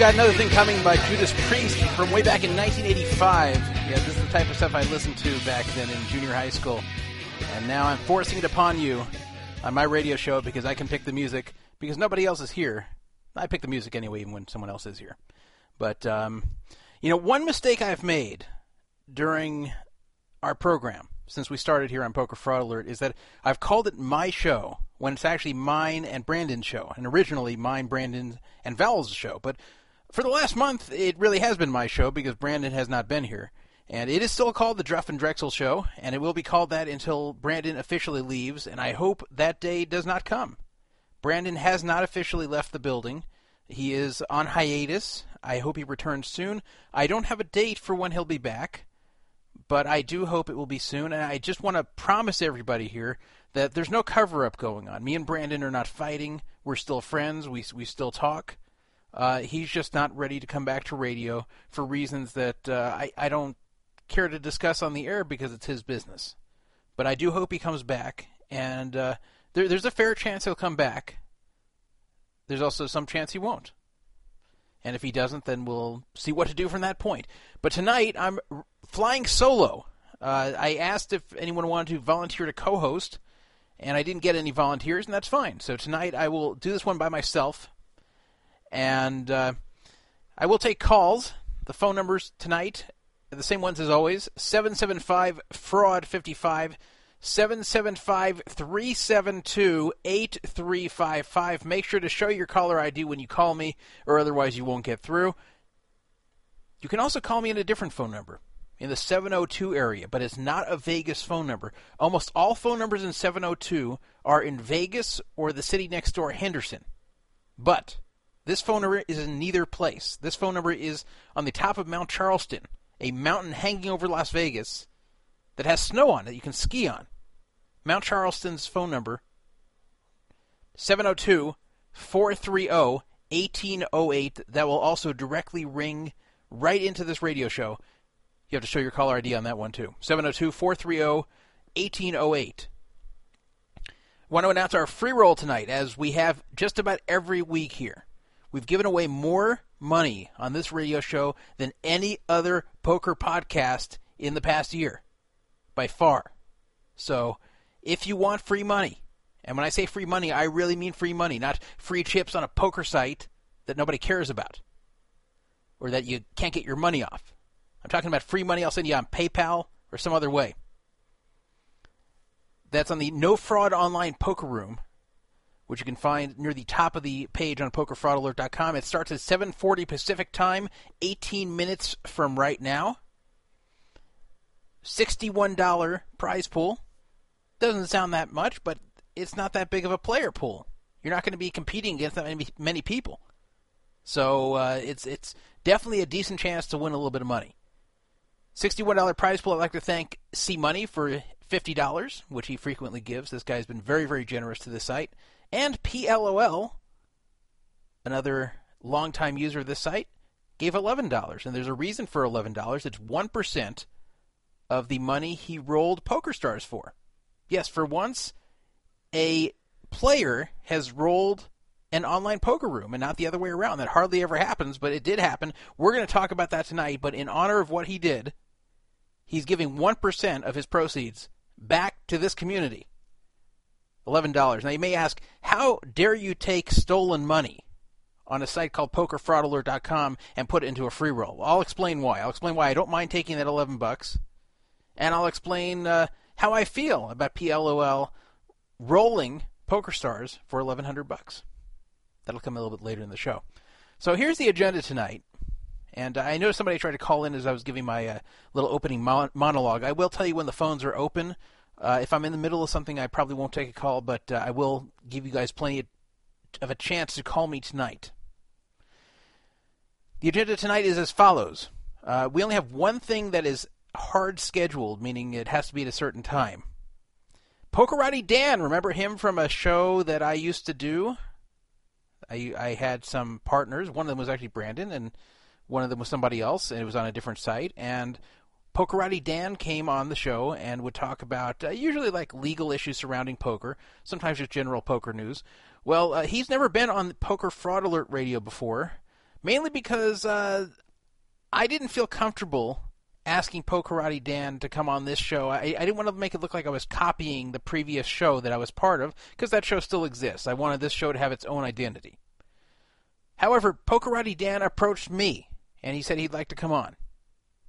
Got Another Thing Coming" by Judas Priest from way back in 1985. Yeah, this is the type of stuff I listened to back then in junior high school, and now I'm forcing it upon you on my radio show because I can pick the music because nobody else is here. I pick the music anyway, even when someone else is here. But um, you know, one mistake I've made during our program since we started here on Poker Fraud Alert is that I've called it my show when it's actually mine and Brandon's show, and originally mine, Brandon, and Val's show. But for the last month, it really has been my show because Brandon has not been here. And it is still called the Druff and Drexel Show, and it will be called that until Brandon officially leaves, and I hope that day does not come. Brandon has not officially left the building. He is on hiatus. I hope he returns soon. I don't have a date for when he'll be back but I do hope it will be soon. And I just want to promise everybody here that there's no cover up going on. Me and Brandon are not fighting. We're still friends. We we still talk. Uh, he's just not ready to come back to radio for reasons that uh, I I don't care to discuss on the air because it's his business. But I do hope he comes back, and uh, there, there's a fair chance he'll come back. There's also some chance he won't. And if he doesn't, then we'll see what to do from that point. But tonight, I'm flying solo. Uh, I asked if anyone wanted to volunteer to co host, and I didn't get any volunteers, and that's fine. So tonight, I will do this one by myself. And uh, I will take calls. The phone numbers tonight the same ones as always 775 Fraud 55. 775 372 8355. Make sure to show your caller ID when you call me, or otherwise you won't get through. You can also call me at a different phone number in the 702 area, but it's not a Vegas phone number. Almost all phone numbers in 702 are in Vegas or the city next door, Henderson. But this phone number is in neither place. This phone number is on the top of Mount Charleston, a mountain hanging over Las Vegas that has snow on it you can ski on. Mount Charleston's phone number 702 430 1808 that will also directly ring right into this radio show. You have to show your caller ID on that one too. 702 430 1808. Want to announce our free roll tonight, as we have just about every week here. We've given away more money on this radio show than any other poker podcast in the past year by far. So if you want free money, and when I say free money, I really mean free money, not free chips on a poker site that nobody cares about or that you can't get your money off. I'm talking about free money I'll send you on PayPal or some other way. That's on the No Fraud Online Poker Room, which you can find near the top of the page on PokerFraudAlert.com. It starts at 7:40 Pacific Time, 18 minutes from right now. $61 prize pool. Doesn't sound that much, but it's not that big of a player pool. You're not going to be competing against that many, many people. So uh, it's it's definitely a decent chance to win a little bit of money. $61 prize pool. I'd like to thank C Money for $50, which he frequently gives. This guy's been very, very generous to the site. And PLOL, another longtime user of this site, gave $11. And there's a reason for $11. It's 1% of the money he rolled Poker Stars for. Yes, for once, a player has rolled an online poker room and not the other way around. That hardly ever happens, but it did happen. We're going to talk about that tonight, but in honor of what he did, he's giving 1% of his proceeds back to this community. $11. Now you may ask, how dare you take stolen money on a site called pokerfraudalert.com and put it into a free roll? I'll explain why. I'll explain why I don't mind taking that 11 bucks and I'll explain uh, how I feel about PLOL rolling Poker Stars for 1100 bucks. That'll come a little bit later in the show. So here's the agenda tonight. And I know somebody tried to call in as I was giving my uh, little opening mon- monologue. I will tell you when the phones are open. Uh, if I'm in the middle of something, I probably won't take a call, but uh, I will give you guys plenty of a chance to call me tonight. The agenda tonight is as follows. Uh, we only have one thing that is hard scheduled, meaning it has to be at a certain time. Pokerati Dan, remember him from a show that I used to do? I I had some partners. One of them was actually Brandon, and one of them was somebody else, and it was on a different site. And Pokerati Dan came on the show and would talk about uh, usually like legal issues surrounding poker, sometimes just general poker news. Well, uh, he's never been on Poker Fraud Alert Radio before, mainly because uh, I didn't feel comfortable asking Pokerati Dan to come on this show. I, I didn't want to make it look like I was copying the previous show that I was part of, because that show still exists. I wanted this show to have its own identity. However, Pokerati Dan approached me, and he said he'd like to come on.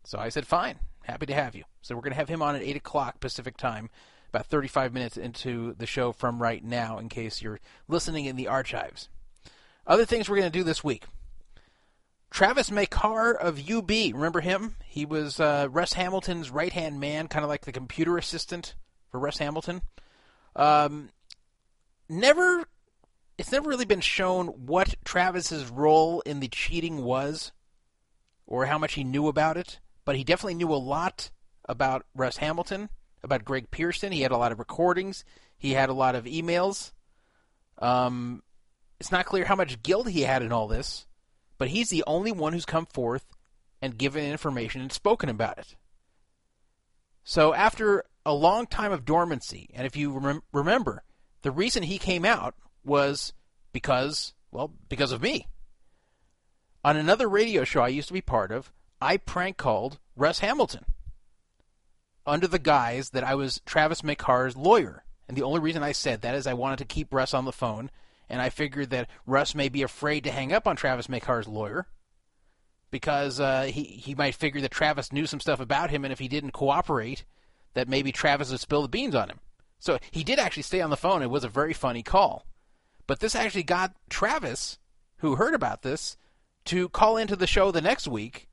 So I said, fine, happy to have you. So we're going to have him on at 8 o'clock Pacific time, about 35 minutes into the show from right now, in case you're listening in the archives. Other things we're going to do this week. Travis Makar of UB, remember him? He was uh, Russ Hamilton's right hand man, kind of like the computer assistant for Russ Hamilton. Um, never, it's never really been shown what Travis's role in the cheating was, or how much he knew about it. But he definitely knew a lot about Russ Hamilton, about Greg Pierson. He had a lot of recordings. He had a lot of emails. Um, it's not clear how much guilt he had in all this but he's the only one who's come forth and given information and spoken about it. So after a long time of dormancy, and if you rem- remember, the reason he came out was because, well, because of me. On another radio show I used to be part of, I prank called Russ Hamilton under the guise that I was Travis Makar's lawyer. And the only reason I said that is I wanted to keep Russ on the phone and I figured that Russ may be afraid to hang up on Travis Makar's lawyer because uh, he he might figure that Travis knew some stuff about him, and if he didn't cooperate, that maybe Travis would spill the beans on him. So he did actually stay on the phone. It was a very funny call, but this actually got Travis, who heard about this, to call into the show the next week,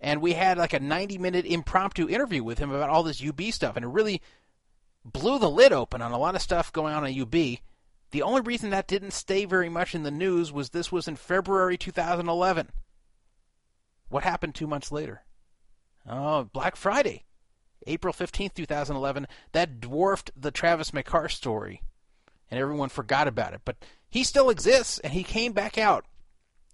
and we had like a 90 minute impromptu interview with him about all this UB stuff, and it really blew the lid open on a lot of stuff going on at UB the only reason that didn't stay very much in the news was this was in February 2011. What happened two months later? Oh, Black Friday, April 15th, 2011. That dwarfed the Travis Makar story, and everyone forgot about it. But he still exists, and he came back out.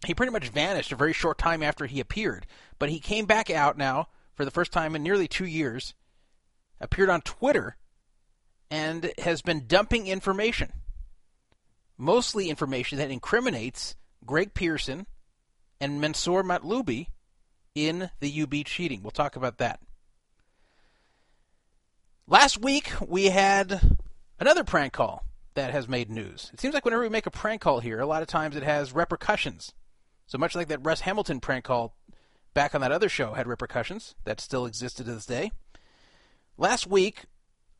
He pretty much vanished a very short time after he appeared, but he came back out now for the first time in nearly two years, appeared on Twitter, and has been dumping information mostly information that incriminates Greg Pierson and Mansour Matloubi in the UB cheating. We'll talk about that. Last week, we had another prank call that has made news. It seems like whenever we make a prank call here, a lot of times it has repercussions. So much like that Russ Hamilton prank call back on that other show had repercussions that still existed to this day. Last week,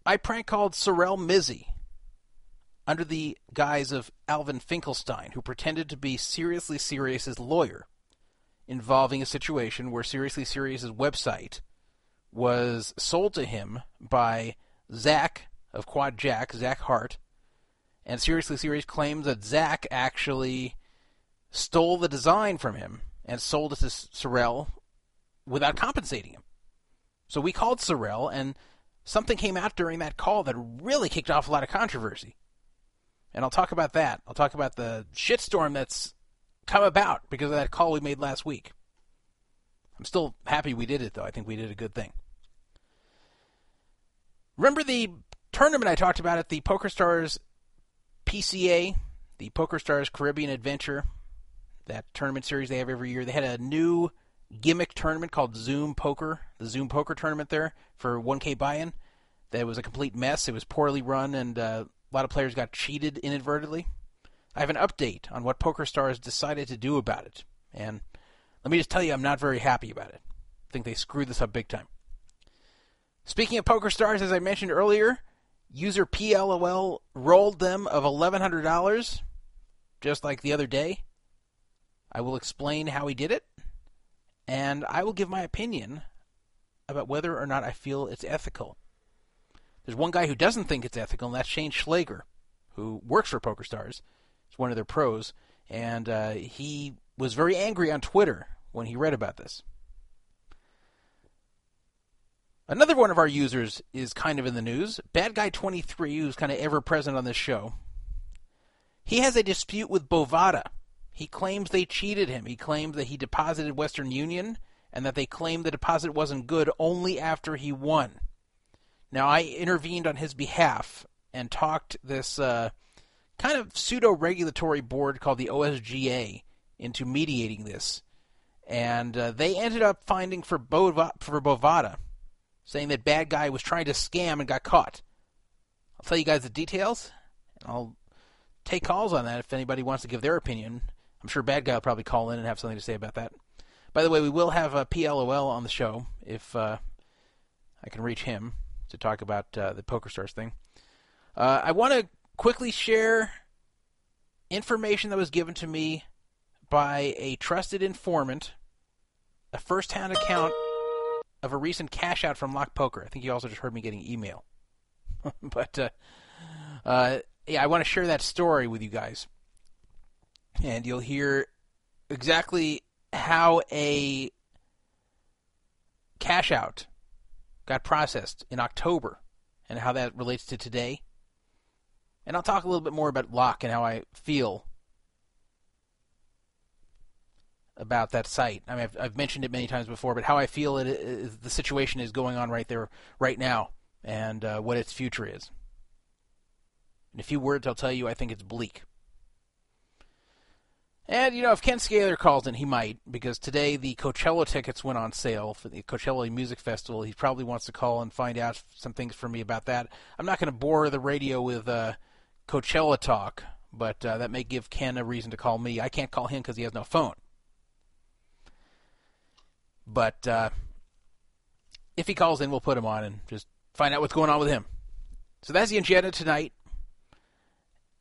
I prank called Sorel Mizzi, under the guise of Alvin Finkelstein, who pretended to be Seriously Serious's lawyer, involving a situation where Seriously Serious's website was sold to him by Zach of Quad Jack, Zach Hart, and Seriously Serious claims that Zach actually stole the design from him and sold it to Sorel without compensating him. So we called Sorel, and something came out during that call that really kicked off a lot of controversy. And I'll talk about that. I'll talk about the shitstorm that's come about because of that call we made last week. I'm still happy we did it, though. I think we did a good thing. Remember the tournament I talked about at the PokerStars PCA, the PokerStars Caribbean Adventure, that tournament series they have every year? They had a new gimmick tournament called Zoom Poker, the Zoom Poker tournament there for 1K buy-in. That was a complete mess. It was poorly run and uh, a lot of players got cheated inadvertently. I have an update on what PokerStars decided to do about it, and let me just tell you, I'm not very happy about it. I think they screwed this up big time. Speaking of PokerStars, as I mentioned earlier, user PLOL rolled them of $1,100 just like the other day. I will explain how he did it, and I will give my opinion about whether or not I feel it's ethical. There's one guy who doesn't think it's ethical, and that's Shane Schleger, who works for PokerStars. He's one of their pros, and uh, he was very angry on Twitter when he read about this. Another one of our users is kind of in the news. Bad Guy 23, who's kind of ever present on this show. He has a dispute with Bovada. He claims they cheated him. He claims that he deposited Western Union and that they claimed the deposit wasn't good only after he won. Now, I intervened on his behalf and talked this uh, kind of pseudo regulatory board called the OSGA into mediating this. And uh, they ended up finding for, for Bovada, saying that bad guy was trying to scam and got caught. I'll tell you guys the details, and I'll take calls on that if anybody wants to give their opinion. I'm sure bad guy will probably call in and have something to say about that. By the way, we will have a PLOL on the show if uh, I can reach him to talk about uh, the PokerStars thing. Uh, I want to quickly share information that was given to me by a trusted informant, a first-hand account of a recent cash out from Lock Poker. I think you also just heard me getting email, but uh, uh, yeah, I want to share that story with you guys, and you'll hear exactly how a cash out got processed in October and how that relates to today. And I'll talk a little bit more about Lock and how I feel about that site. I mean, I've, I've mentioned it many times before, but how I feel it is, the situation is going on right there, right now, and uh, what its future is. In a few words, I'll tell you, I think it's bleak. And, you know, if Ken Scaler calls in, he might, because today the Coachella tickets went on sale for the Coachella Music Festival. He probably wants to call and find out some things for me about that. I'm not going to bore the radio with uh, Coachella talk, but uh, that may give Ken a reason to call me. I can't call him because he has no phone. But uh, if he calls in, we'll put him on and just find out what's going on with him. So that's the agenda tonight.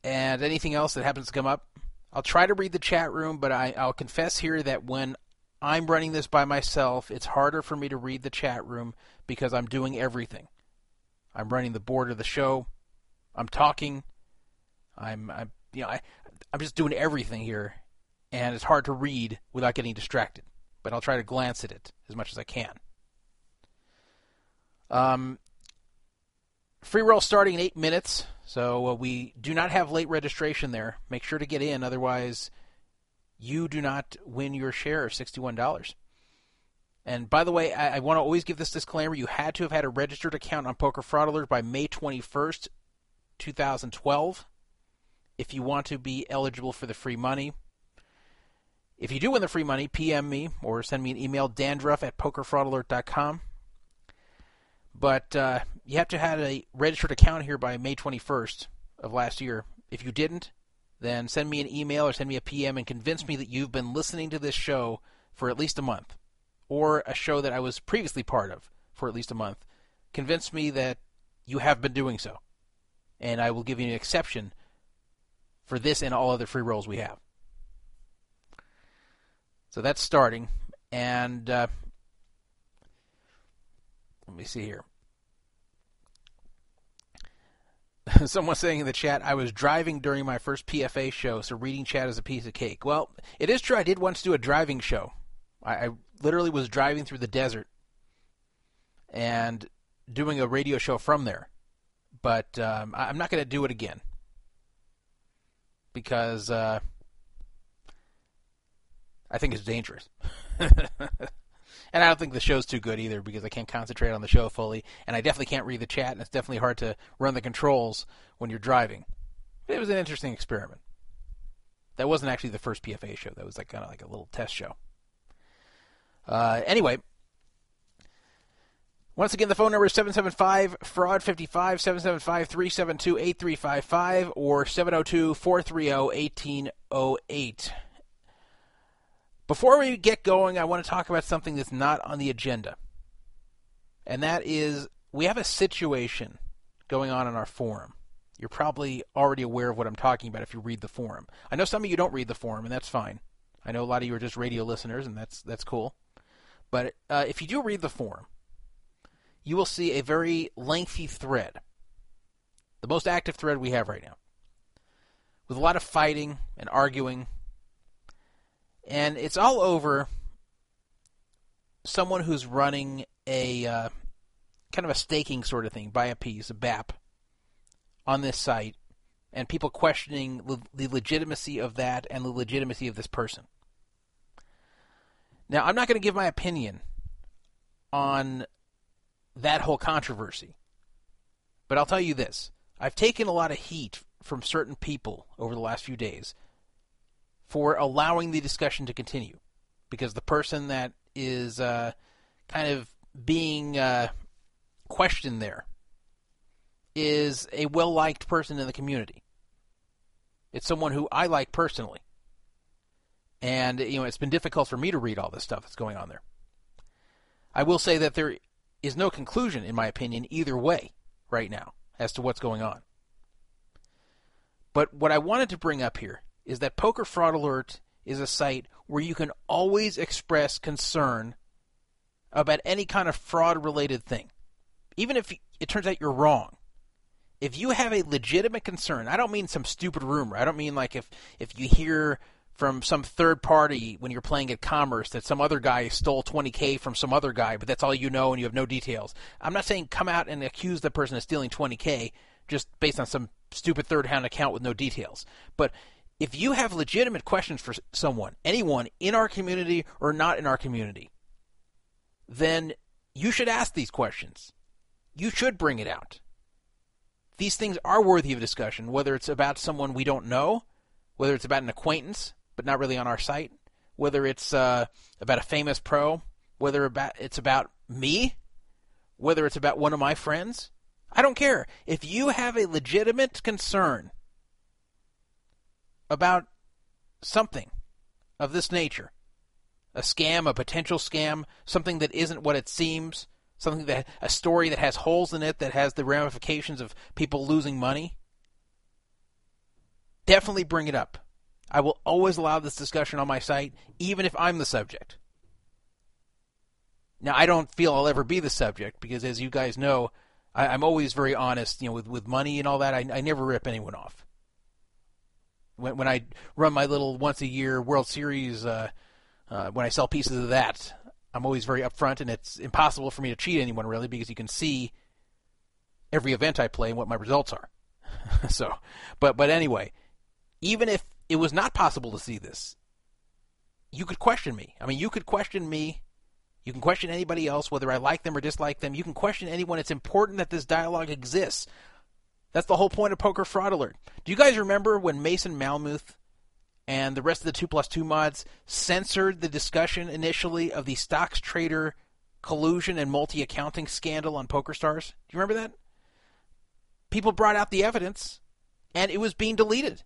And anything else that happens to come up, I'll try to read the chat room, but I, I'll confess here that when I'm running this by myself, it's harder for me to read the chat room because I'm doing everything. I'm running the board of the show. I'm talking. I'm, I'm you know, I, I'm just doing everything here, and it's hard to read without getting distracted but I'll try to glance at it as much as I can. Um, free roll starting in eight minutes, so uh, we do not have late registration there. Make sure to get in, otherwise, you do not win your share of $61. And by the way, I, I want to always give this disclaimer you had to have had a registered account on Poker Fraud Alert by May 21st, 2012, if you want to be eligible for the free money. If you do win the free money, PM me or send me an email, dandruff at pokerfraudalert.com. But uh, you have to have a registered account here by May 21st of last year. If you didn't, then send me an email or send me a PM and convince me that you've been listening to this show for at least a month, or a show that I was previously part of for at least a month. Convince me that you have been doing so, and I will give you an exception for this and all other free rolls we have. So that's starting. And uh, let me see here. Someone saying in the chat, I was driving during my first PFA show, so reading chat is a piece of cake. Well, it is true. I did once do a driving show. I, I literally was driving through the desert and doing a radio show from there. But um, I'm not going to do it again because uh, I think it's dangerous. and I don't think the show's too good either because I can't concentrate on the show fully, and I definitely can't read the chat, and it's definitely hard to run the controls when you're driving. But It was an interesting experiment. That wasn't actually the first PFA show. That was like kind of like a little test show. Uh, anyway, once again, the phone number is 775 fraud 55 775 372 8355 or 702 430 1808. Before we get going, I want to talk about something that's not on the agenda. And that is we have a situation going on in our forum. You're probably already aware of what I'm talking about if you read the forum. I know some of you don't read the forum, and that's fine. I know a lot of you are just radio listeners, and that's that's cool. But uh, if you do read the forum, you will see a very lengthy thread, the most active thread we have right now, with a lot of fighting and arguing and it's all over someone who's running a uh, kind of a staking sort of thing, buy a piece, a BAP, on this site, and people questioning the legitimacy of that and the legitimacy of this person. Now, I'm not going to give my opinion on that whole controversy, but I'll tell you this. I've taken a lot of heat from certain people over the last few days for allowing the discussion to continue because the person that is uh, kind of being uh, questioned there is a well liked person in the community. It's someone who I like personally. And, you know, it's been difficult for me to read all this stuff that's going on there. I will say that there is no conclusion, in my opinion, either way right now as to what's going on. But what I wanted to bring up here is that Poker Fraud Alert is a site where you can always express concern about any kind of fraud related thing. Even if it turns out you're wrong. If you have a legitimate concern, I don't mean some stupid rumor. I don't mean like if, if you hear from some third party when you're playing at commerce that some other guy stole 20k from some other guy, but that's all you know and you have no details. I'm not saying come out and accuse the person of stealing 20k just based on some stupid third hand account with no details. But if you have legitimate questions for someone, anyone in our community or not in our community, then you should ask these questions. You should bring it out. These things are worthy of discussion, whether it's about someone we don't know, whether it's about an acquaintance, but not really on our site, whether it's uh, about a famous pro, whether about it's about me, whether it's about one of my friends. I don't care. If you have a legitimate concern about something of this nature, a scam, a potential scam, something that isn't what it seems, something that a story that has holes in it that has the ramifications of people losing money, definitely bring it up. I will always allow this discussion on my site, even if I'm the subject. Now, I don't feel I'll ever be the subject because, as you guys know, I, am always very honest. You know, with with money and all that, I, I never rip anyone off. When when I run my little once a year World Series, uh, uh, when I sell pieces of that, I'm always very upfront, and it's impossible for me to cheat anyone really because you can see every event I play and what my results are. so, but but anyway, even if it was not possible to see this, you could question me. I mean, you could question me. You can question anybody else, whether I like them or dislike them. You can question anyone. It's important that this dialogue exists. That's the whole point of Poker Fraud Alert. Do you guys remember when Mason Malmuth and the rest of the 2 plus 2 mods censored the discussion initially of the Stoxtrader collusion and multi accounting scandal on PokerStars? Do you remember that? People brought out the evidence, and it was being deleted.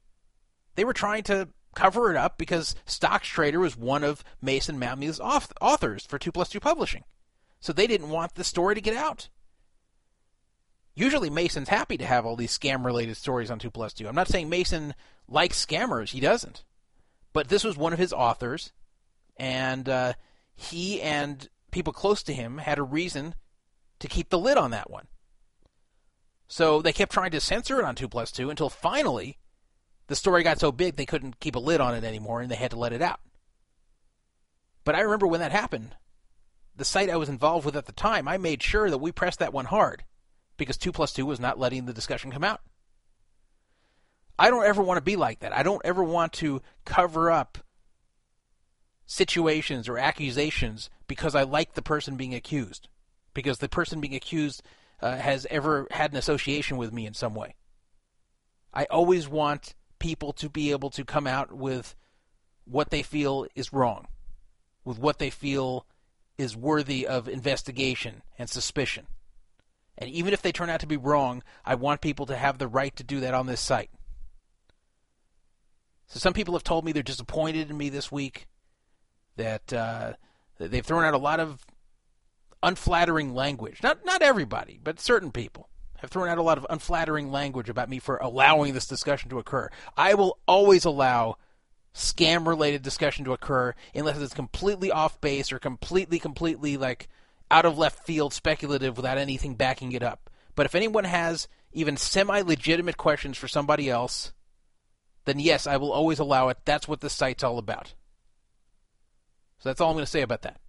They were trying to cover it up because Stoxtrader was one of Mason Malmuth's authors for 2 plus 2 Publishing. So they didn't want the story to get out. Usually Mason's happy to have all these scam related stories on 2 plus 2. I'm not saying Mason likes scammers, he doesn't. But this was one of his authors, and uh, he and people close to him had a reason to keep the lid on that one. So they kept trying to censor it on 2 plus 2 until finally the story got so big they couldn't keep a lid on it anymore and they had to let it out. But I remember when that happened, the site I was involved with at the time, I made sure that we pressed that one hard because 2 plus 2 was not letting the discussion come out. I don't ever want to be like that. I don't ever want to cover up situations or accusations because I like the person being accused, because the person being accused uh, has ever had an association with me in some way. I always want people to be able to come out with what they feel is wrong, with what they feel is worthy of investigation and suspicion. And even if they turn out to be wrong, I want people to have the right to do that on this site. So some people have told me they're disappointed in me this week, that uh, they've thrown out a lot of unflattering language. Not not everybody, but certain people have thrown out a lot of unflattering language about me for allowing this discussion to occur. I will always allow scam related discussion to occur unless it's completely off base or completely completely like out of left field speculative without anything backing it up. But if anyone has even semi legitimate questions for somebody else, then yes, I will always allow it. That's what this site's all about. So that's all I'm going to say about that.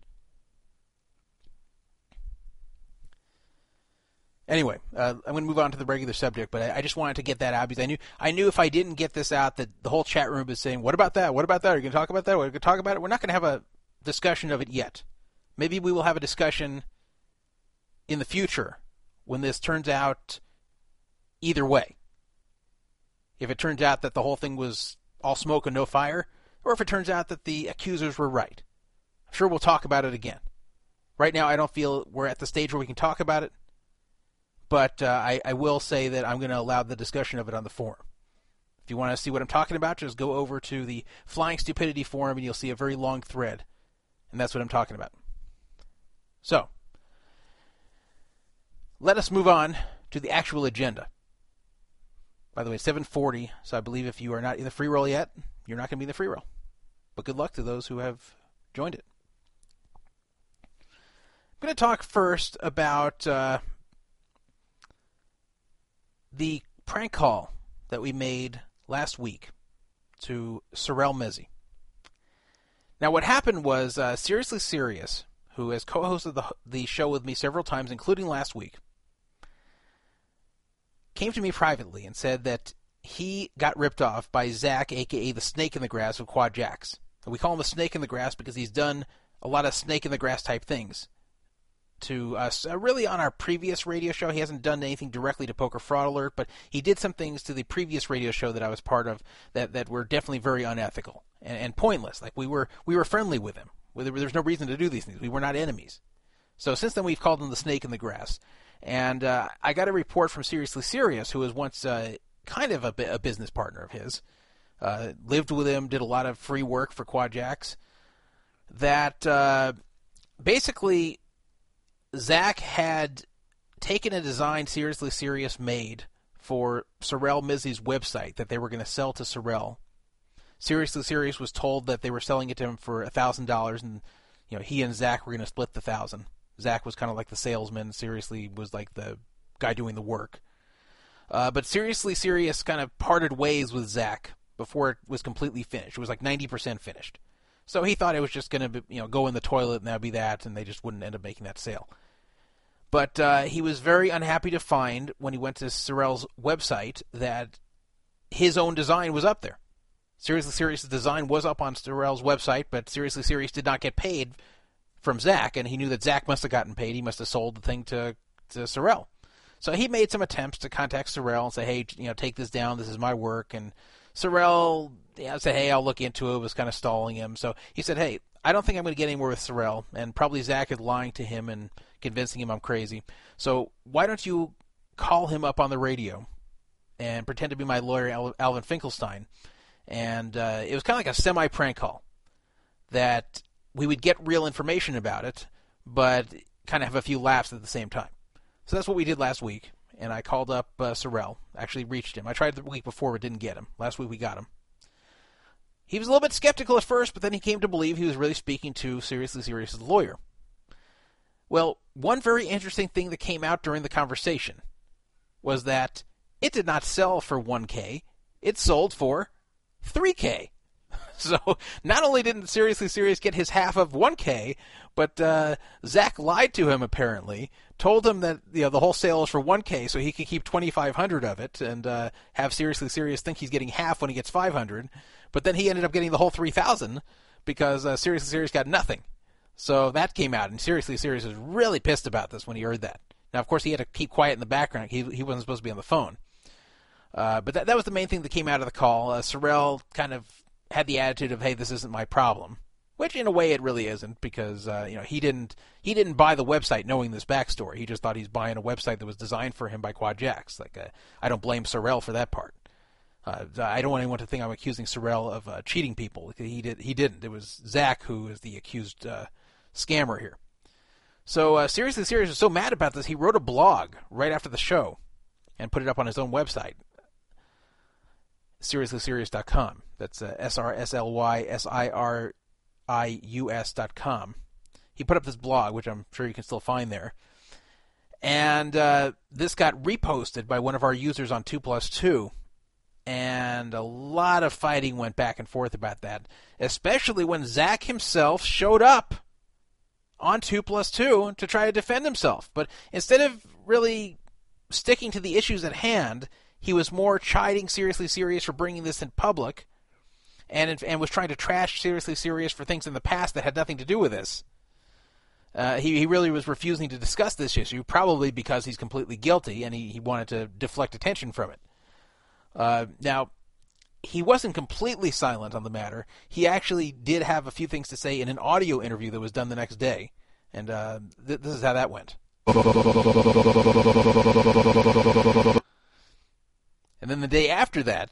Anyway, uh, I'm going to move on to the regular subject, but I, I, just wanted to get that out because I knew I knew if I didn't get this out, that the whole chat room is saying, "What about that? What about that? Are you going to talk about that? We're going to talk about it. We're not going to have a discussion of it yet. Maybe we will have a discussion in the future when this turns out either way. If it turns out that the whole thing was all smoke and no fire, or if it turns out that the accusers were right. I'm sure we'll talk about it again. Right now, I don't feel we're at the stage where we can talk about it, but uh, I, I will say that I'm going to allow the discussion of it on the forum. If you want to see what I'm talking about, just go over to the Flying Stupidity forum and you'll see a very long thread. And that's what I'm talking about. So, let us move on to the actual agenda. By the way, 740, so I believe if you are not in the free roll yet, you're not going to be in the free roll. But good luck to those who have joined it. I'm going to talk first about uh, the prank call that we made last week to Sorel Mizzi. Now, what happened was uh, Seriously Serious, who has co hosted the, the show with me several times, including last week, came to me privately and said that he got ripped off by Zach, aka the Snake in the Grass of Quad Jacks. We call him the Snake in the Grass because he's done a lot of Snake in the Grass type things to us. Uh, really, on our previous radio show, he hasn't done anything directly to Poker Fraud Alert, but he did some things to the previous radio show that I was part of that, that were definitely very unethical and, and pointless. Like we were we were friendly with him. There's no reason to do these things. We were not enemies. So since then, we've called him the Snake in the Grass. And uh, I got a report from Seriously Serious, who was once uh, kind of a, a, business partner of his, uh, lived with him, did a lot of free work for Quadjacks, that uh, basically Zach had taken a design Seriously Serious made for Sorel Mizzi's website that they were going to sell to Sorel. Seriously Serious was told that they were selling it to him for thousand dollars, and you know he and Zach were going to split the thousand. Zach was kind of like the salesman. Seriously was like the guy doing the work. Uh, but seriously, Serious kind of parted ways with Zach before it was completely finished. It was like 90% finished. So he thought it was just going to, you know, go in the toilet and that'd be that, and they just wouldn't end up making that sale. But uh, he was very unhappy to find when he went to Sorel's website that his own design was up there. Seriously Serious' design was up on Sorel's website, but Seriously Serious did not get paid from Zach, and he knew that Zach must have gotten paid. He must have sold the thing to to Sorel. So he made some attempts to contact Sorel and say, "Hey, you know, take this down. This is my work." And Sorel you know, said, "Hey, I'll look into it." Was kind of stalling him. So he said, "Hey, I don't think I'm going to get anywhere with Sorel, and probably Zach is lying to him and convincing him I'm crazy. So why don't you call him up on the radio and pretend to be my lawyer, Alvin Finkelstein?" And uh, it was kind of like a semi prank call that we would get real information about it, but kind of have a few laughs at the same time. So that's what we did last week, and I called up uh, Sorel. Actually, reached him. I tried the week before, but didn't get him. Last week we got him. He was a little bit skeptical at first, but then he came to believe he was really speaking to Seriously Serious' lawyer. Well, one very interesting thing that came out during the conversation was that it did not sell for 1K, it sold for 3K. So not only didn't Seriously Serious get his half of 1K, but uh, Zach lied to him apparently, told him that you know the whole sale is for 1K, so he could keep 2,500 of it and uh, have Seriously Serious think he's getting half when he gets 500. But then he ended up getting the whole 3,000 because uh, Seriously Serious got nothing. So that came out, and Seriously Serious was really pissed about this when he heard that. Now, of course, he had to keep quiet in the background. He he wasn't supposed to be on the phone. Uh, but that that was the main thing that came out of the call. Uh, Sorel kind of had the attitude of, "Hey, this isn't my problem," which in a way it really isn't because uh, you know he didn't he didn't buy the website knowing this backstory. He just thought he's buying a website that was designed for him by Quad Jacks. Like uh, I don't blame Sorel for that part. Uh, I don't want anyone to think I'm accusing Sorel of uh, cheating people. He did he didn't. It was Zach who is the accused uh, scammer here. So uh, seriously, serious was so mad about this, he wrote a blog right after the show and put it up on his own website seriouslyserious.com. That's uh, S R S L Y S I R I U S.com. He put up this blog, which I'm sure you can still find there. And uh, this got reposted by one of our users on 2 plus 2. And a lot of fighting went back and forth about that, especially when Zach himself showed up on 2 plus 2 to try to defend himself. But instead of really sticking to the issues at hand, he was more chiding Seriously Serious for bringing this in public and and was trying to trash seriously serious for things in the past that had nothing to do with this. Uh, he, he really was refusing to discuss this issue, probably because he's completely guilty and he, he wanted to deflect attention from it. Uh, now, he wasn't completely silent on the matter. He actually did have a few things to say in an audio interview that was done the next day, and uh, th- this is how that went. And then the day after that,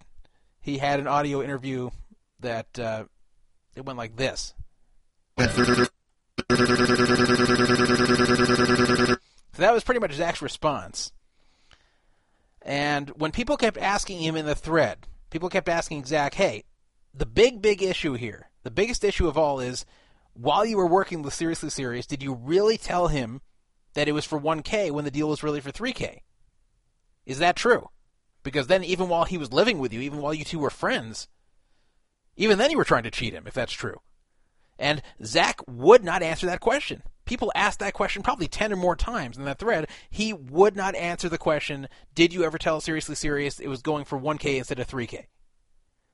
he had an audio interview that uh, it went like this. So that was pretty much Zach's response. And when people kept asking him in the thread, people kept asking Zach, hey, the big, big issue here, the biggest issue of all is while you were working with Seriously Serious, did you really tell him that it was for 1K when the deal was really for 3K? Is that true? Because then, even while he was living with you, even while you two were friends, even then you were trying to cheat him, if that's true. And Zach would not answer that question. People asked that question probably 10 or more times in that thread. He would not answer the question, Did you ever tell Seriously Serious it was going for 1K instead of 3K?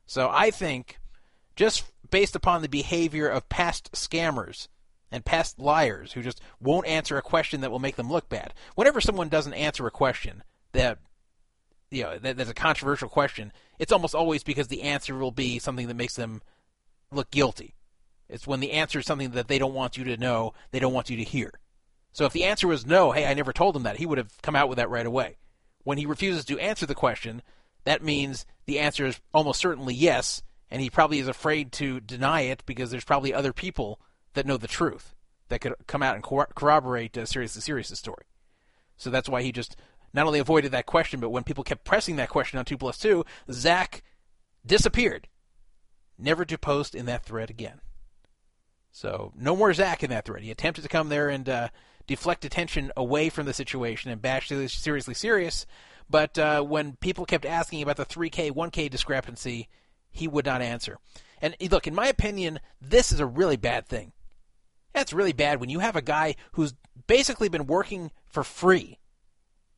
So I think, just based upon the behavior of past scammers and past liars who just won't answer a question that will make them look bad, whenever someone doesn't answer a question that you know that, that's a controversial question, it's almost always because the answer will be something that makes them look guilty. It's when the answer is something that they don't want you to know, they don't want you to hear. So if the answer was no, hey, I never told him that, he would have come out with that right away. When he refuses to answer the question, that means the answer is almost certainly yes, and he probably is afraid to deny it because there's probably other people that know the truth that could come out and corroborate uh, Seriously Serious' story. So that's why he just not only avoided that question, but when people kept pressing that question on 2 plus 2, Zach disappeared, never to post in that thread again. So no more Zach in that thread. He attempted to come there and uh, deflect attention away from the situation and bash seriously serious. But uh, when people kept asking about the 3K, 1K discrepancy, he would not answer. And look, in my opinion, this is a really bad thing. That's really bad when you have a guy who's basically been working for free.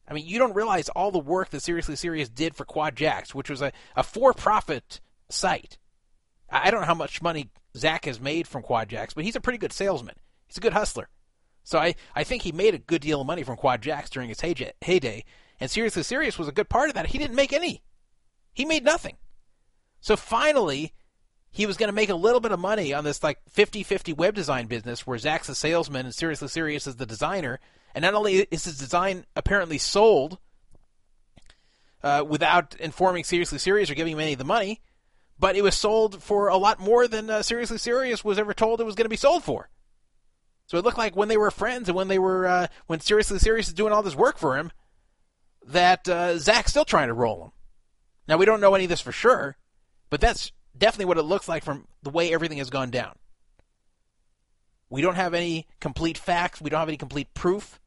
I mean, you don't realize all the work that Seriously Serious did for Quad Jacks, which was a, a for profit site. I don't know how much money Zach has made from Quad Jacks, but he's a pretty good salesman. He's a good hustler. So I, I think he made a good deal of money from Quad Jacks during his heyday, and Seriously Serious was a good part of that. He didn't make any. He made nothing. So finally, he was going to make a little bit of money on this like 50-50 web design business where Zach's the salesman and Seriously Serious is the designer. And not only is his design apparently sold uh, without informing Seriously Serious or giving him any of the money, but it was sold for a lot more than uh, Seriously Serious was ever told it was going to be sold for. So it looked like when they were friends and when they were uh, when Seriously Serious is doing all this work for him, that uh, Zach's still trying to roll him. Now we don't know any of this for sure, but that's definitely what it looks like from the way everything has gone down. We don't have any complete facts. We don't have any complete proof.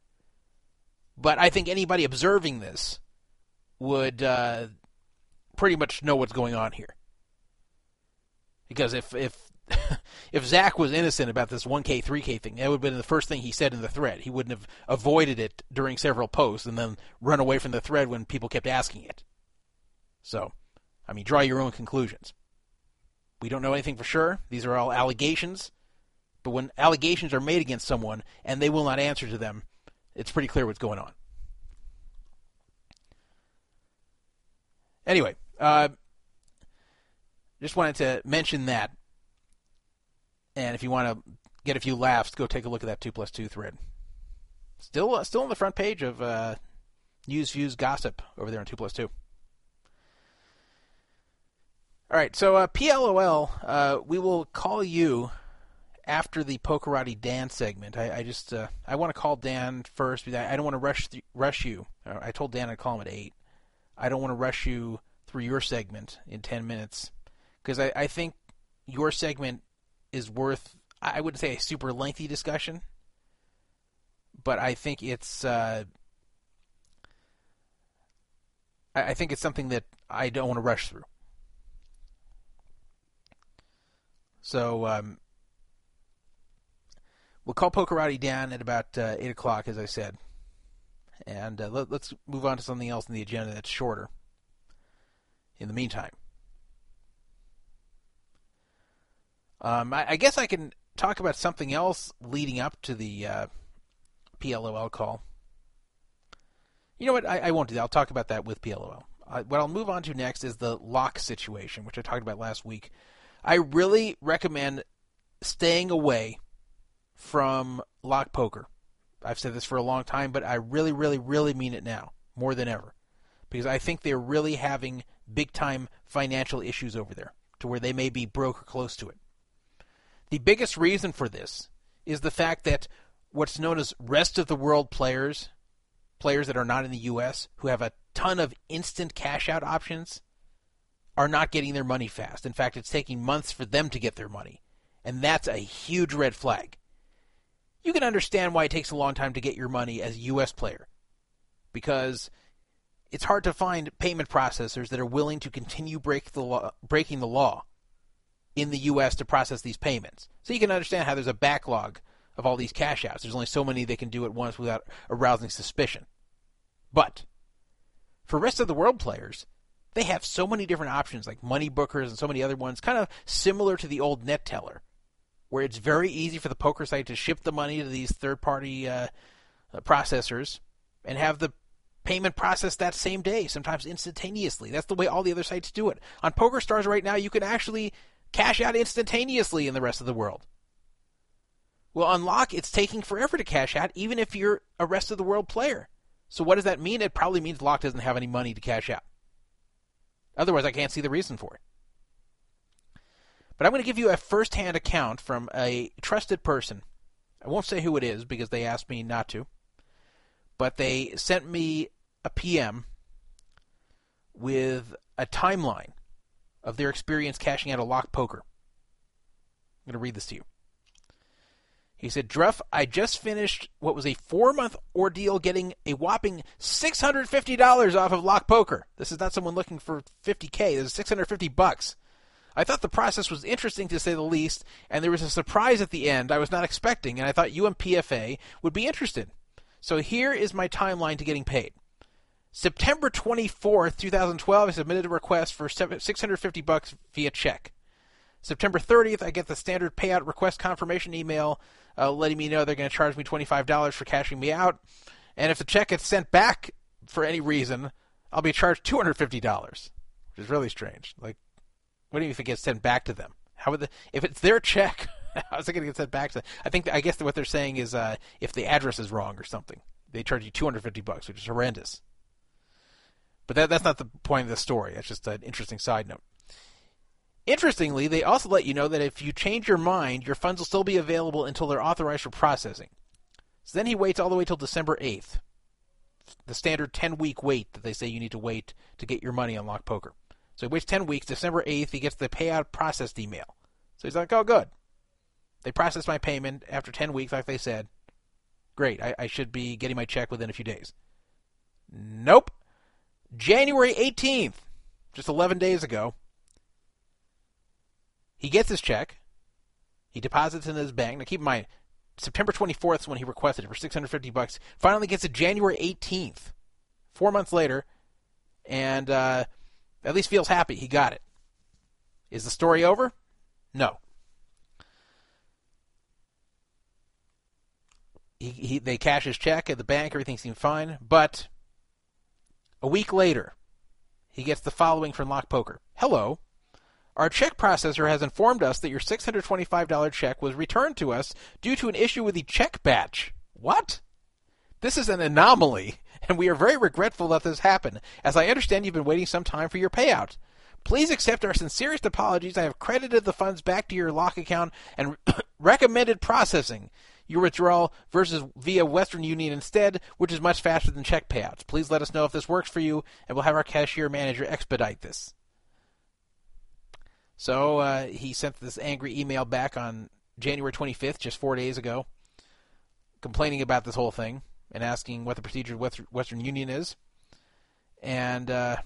But I think anybody observing this would uh, pretty much know what's going on here. Because if if if Zach was innocent about this 1K, 3K thing, that would have been the first thing he said in the thread. He wouldn't have avoided it during several posts and then run away from the thread when people kept asking it. So, I mean, draw your own conclusions. We don't know anything for sure. These are all allegations. But when allegations are made against someone and they will not answer to them, it's pretty clear what's going on. Anyway, uh, just wanted to mention that. And if you want to get a few laughs, go take a look at that two plus two thread. Still, uh, still on the front page of uh, news, views, gossip over there on two plus two. All right, so uh, PLOL, uh, we will call you after the Pokerati Dan segment. I, I just uh, I want to call Dan first because I, I don't want to rush th- rush you. Uh, I told Dan I'd call him at eight. I don't want to rush you through your segment in ten minutes because I, I think your segment is worth I wouldn't say a super lengthy discussion, but I think it's uh, I think it's something that I don't want to rush through. So um, we'll call Pokerati Dan at about uh, eight o'clock, as I said, and uh, let, us move on to something else in the agenda that's shorter. In the meantime. Um, I, I, guess I can talk about something else leading up to the uh, PLOL call. You know what? I, I, won't do that. I'll talk about that with PLOL. Uh, what I'll move on to next is the lock situation, which I talked about last week. I really recommend staying away from lock poker. I've said this for a long time, but I really, really, really mean it now more than ever because I think they're really having big time financial issues over there to where they may be broke or close to it. The biggest reason for this is the fact that what's known as rest of the world players, players that are not in the US who have a ton of instant cash out options, are not getting their money fast. In fact, it's taking months for them to get their money. And that's a huge red flag. You can understand why it takes a long time to get your money as a US player. Because it's hard to find payment processors that are willing to continue break the breaking the law in the U.S. to process these payments. So you can understand how there's a backlog of all these cash outs. There's only so many they can do at once without arousing suspicion. But for rest of the world players, they have so many different options like Moneybookers and so many other ones, kind of similar to the old Neteller, where it's very easy for the poker site to ship the money to these third party uh, processors and have the payment processed that same day, sometimes instantaneously. That's the way all the other sites do it. On PokerStars right now, you can actually cash out instantaneously in the rest of the world. Well, on Lock, it's taking forever to cash out, even if you're a rest of the world player. So what does that mean? It probably means Lock doesn't have any money to cash out. Otherwise, I can't see the reason for it. But I'm going to give you a first-hand account from a trusted person. I won't say who it is because they asked me not to. But they sent me a PM with a timeline of their experience cashing out a lock poker. I'm going to read this to you. He said, Druff, I just finished what was a four month ordeal getting a whopping $650 off of lock poker. This is not someone looking for 50K. This is 650 bucks. I thought the process was interesting to say the least, and there was a surprise at the end I was not expecting, and I thought UMPFA would be interested. So here is my timeline to getting paid. September 24th, 2012, I submitted a request for 650 bucks via check. September 30th, I get the standard payout request confirmation email uh, letting me know they're going to charge me $25 for cashing me out. And if the check gets sent back for any reason, I'll be charged $250, which is really strange. Like, what do you if it gets sent back to them? How would the, if it's their check, how's it going to get sent back to them? I think, I guess what they're saying is uh, if the address is wrong or something, they charge you 250 bucks, which is horrendous. But that, that's not the point of the story. That's just an interesting side note. Interestingly, they also let you know that if you change your mind, your funds will still be available until they're authorized for processing. So then he waits all the way till December 8th. The standard 10 week wait that they say you need to wait to get your money on Lock Poker. So he waits 10 weeks. December 8th, he gets the payout processed email. So he's like, oh, good. They processed my payment after 10 weeks, like they said. Great. I, I should be getting my check within a few days. Nope. January 18th, just 11 days ago, he gets his check. He deposits in his bank. Now keep in mind, September 24th is when he requested it for 650 bucks. Finally gets it January 18th, four months later, and uh, at least feels happy he got it. Is the story over? No. He, he, they cash his check at the bank. Everything seemed fine, but a week later, he gets the following from Lock Poker. Hello. Our check processor has informed us that your $625 check was returned to us due to an issue with the check batch. What? This is an anomaly, and we are very regretful that this happened, as I understand you've been waiting some time for your payout. Please accept our sincerest apologies. I have credited the funds back to your lock account and recommended processing your withdrawal versus via Western Union instead, which is much faster than check payouts. Please let us know if this works for you, and we'll have our cashier manager expedite this. So uh, he sent this angry email back on January 25th, just four days ago, complaining about this whole thing and asking what the procedure with Western Union is. And uh,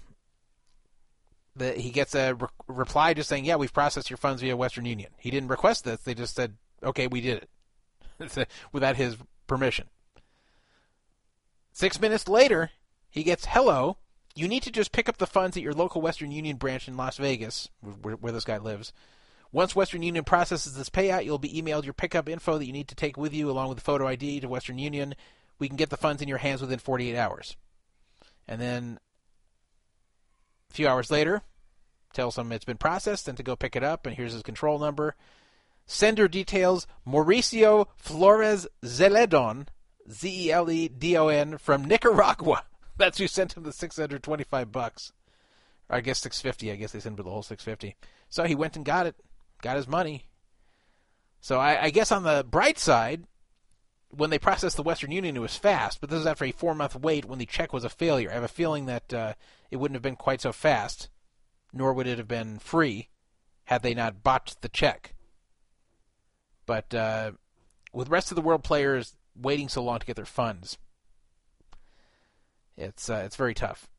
the, he gets a re- reply just saying, "Yeah, we've processed your funds via Western Union." He didn't request this; they just said, "Okay, we did it," without his permission. Six minutes later, he gets, "Hello, you need to just pick up the funds at your local Western Union branch in Las Vegas, where, where this guy lives, Once Western Union processes this payout, you'll be emailed your pickup info that you need to take with you along with the photo ID to Western Union. We can get the funds in your hands within 48 hours. And then a few hours later, tells him it's been processed and to go pick it up, and here's his control number. Sender details Mauricio Flores Zeledon, Z E L E D O N, from Nicaragua. That's who sent him the 625 bucks. I guess 650. I guess they sent him the whole 650. So he went and got it, got his money. So I, I guess on the bright side, when they processed the Western Union, it was fast, but this is after a four month wait when the check was a failure. I have a feeling that uh, it wouldn't have been quite so fast, nor would it have been free had they not botched the check. But uh, with rest of the world players waiting so long to get their funds, it's uh, it's very tough.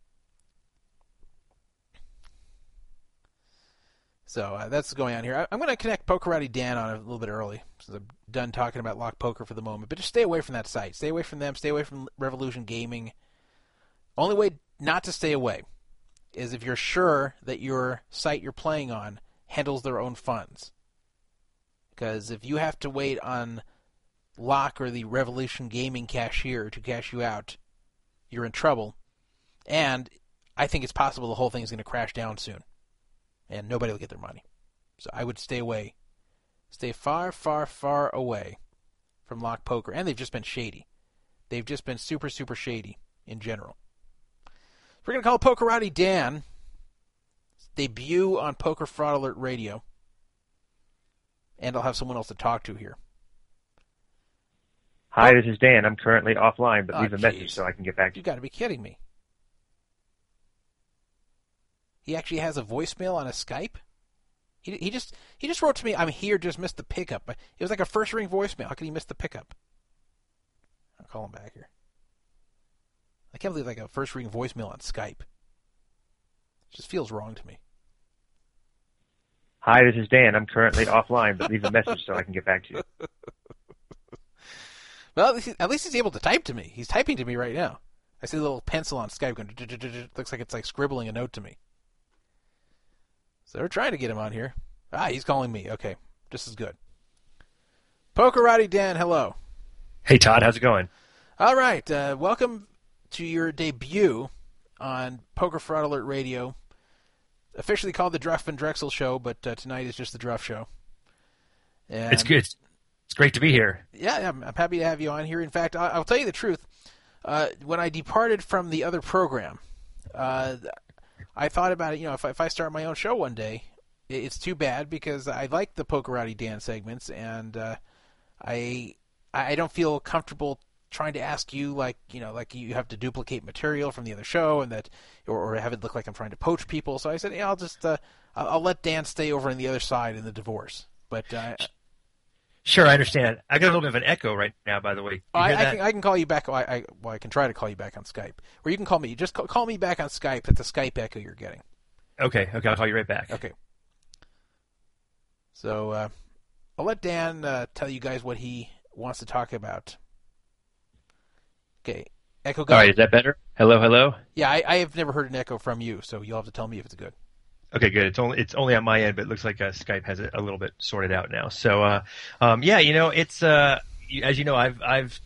So uh, that's going on here. I, am going to connect Pokerati Dan on a little bit early, since I'm done talking about Lock Poker for the moment. But just stay away from that site. Stay away from them. Stay away from Revolution Gaming. Only way not to stay away is if you're sure that your site you're playing on handles their own funds. Because if you have to wait on Lock or the Revolution Gaming cashier to cash you out, you're in trouble. And I think it's possible the whole thing is going to crash down soon and nobody will get their money. So I would stay away. Stay far, far, far away from Lock Poker. And they've just been shady. They've just been super, super shady in general. We're going to call Pokerati Dan. Debut on Poker Fraud Alert Radio. And I'll have someone else to talk to here. Hi, this is Dan. I'm currently offline, but oh, leave a geez. message so I can get back to you. You got to be kidding me. He actually has a voicemail on a Skype. He, he just he just wrote to me, "I'm here, just missed the pickup." It was like a first ring voicemail. How could he miss the pickup? I'll call him back here. I can't believe like a first ring voicemail on Skype. It just feels wrong to me. Hi, this is Dan. I'm currently offline, but leave a message so I can get back to you. well, at least he's able to type to me. He's typing to me right now. I see a little pencil on Skype going. Looks like it's like scribbling a note to me. So they're trying to get him on here. Ah, he's calling me. Okay, just as good. Pokerati Dan, hello. Hey Todd, how's it going? All right, uh, welcome to your debut on Poker Fraud Alert Radio. Officially called the Druff and Drexel Show, but uh, tonight is just the Druff Show. And it's good. It's great to be here. Yeah, I'm, I'm happy to have you on here. In fact, I, will tell you the truth. Uh, when I departed from the other program, uh, I thought about it. You know, if, if I start my own show one day, it's too bad because I like the Pokerati Dan segments, and uh, I I don't feel comfortable trying to ask you like you know like you have to duplicate material from the other show and that or, or have it look like I'm trying to poach people. So I said, yeah, I'll just uh, I'll let Dan stay over on the other side in the divorce. But uh, Sure, I understand. I got a little bit of an echo right now, by the way. I, I, can, I can call you back. Well I, well, I can try to call you back on Skype, or you can call me. Just call, call me back on Skype. It's a Skype echo you're getting. Okay, okay, I'll call you right back. Okay. So uh, I'll let Dan uh, tell you guys what he wants to talk about. Okay, echo. Go. All right, is that better? Hello, hello. Yeah, I, I have never heard an echo from you, so you'll have to tell me if it's good. Okay, good. It's only it's only on my end, but it looks like uh, Skype has it a little bit sorted out now. So, uh, um, yeah, you know, it's uh, as you know, I've I've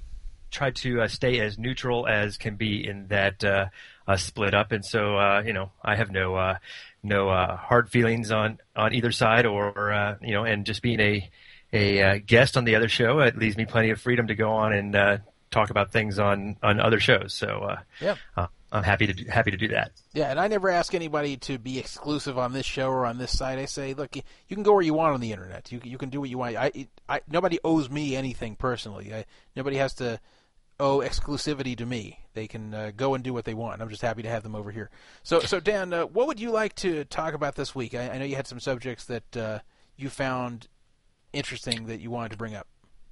tried to uh, stay as neutral as can be in that uh, uh, split up, and so uh, you know, I have no uh, no uh, hard feelings on on either side, or uh, you know, and just being a a uh, guest on the other show, it leaves me plenty of freedom to go on and uh, talk about things on on other shows. So, uh, yeah. I'm happy to do, happy to do that. Yeah, and I never ask anybody to be exclusive on this show or on this site. I say, look, you, can go where you want on the internet. You you can do what you want. I, I nobody owes me anything personally. I, nobody has to owe exclusivity to me. They can uh, go and do what they want. I'm just happy to have them over here. So so Dan, uh, what would you like to talk about this week? I, I know you had some subjects that uh, you found interesting that you wanted to bring up.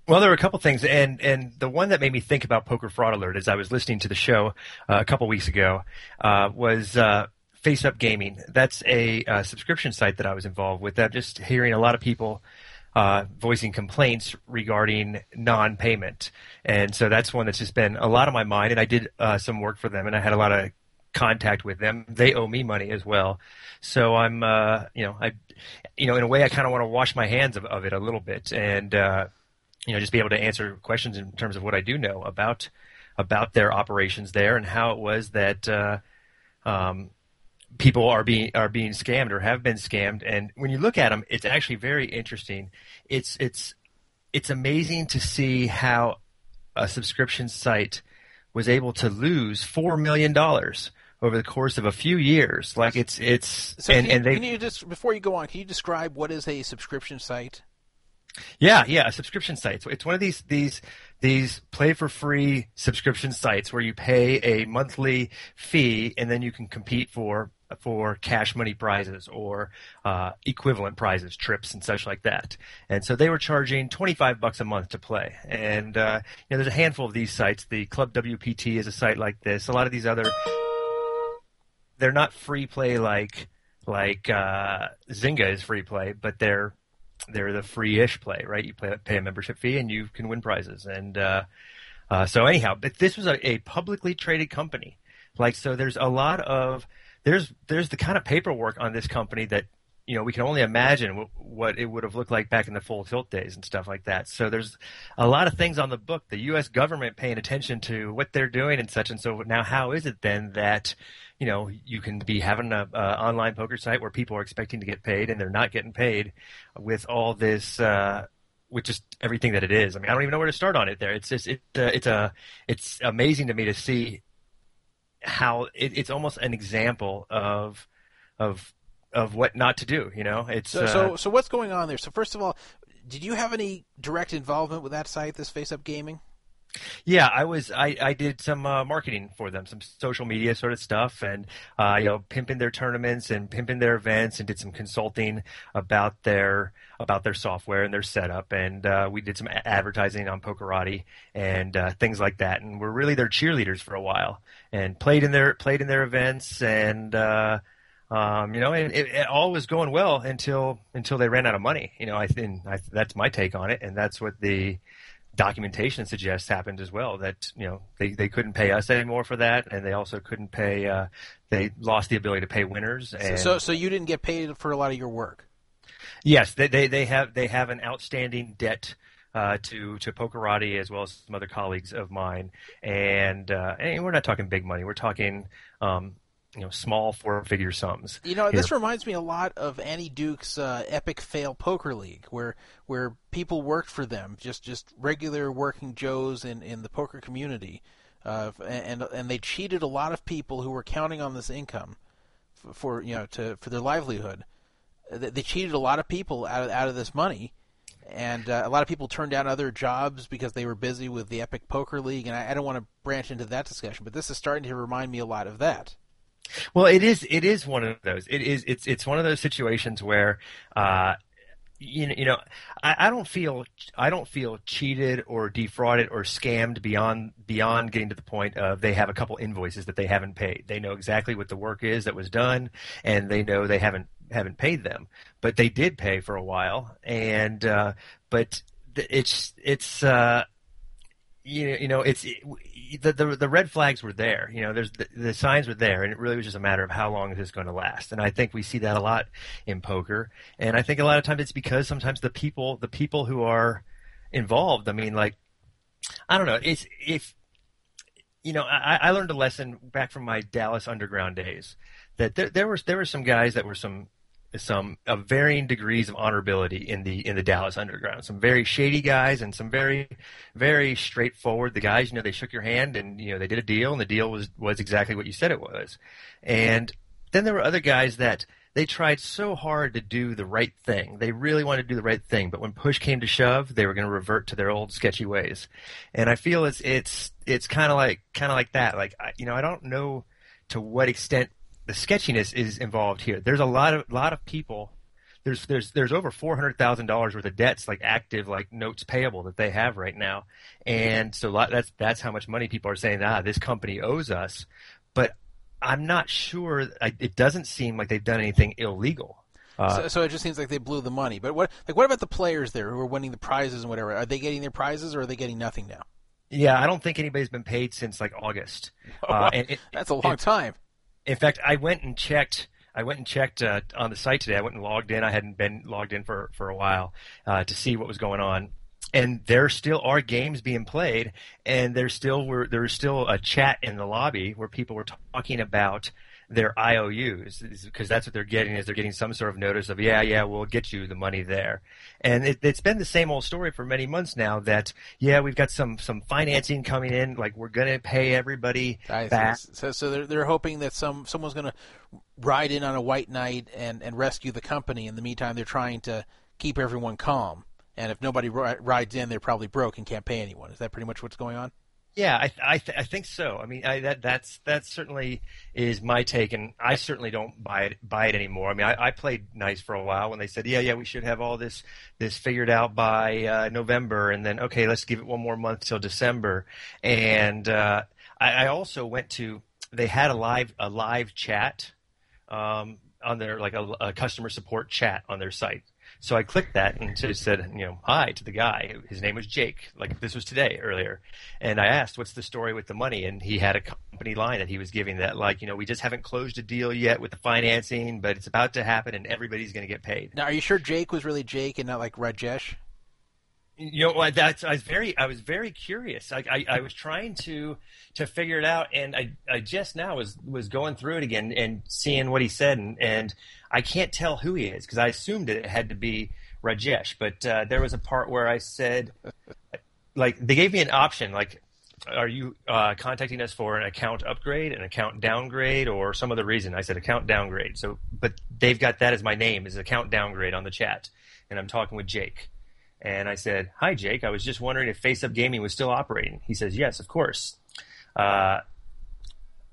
Well, there were a couple things, and and the one that made me think about Poker Fraud Alert as I was listening to the show uh, a couple weeks ago uh, was uh, Face Up Gaming. That's a uh, subscription site that I was involved with. I'm just hearing a lot of people uh, voicing complaints regarding non-payment, and so that's one that's just been a lot on my mind. And I did uh, some work for them, and I had a lot of contact with them. They owe me money as well. So I'm, you know, I, you know, in a way, I kind of want to wash my hands of, of it a little bit, and you know, just be able to answer questions in terms of what I do know about about their operations there and how it was that uh, um, people are being are being scammed or have been scammed. And when you look at them, it's actually very interesting. It's it's it's amazing to see how a subscription site was able to lose four million dollars over the course of a few years. Like it's it's So and, you, and they can you just before you go on, can you describe what is a subscription site? Yeah, yeah, a subscription site. So it's one of these these these play for free subscription sites where you pay a monthly fee and then you can compete for for cash money prizes or uh, equivalent prizes, trips and such like that. And so they were charging twenty five bucks a month to play. And uh, you know, there's a handful of these sites. The Club WPT is a site like this. A lot of these other they're not free play like like uh, Zynga is free play, but they're they're the free-ish play, right? You play, pay a membership fee and you can win prizes. And uh, uh, so anyhow, but this was a, a publicly traded company. Like so, there's a lot of there's there's the kind of paperwork on this company that you know we can only imagine w- what it would have looked like back in the full tilt days and stuff like that. So there's a lot of things on the book. The U.S. government paying attention to what they're doing and such and so. Now, how is it then that you know you can be having a, a online poker site where people are expecting to get paid and they're not getting paid with all this uh, with just everything that it is. I mean, I don't even know where to start on it. There, it's just it uh, it's a it's amazing to me to see how it, it's almost an example of of of what not to do. You know, it's So, uh, so, so what's going on there? So, first of all, did you have any direct involvement with that site, this Face Up Gaming? Yeah, I was. I, I did some uh, marketing for them, some social media sort of stuff, and uh, you know, pimping their tournaments and pimping their events, and did some consulting about their about their software and their setup, and uh, we did some advertising on Pokerati and uh, things like that, and we're really their cheerleaders for a while, and played in their played in their events, and uh, um, you know, and it, it all was going well until until they ran out of money. You know, I think I, that's my take on it, and that's what the documentation suggests happened as well. That you know they, they couldn't pay us anymore for that, and they also couldn't pay. Uh, they lost the ability to pay winners. And So, so you didn't get paid for a lot of your work. yes, they, they they have they have an outstanding debt. Uh, to to Pokerati as well as some other colleagues of mine, and uh, and we're not talking big money. We're talking um, you know small four figure sums. You know, here. this reminds me a lot of Annie Duke's uh, Epic Fail Poker League, where where people worked for them, just just regular working Joes in, in the poker community, uh, and and they cheated a lot of people who were counting on this income for, for you know to for their livelihood. They they cheated a lot of people out of out of this money, and uh, a lot of people turned down other jobs because they were busy with the Epic Poker League. And I, I don't want to branch into that discussion, but this is starting to remind me a lot of that. Well, it is. It is one of those. It is. It's. It's one of those situations where, uh, you know, you know, I, I don't feel. I don't feel cheated or defrauded or scammed beyond beyond getting to the point of they have a couple invoices that they haven't paid. They know exactly what the work is that was done, and they know they haven't haven't paid them, but they did pay for a while, and uh, but it's it's. Uh, you know, you know, it's it, the, the the red flags were there. You know, there's the, the signs were there, and it really was just a matter of how long is this going to last. And I think we see that a lot in poker, and I think a lot of times it's because sometimes the people the people who are involved. I mean, like I don't know, it's if you know, I, I learned a lesson back from my Dallas underground days that there, there were there were some guys that were some some of varying degrees of honorability in the in the Dallas underground. Some very shady guys and some very very straightforward. The guys, you know, they shook your hand and you know they did a deal and the deal was was exactly what you said it was. And then there were other guys that they tried so hard to do the right thing. They really wanted to do the right thing, but when push came to shove, they were going to revert to their old sketchy ways. And I feel it's it's it's kind of like kind of like that. Like I, you know, I don't know to what extent the sketchiness is involved here. There's a lot of lot of people. There's there's there's over four hundred thousand dollars worth of debts, like active, like notes payable that they have right now, and so lot, that's that's how much money people are saying. Ah, this company owes us, but I'm not sure. I, it doesn't seem like they've done anything illegal. Uh, so, so it just seems like they blew the money. But what like what about the players there who are winning the prizes and whatever? Are they getting their prizes or are they getting nothing now? yeah, I don't think anybody's been paid since like August. Uh, and it, That's a long it- time. In fact, I went and checked. I went and checked uh, on the site today. I went and logged in. I hadn't been logged in for for a while uh, to see what was going on. And there still are games being played, and there still were there was still a chat in the lobby where people were talking about their IOUs because that's what they're getting is they're getting some sort of notice of yeah yeah we'll get you the money there, and it, has been the same old story for many months now that yeah we've got some some financing coming in like we're gonna pay everybody I back. So so they're they're hoping that some someone's gonna ride in on a white knight and and rescue the company. In the meantime, they're trying to keep everyone calm. And if nobody rides in, they're probably broke and can't pay anyone. Is that pretty much what's going on? Yeah, I I, th- I think so. I mean, I, that that's that certainly is my take, and I certainly don't buy it buy it anymore. I mean, I, I played nice for a while when they said, yeah, yeah, we should have all this this figured out by uh, November, and then okay, let's give it one more month till December. And uh, I, I also went to they had a live a live chat um, on their like a, a customer support chat on their site so I clicked that and just said, you know, hi to the guy. His name was Jake. Like this was today earlier, and I asked, "What's the story with the money?" And he had a company line that he was giving that, like, you know, we just haven't closed a deal yet with the financing, but it's about to happen, and everybody's going to get paid. Now, are you sure Jake was really Jake and not like Rajesh? You know that's I was very I was very curious. I, I, I was trying to to figure it out, and I I just now was was going through it again and seeing what he said, and and I can't tell who he is because I assumed it had to be Rajesh, but uh, there was a part where I said, like they gave me an option, like. Are you uh, contacting us for an account upgrade, an account downgrade, or some other reason? I said account downgrade. So, but they've got that as my name, is account downgrade on the chat, and I'm talking with Jake. And I said, Hi, Jake. I was just wondering if Face Up Gaming was still operating. He says, Yes, of course. Uh,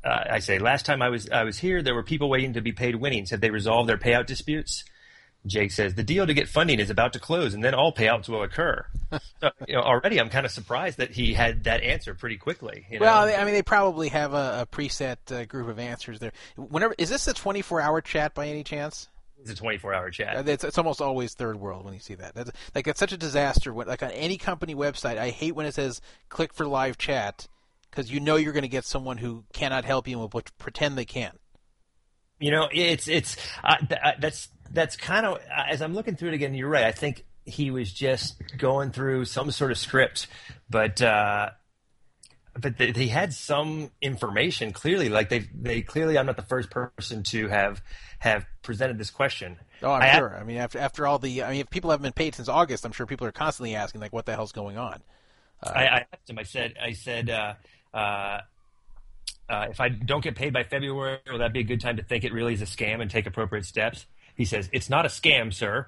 uh, I say, Last time I was, I was here, there were people waiting to be paid winnings. Have they resolved their payout disputes? Jake says, The deal to get funding is about to close, and then all payouts will occur. so, you know, already I'm kind of surprised that he had that answer pretty quickly. You know? Well, I mean, they probably have a, a preset uh, group of answers there. Whenever Is this a 24 hour chat by any chance? It's a 24 hour chat. It's, it's almost always third world when you see that. That's, like it's such a disaster. When, like on any company website, I hate when it says click for live chat because you know you're going to get someone who cannot help you and will pretend they can. You know, it's it's uh, th- uh, that's that's kind of as I'm looking through it again. You're right. I think he was just going through some sort of script, but uh, but they, they, had some information clearly. Like they they clearly, I'm not the first person to have have presented this question. Oh, I'm I sure. I mean, after after all the, I mean, if people haven't been paid since August, I'm sure people are constantly asking like, what the hell's going on? Uh, I, I, asked him. I said, I said. Uh, uh, uh, if I don't get paid by February, will that be a good time to think it really is a scam and take appropriate steps? He says, It's not a scam, sir.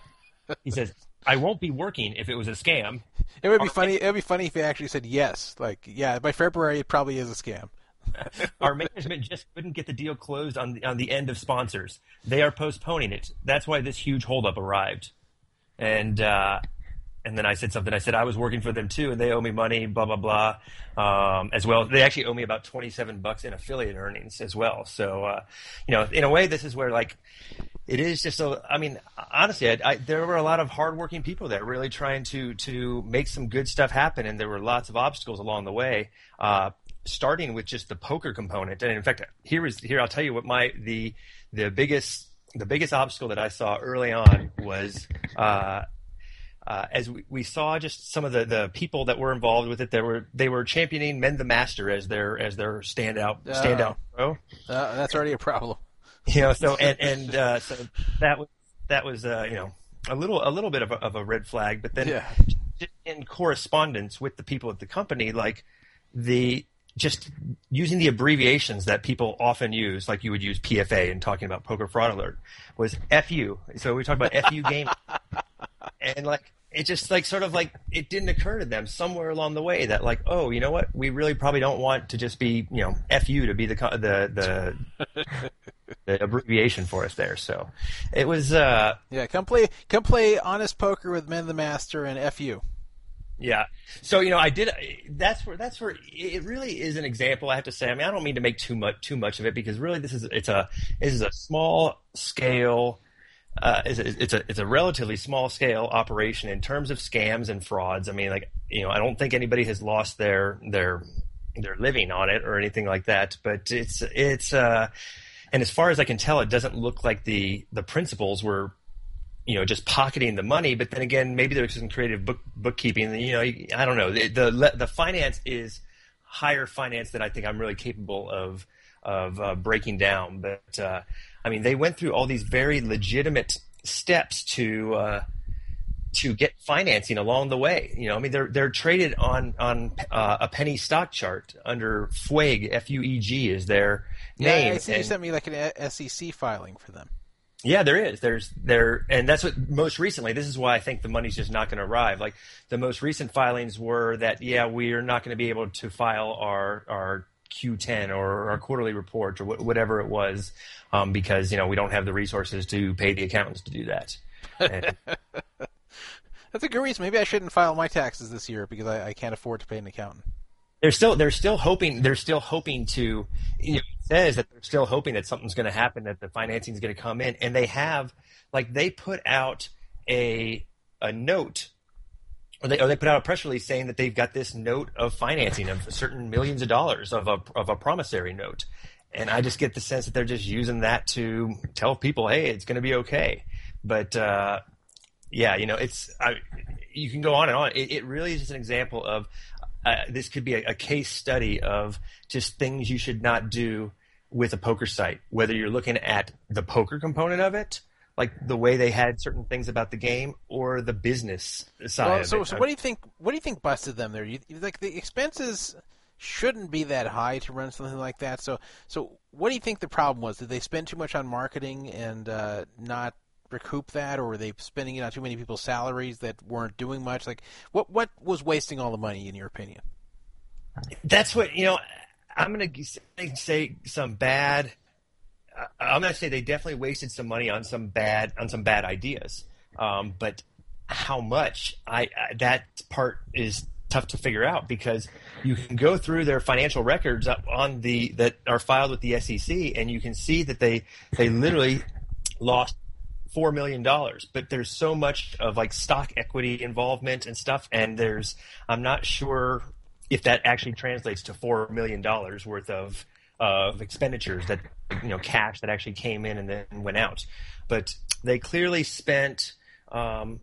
he says, I won't be working if it was a scam. It would be funny. It would be funny if he actually said yes. Like, yeah, by February it probably is a scam. Our management just couldn't get the deal closed on the on the end of sponsors. They are postponing it. That's why this huge holdup arrived. And uh, and then I said something. I said I was working for them too, and they owe me money. Blah blah blah. Um, as well, they actually owe me about twenty seven bucks in affiliate earnings as well. So, uh, you know, in a way, this is where like it is just a. I mean, honestly, I, I, there were a lot of hardworking people there really trying to to make some good stuff happen, and there were lots of obstacles along the way. Uh, starting with just the poker component, and in fact, here is here I'll tell you what my the the biggest the biggest obstacle that I saw early on was uh, uh, as we, we, saw just some of the, the people that were involved with it, they were they were championing Men the Master as their as their standout uh, standout pro. Uh, that's already a problem. You know, so and and uh, so that was that was uh, you know a little a little bit of a, of a red flag, but then yeah. in correspondence with the people at the company, like the just using the abbreviations that people often use, like you would use PFA and talking about poker fraud alert, was FU. So we talk about FU game, and like it just like sort of like it didn't occur to them somewhere along the way that like oh you know what we really probably don't want to just be you know fu to be the the the, the abbreviation for us there so it was uh yeah come play come play honest poker with men the master and fu yeah. So you know, I did. That's where that's where it really is an example. I have to say. I mean, I don't mean to make too much too much of it because really, this is it's a this is a small scale uh, it's, a, it's a it's a relatively small scale operation in terms of scams and frauds. I mean, like you know, I don't think anybody has lost their their they're living on it or anything like that. But it's it's uh, and as far as I can tell, it doesn't look like the the principals were you know just pocketing the money. But then again, maybe there's some creative book bookkeeping. You know, I don't know. The the, the finance is higher finance than I think I'm really capable of of uh, breaking down. But uh, I mean, they went through all these very legitimate steps to uh, to get financing along the way. You know, I mean, they're they're traded on on uh, a penny stock chart under FUEG. F U E G is their name. Yeah, I see. And, you sent me like an SEC filing for them. Yeah, there is. There's there, and that's what most recently. This is why I think the money's just not going to arrive. Like the most recent filings were that yeah, we are not going to be able to file our our Q10 or our quarterly report or whatever it was um, because you know we don't have the resources to pay the accountants to do that. And, That's a good reason. Maybe I shouldn't file my taxes this year because I, I can't afford to pay an accountant. They're still they're still hoping they're still hoping to you know, it says that they're still hoping that something's going to happen that the financing is going to come in and they have like they put out a a note or they, or they put out a press release saying that they've got this note of financing of certain millions of dollars of a of a promissory note, and I just get the sense that they're just using that to tell people, hey, it's going to be okay. But uh, yeah, you know, it's I, you can go on and on. It, it really is just an example of uh, this could be a, a, case study of just things you should not do with a poker site, whether you're looking at the poker component of it, like the way they had certain things about the game, or the business side. Well, so, so what do you think? What do you think busted them there? You, like the expenses shouldn't be that high to run something like that. So, so what do you think the problem was? Did they spend too much on marketing and uh, not recoup that, or were they spending it on too many people's salaries that weren't doing much? Like, what what was wasting all the money in your opinion? That's what you know. I'm going to say some bad. I'm going to say they definitely wasted some money on some bad on some bad ideas. Um, but how much? I, I that part is tough to figure out because you can go through their financial records on the that are filed with the SEC and you can see that they they literally lost four million dollars but there's so much of like stock equity involvement and stuff and there's i'm not sure if that actually translates to four million dollars worth of of expenditures that you know cash that actually came in and then went out but they clearly spent um,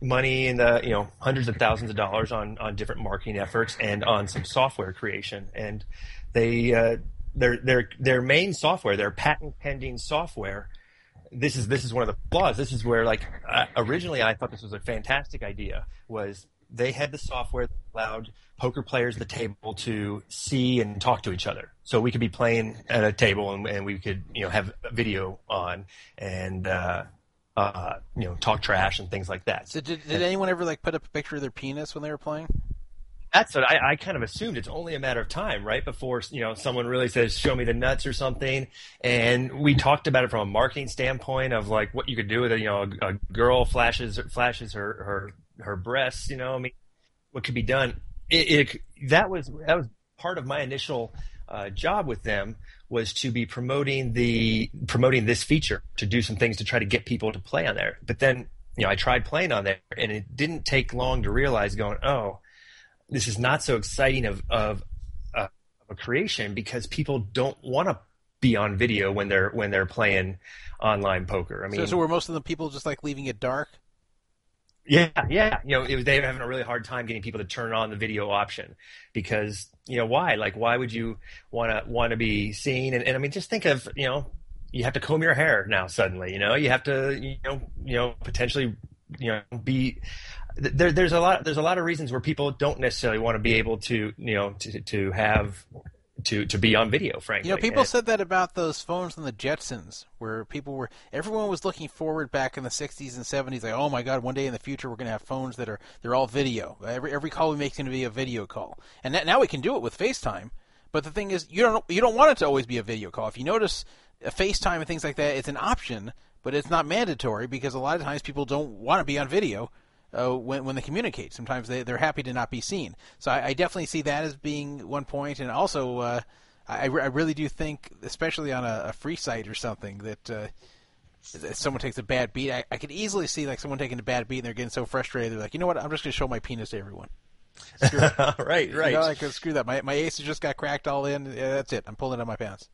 money in the you know hundreds of thousands of dollars on on different marketing efforts and on some software creation and they uh, their their their main software their patent pending software this is this is one of the flaws. This is where like uh, originally I thought this was a fantastic idea. Was they had the software that allowed poker players at the table to see and talk to each other. So we could be playing at a table and, and we could you know have video on and. Uh, uh, you know, talk trash and things like that. So did, did and, anyone ever like put up a picture of their penis when they were playing? that's what I, I, kind of assumed. It's only a matter of time, right? Before you know someone really says, "Show me the nuts" or something. And we talked about it from a marketing standpoint of like what you could do with it. You know, a, a girl flashes flashes her her her breasts. You know, I mean, what could be done? It, it that was that was part of my initial uh, job with them was to be promoting the promoting this feature to do some things to try to get people to play on there. But then you know I tried playing on there, and it didn't take long to realize going, oh this is not so exciting of of, uh, of a creation because people don't want to be on video when they're when they're playing online poker. I mean, so, so were most of the people just like leaving it dark? Yeah, yeah. You know, was, they were having a really hard time getting people to turn on the video option because you know why? Like, why would you want to want to be seen? And, and I mean, just think of you know, you have to comb your hair now suddenly. You know, you have to you know you know potentially you know be there, there's a lot there's a lot of reasons where people don't necessarily want to be able to you know to, to have to to be on video frankly. You know people and, said that about those phones in the jetsons where people were everyone was looking forward back in the 60s and 70s like oh my god one day in the future we're going to have phones that are they're all video. Every every call we make is going to be a video call. And that, now we can do it with facetime but the thing is you don't you don't want it to always be a video call. If you notice a facetime and things like that it's an option but it's not mandatory because a lot of times people don't want to be on video uh, when when they communicate. Sometimes they they're happy to not be seen. So I, I definitely see that as being one point, and also uh, I, I really do think, especially on a, a free site or something, that. Uh, if someone takes a bad beat, I, I could easily see like someone taking a bad beat and they're getting so frustrated. They're like, you know what? I'm just going to show my penis to everyone. right, right. You know, like, screw that. My my aces just got cracked all in. Yeah, that's it. I'm pulling it out my pants.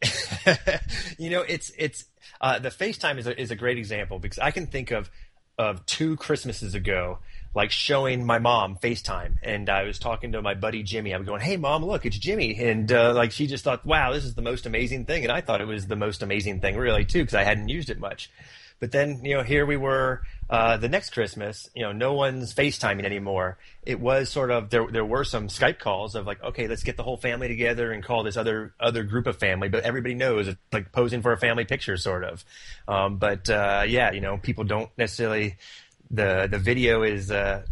you know, it's it's uh, the FaceTime is a, is a great example because I can think of of two Christmases ago, like showing my mom FaceTime, and I was talking to my buddy Jimmy. I'm going, "Hey, mom, look, it's Jimmy," and uh, like she just thought, "Wow, this is the most amazing thing," and I thought it was the most amazing thing, really, too, because I hadn't used it much. But then, you know, here we were uh, the next Christmas. You know, no one's FaceTiming anymore. It was sort of there. There were some Skype calls of like, okay, let's get the whole family together and call this other other group of family. But everybody knows it's like posing for a family picture, sort of. Um, but uh, yeah, you know, people don't necessarily. The the video is. Uh,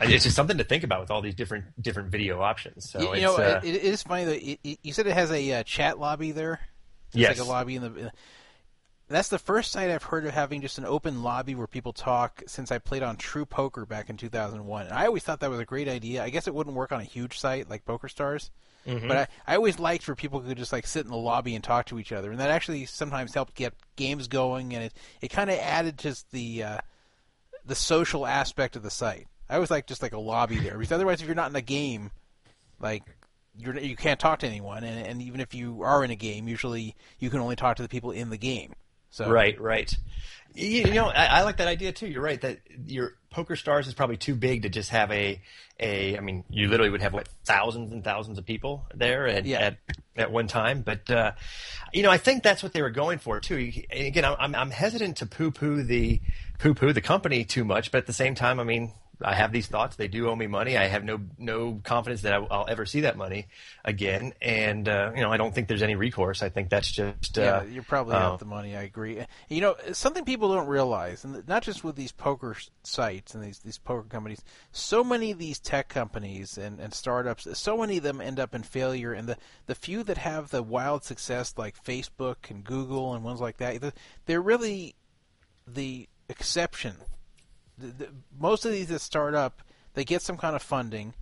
it's just something to think about with all these different different video options. So you, you know, uh, it, it is funny that you said it has a uh, chat lobby there. It's yes. like a lobby in the that's the first site I've heard of having just an open lobby where people talk since I played on True Poker back in 2001. And I always thought that was a great idea. I guess it wouldn't work on a huge site like PokerStars, mm-hmm. but I, I always liked where people could just like sit in the lobby and talk to each other, and that actually sometimes helped get games going, and it it kind of added just the uh, the social aspect of the site. I always like just like a lobby there because otherwise, if you're not in a game, like you're you can't talk to anyone, and, and even if you are in a game, usually you can only talk to the people in the game. So right, right. You, you know, I, I, like that idea too. You're right that your Poker Stars is probably too big to just have a a. I mean, you literally would have what thousands and thousands of people there at yeah. at, at one time. But uh, you know, I think that's what they were going for too. Again, I'm I'm hesitant to poo poo the poo poo the company too much, but at the same time, I mean, I have these thoughts. They do owe me money. I have no no confidence that I, will ever see that money again. And uh, you know, I don't think there's any recourse. I think that's just uh, yeah. You're probably uh, out the money. I agree. You know, something people don't realize, and not just with these poker sites and these these poker companies. So many of these tech companies and, and startups, so many of them end up in failure. And the the few that have the wild success, like Facebook and Google and ones like that, they're really the exception the, most of these that start up, they get some kind of funding.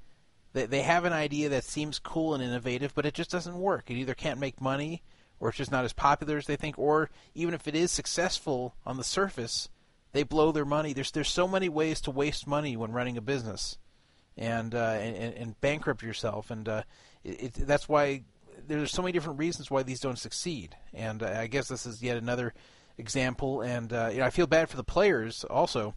They, they have an idea that seems cool and innovative, but it just doesn't work. It either can't make money, or it's just not as popular as they think, or even if it is successful on the surface, they blow their money. There's there's so many ways to waste money when running a business, and uh, and, and bankrupt yourself, and uh, it, it, that's why there's so many different reasons why these don't succeed. And uh, I guess this is yet another example. And uh, you know, I feel bad for the players also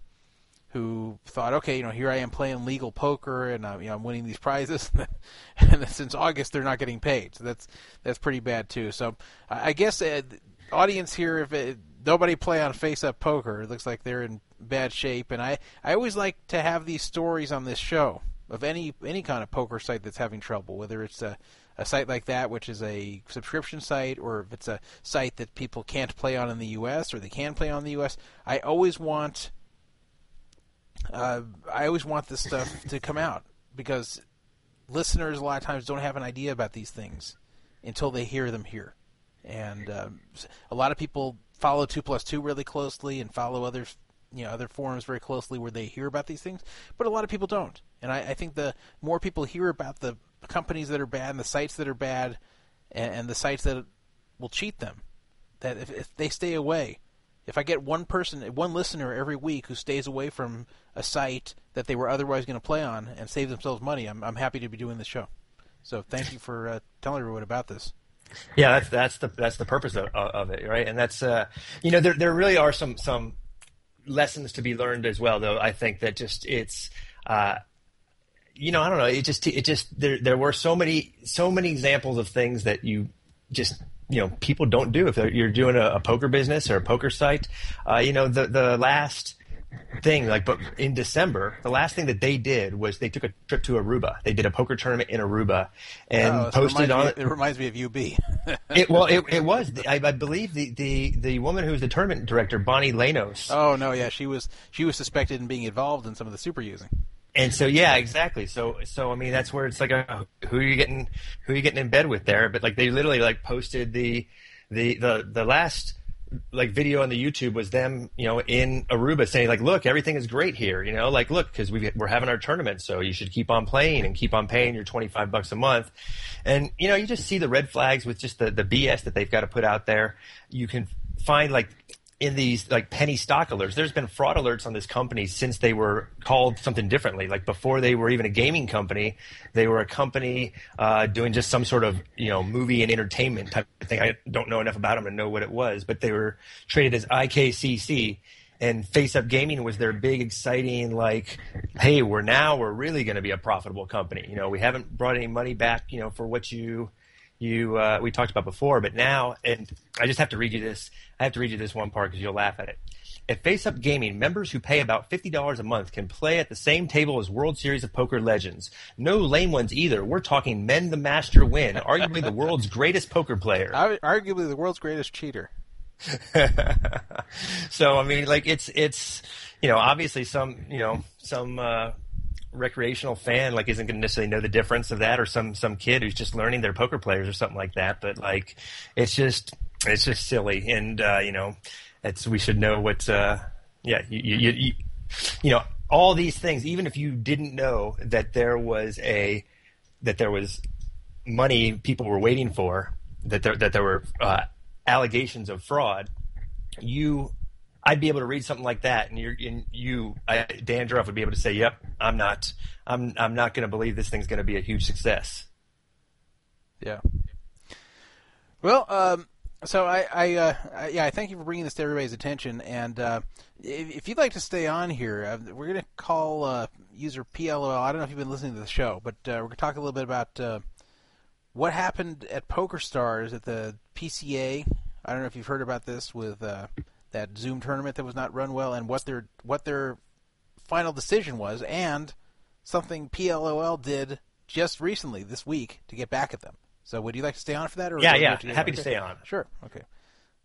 who thought, okay, you know, here I am playing legal poker and uh, you know I'm winning these prizes, and since August they're not getting paid. So that's that's pretty bad too. So I guess uh, audience here, if it, nobody play on Face Up Poker, it looks like they're in bad shape. And I I always like to have these stories on this show of any any kind of poker site that's having trouble, whether it's a a site like that, which is a subscription site, or if it's a site that people can't play on in the U.S. or they can play on the U.S. I always want uh, I always want this stuff to come out because listeners a lot of times don't have an idea about these things until they hear them here, and um, a lot of people follow two plus two really closely and follow other you know other forums very closely where they hear about these things, but a lot of people don't. And I, I think the more people hear about the companies that are bad and the sites that are bad, and, and the sites that will cheat them, that if, if they stay away, if I get one person, one listener every week who stays away from a site that they were otherwise going to play on and save themselves money, I'm, I'm happy to be doing this show. So thank you for uh, telling everyone about this. Yeah, that's that's the that's the purpose of, of it, right? And that's uh, you know there there really are some some lessons to be learned as well, though. I think that just it's. Uh, you know, I don't know. It just, it just, there, there were so many, so many examples of things that you just you know people don't do if you're doing a, a poker business or a poker site. Uh, you know the the last thing like but in December the last thing that they did was they took a trip to Aruba. They did a poker tournament in Aruba and oh, so posted it on it. It reminds me of UB. it well it, it was I, I believe the, the the woman who was the tournament director Bonnie Lanos. Oh no yeah she was she was suspected in being involved in some of the super using. And so yeah, exactly. So so I mean that's where it's like a, who are you getting who are you getting in bed with there? But like they literally like posted the the the the last like video on the YouTube was them, you know, in Aruba saying like, look, everything is great here, you know, like look, because we we're having our tournament, so you should keep on playing and keep on paying your twenty five bucks a month, and you know, you just see the red flags with just the the BS that they've got to put out there. You can find like in these like penny stock alerts. There's been fraud alerts on this company since they were called something differently. Like before they were even a gaming company, they were a company uh, doing just some sort of you know movie and entertainment type of thing. I don't know enough about them to know what it was, but they were traded as IKCC. And Face Up Gaming was their big, exciting, like, hey, we're now we're really going to be a profitable company. You know, we haven't brought any money back, you know, for what you you uh, we talked about before, but now, and I just have to read you this. I have to read you this one part because you'll laugh at it. At Face Up Gaming, members who pay about $50 a month can play at the same table as World Series of Poker legends. No lame ones either. We're talking Men the Master Nguyen, arguably the world's greatest poker player. Arguably the world's greatest cheater. so I mean, like it's it's you know obviously some you know some uh, recreational fan like isn't going to necessarily know the difference of that, or some some kid who's just learning their poker players or something like that. But like it's just it's just silly, and uh, you know it's we should know what uh, yeah you you, you you know all these things. Even if you didn't know that there was a that there was money people were waiting for that there that there were uh, allegations of fraud, you I'd be able to read something like that, and and you I, Dan Druff would be able to say, "Yep, I'm not I'm I'm not going to believe this thing's going to be a huge success." Yeah. Well, um, so I, I, uh, I, yeah, I thank you for bringing this to everybody's attention. And uh, if, if, you'd like to stay on here, uh, we're going to call uh, user PLOL. I don't know if you've been listening to the show, but uh, we're going to talk a little bit about uh, what happened at Poker Stars at the PCA. I don't know if you've heard about this with that Zoom tournament that was not run well, and what their what their final decision was, and something PLOL did just recently this week to get back at them. So, would you like to stay on for that? Or yeah, yeah, to happy to stay on. Sure. Okay.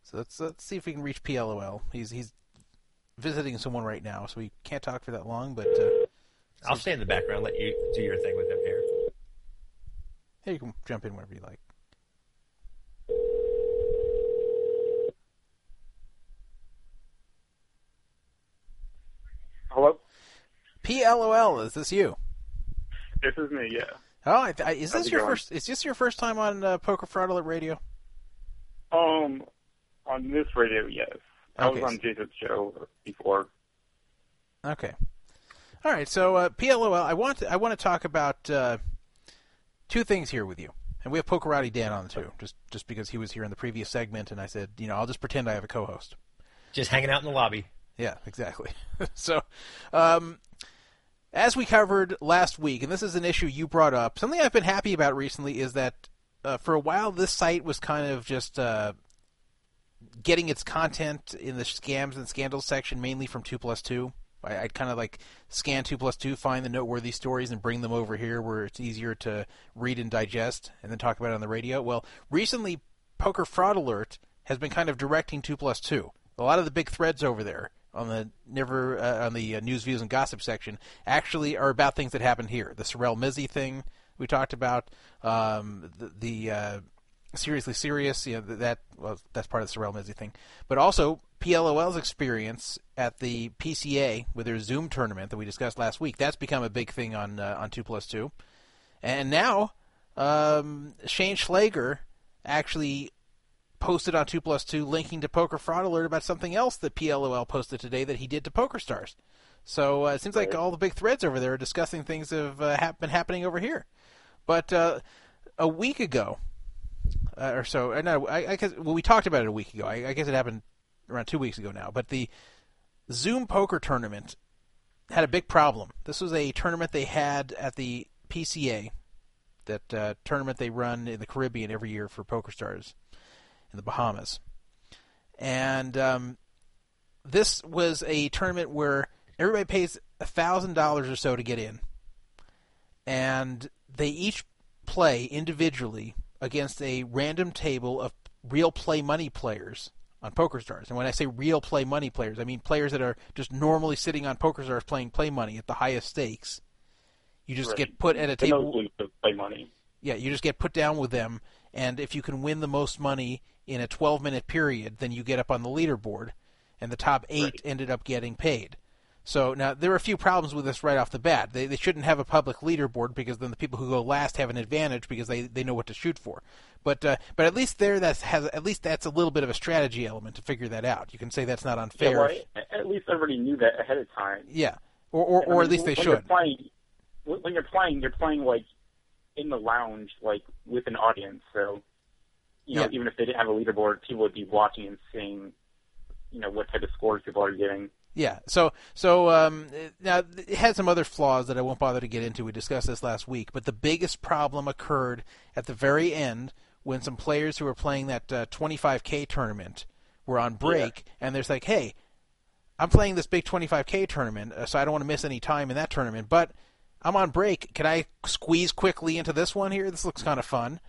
So let's let's see if we can reach PLOL. He's he's visiting someone right now, so we can't talk for that long. But uh, I'll stay in the background. Let you do your thing with him here. Hey, you can jump in whenever you like. Hello. PLOL, is this you? This is me. Yeah. Oh, I, I, is this your going? first? Is this your first time on uh, Poker Fraud Alert Radio? Um, on this radio, yes. I okay. was on Jason's show before. Okay. All right. So uh, PLOL, I want to, I want to talk about uh, two things here with you. And we have Pokerati Dan on too, just just because he was here in the previous segment, and I said, you know, I'll just pretend I have a co-host. Just hanging out in the lobby. Yeah, exactly. so, um, as we covered last week, and this is an issue you brought up, something I've been happy about recently is that uh, for a while this site was kind of just uh, getting its content in the scams and scandals section mainly from two plus two. I, would kind of like scan two plus two, find the noteworthy stories, and bring them over here where it's easier to read and digest, and then talk about it on the radio. Well, recently, Poker Fraud Alert has been kind of directing two plus two. A lot of the big threads over there on the never uh, on the uh, news, views, and gossip section actually are about things that happened here. The Sorel Mizzi thing we talked about, um, the, the uh, seriously serious, you know, that well, that's part of the Sorel Mizzi thing, but also PLOL's experience at the PCA with their Zoom tournament that we discussed last week. That's become a big thing on uh, on two plus two, and now um, Shane Schleger actually posted on two plus two linking to Poker Fraud Alert about something else that PLOL posted today that he did to Poker Stars. So uh, it seems like all the big threads over there are discussing things that have uh, ha- been happening over here. But uh, a week ago, uh, or so. Uh, no, I, I guess well, we talked about it a week ago. I, I guess it happened around two weeks ago now. But the Zoom poker tournament had a big problem. This was a tournament they had at the PCA, that uh, tournament they run in the Caribbean every year for poker stars in the Bahamas, and um, this was a tournament where everybody pays a thousand dollars or so to get in, and they each play individually against a random table of real play money players on PokerStars. And when I say real play money players, I mean players that are just normally sitting on PokerStars playing play money at the highest stakes. You just right. get put at a table. Play money. Yeah, you just get put down with them, and if you can win the most money in a 12-minute period, then you get up on the leaderboard, and the top eight right. ended up getting paid. So now there are a few problems with this right off the bat. They they shouldn't have a public leaderboard because then the people who go last have an advantage because they, they know what to shoot for. But uh, but at least there that has at least that's a little bit of a strategy element to figure that out. You can say that's not unfair. Yeah, well, at least everybody knew that ahead of time. Yeah, or or, or at least they when should. You're playing, when you're playing, you're playing like in the lounge, like with an audience. So you know, Yeah. even if they didn't have a leaderboard, people would be watching and seeing, you know, what type of scores people are getting. Yeah. So so um, now it had some other flaws that I won't bother to get into. We discussed this last week, but the biggest problem occurred at the very end when some players who were playing that uh, 25k tournament were on break, and they're like, hey, I'm playing this big 25k tournament, uh, so I don't want to miss any time in that tournament, but I'm on break. Can I squeeze quickly into this one here? This looks kind of fun.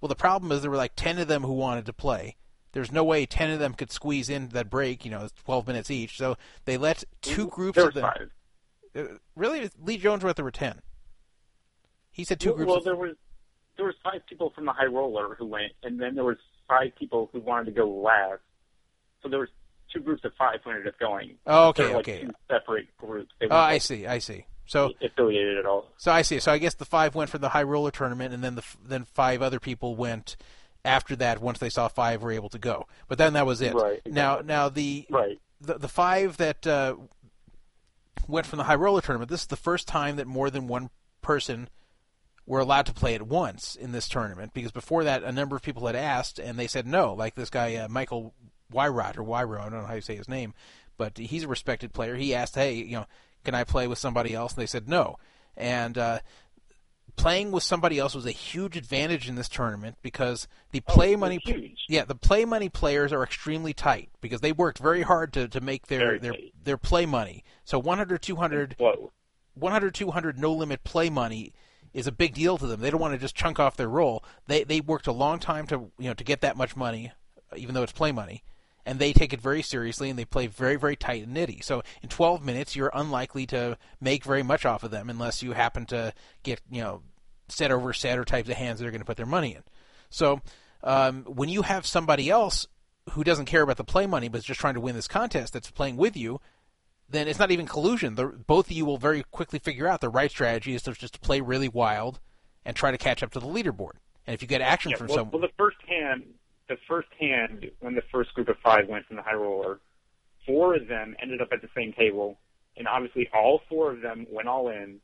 Well, the problem is there were like 10 of them who wanted to play. There's no way 10 of them could squeeze into that break, you know, it's 12 minutes each. So they let two groups there of them. five. Uh, Really? Lee Jones wrote there were 10. He said two well, groups well, there was there was five people from the high roller who went, and then there was five people who wanted to go last. So there was two groups of five who ended up going. Oh, okay, They're like okay. Separate groups. Oh, I see, I see. So affiliated at all. So I see. So I guess the five went for the high roller tournament, and then the then five other people went after that once they saw five were able to go. But then that was it. Right, Now, exactly. now the Right. the, the five that uh, went from the high roller tournament. This is the first time that more than one person were allowed to play at once in this tournament. Because before that, a number of people had asked, and they said no. Like this guy uh, Michael Wyrot or Wyro, I don't know how you say his name, but he's a respected player. He asked, "Hey, you know, can I play with somebody else?" And they said no. And uh, playing with somebody else was a huge advantage in this tournament because the Oh, play was money huge. yeah the play money players are extremely tight because they worked very hard to, to make their Very their tight. their play money so 100 200 Whoa. 100 200 no limit play money is a big deal to them they don't want to just chunk off their roll they they worked a long time to you know to get that much money even though it's play money and they take it very seriously and they play very very tight and nitty so in 12 minutes you're unlikely to make very much off of them unless you happen to get you know set over set or types of hands that are going to put their money in so um, when you have somebody else who doesn't care about the play money but is just trying to win this contest that's playing with you then it's not even collusion. The, both of you will very quickly figure out the right strategy is to just to play really wild and try to catch up to the leaderboard. And if you get action Yeah, from well, someone, well, the first hand, the first hand, when the first group of five went from the high roller, four of them ended up at the same table, and obviously all four of them went all in.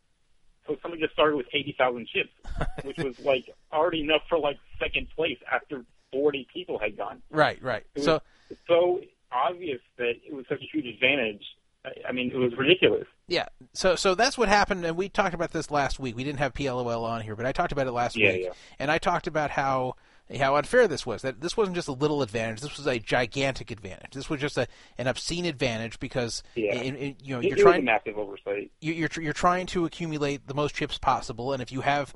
So someone just started with eighty thousand chips, which was like already enough for like second place after forty people had gone. right, right. It was So so obvious that it was such a huge advantage. I- I mean, it was ridiculous. yeah, so so that's what happened, and we talked about this last week. We didn't have PLOL on here, but I talked about it last Yeah, week, yeah. and I talked about how how unfair this was. That this wasn't just a little advantage; this was a gigantic advantage. This was just a an obscene advantage because Yeah. in, in, you know It, you're it trying massive oversight. you- you're you're trying to accumulate the most chips possible, and if you have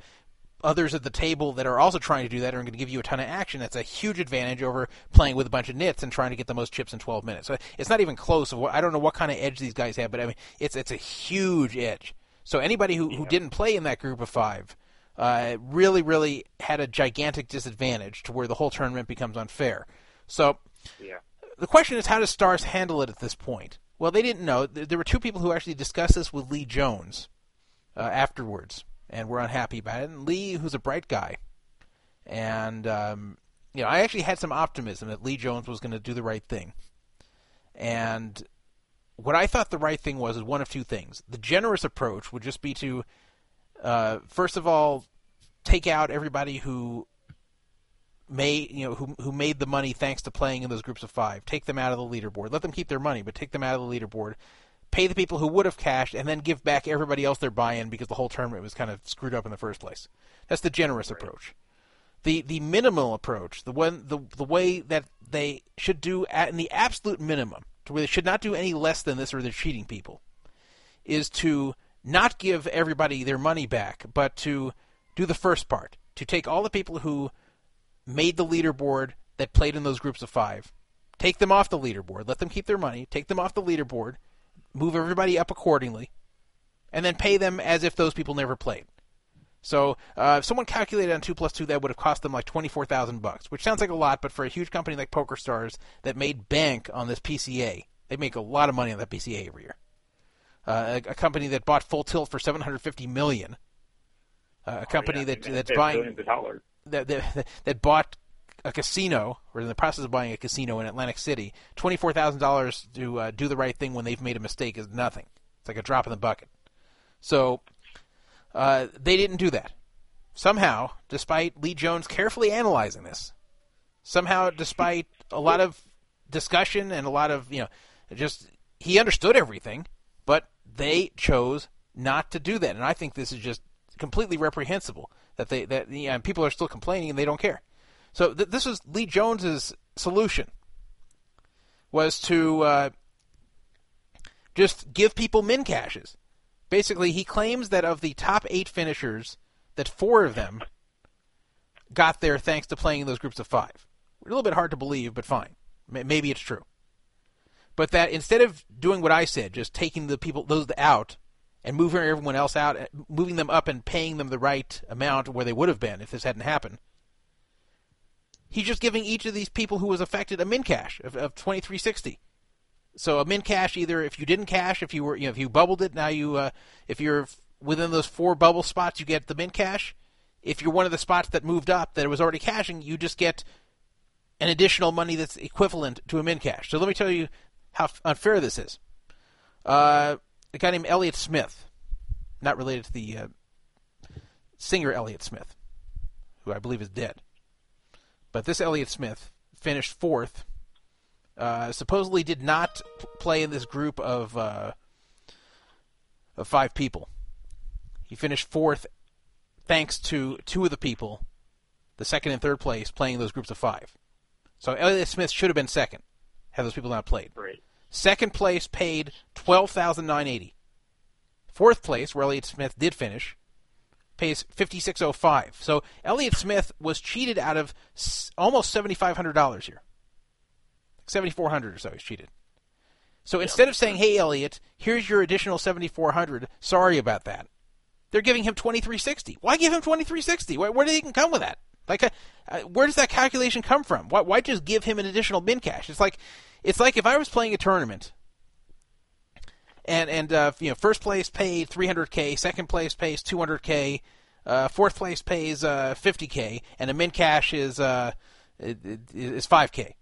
others at the table that are also trying to do that are going to give you a ton of action. That's a huge advantage over playing with a bunch of nits and trying to get the most chips in 12 minutes. So it's not even close. What, I don't know what kind of edge these guys have, but I mean it's it's a huge edge. So anybody who, who didn't play in that group of five uh, really really had a gigantic disadvantage to where the whole tournament becomes unfair. So Yeah. the question is, how does Stars handle it at this point? Well, they didn't know. There were two people who actually discussed this with Lee Jones uh, afterwards, and were unhappy about it. And Lee, who's a bright guy, and um, you know, I actually had some optimism that Lee Jones was going to do the right thing. And what I thought the right thing was is one of two things. The generous approach would just be to, uh, first of all, take out everybody who made you know who who made the money thanks to playing in those groups of five. Take them out of the leaderboard. Let them keep their money, but take them out of the leaderboard. Pay the people who would have cashed, and then give back everybody else their buy-in because the whole tournament was kind of screwed up in the first place. That's the generous approach. The the minimal approach, the one the the way that they should do at in the absolute minimum, to where they should not do any less than this, or they're cheating people, is to not give everybody their money back, but to do the first part, to take all the people who made the leaderboard that played in those groups of five, take them off the leaderboard, let them keep their money, take them off the leaderboard, move everybody up accordingly, and then pay them as if those people never played. So, uh, if someone calculated on two plus two, that would have cost them like twenty four thousand bucks, which sounds like a lot, but for a huge company like PokerStars that made bank on this PCA, they make a lot of money on that PCA every year. Uh, a, a, company that bought Full Tilt for 750 million, uh, a company oh, yeah. that that's buying that, that that bought a casino, or in the process of buying a casino in Atlantic City, twenty four thousand dollars to uh, do the right thing when they've made a mistake is nothing. It's like a drop in the bucket. So uh, they didn't do that. Somehow, despite Lee Jones carefully analyzing this, somehow, despite a lot of discussion and a lot of you know, just he understood everything, but they chose not to do that, and I think this is just completely reprehensible that they that yeah, people are still complaining and they don't care. So th- this was Lee Jones's solution was to uh, just give people min cashes. Basically, he claims that of the top eight finishers, that four of them got there thanks to playing in those groups of five. A little bit hard to believe, but fine. Maybe it's true. But that instead of doing what I said, just taking the people those out and moving everyone else out, moving them up and paying them the right amount where they would have been if this hadn't happened, He's just giving each of these people who was affected a min cash of, of 2360. So a min cash either if you didn't cash, if you were you know if you bubbled it, now you uh, if you're within those four bubble spots, you get the min cash. If you're one of the spots that moved up that was already cashing, you just get an additional money that's equivalent to a min cash. So let me tell you how unfair this is. Uh, a guy named Elliott Smith, not related to the uh, singer Elliott Smith, who I believe is dead. But this Elliott Smith finished fourth. Uh, supposedly did not play in this group of uh, of five people. He finished fourth, thanks to two of the people, the second and third place, playing those groups of five. So Elliott Smith should have been second, had those people not played. Second place paid twelve thousand nine eighty. Fourth place, where Elliott Smith did finish, pays 5605. So Elliott Smith was cheated out of almost $7500 here. 7400 or so he's cheated. So instead of saying, "Hey Elliott, here's your additional 7400, sorry about that." They're giving him 2360. Why give him 2360? Where, where did he can come with that? Like uh, uh, where does that calculation come from? Why, why just give him an additional min cash? It's like it's like if I was playing a tournament and and uh, you know first place paid 300k, second place pays 200k, uh, fourth place pays uh, 50k, and the min cash is uh, is 5k,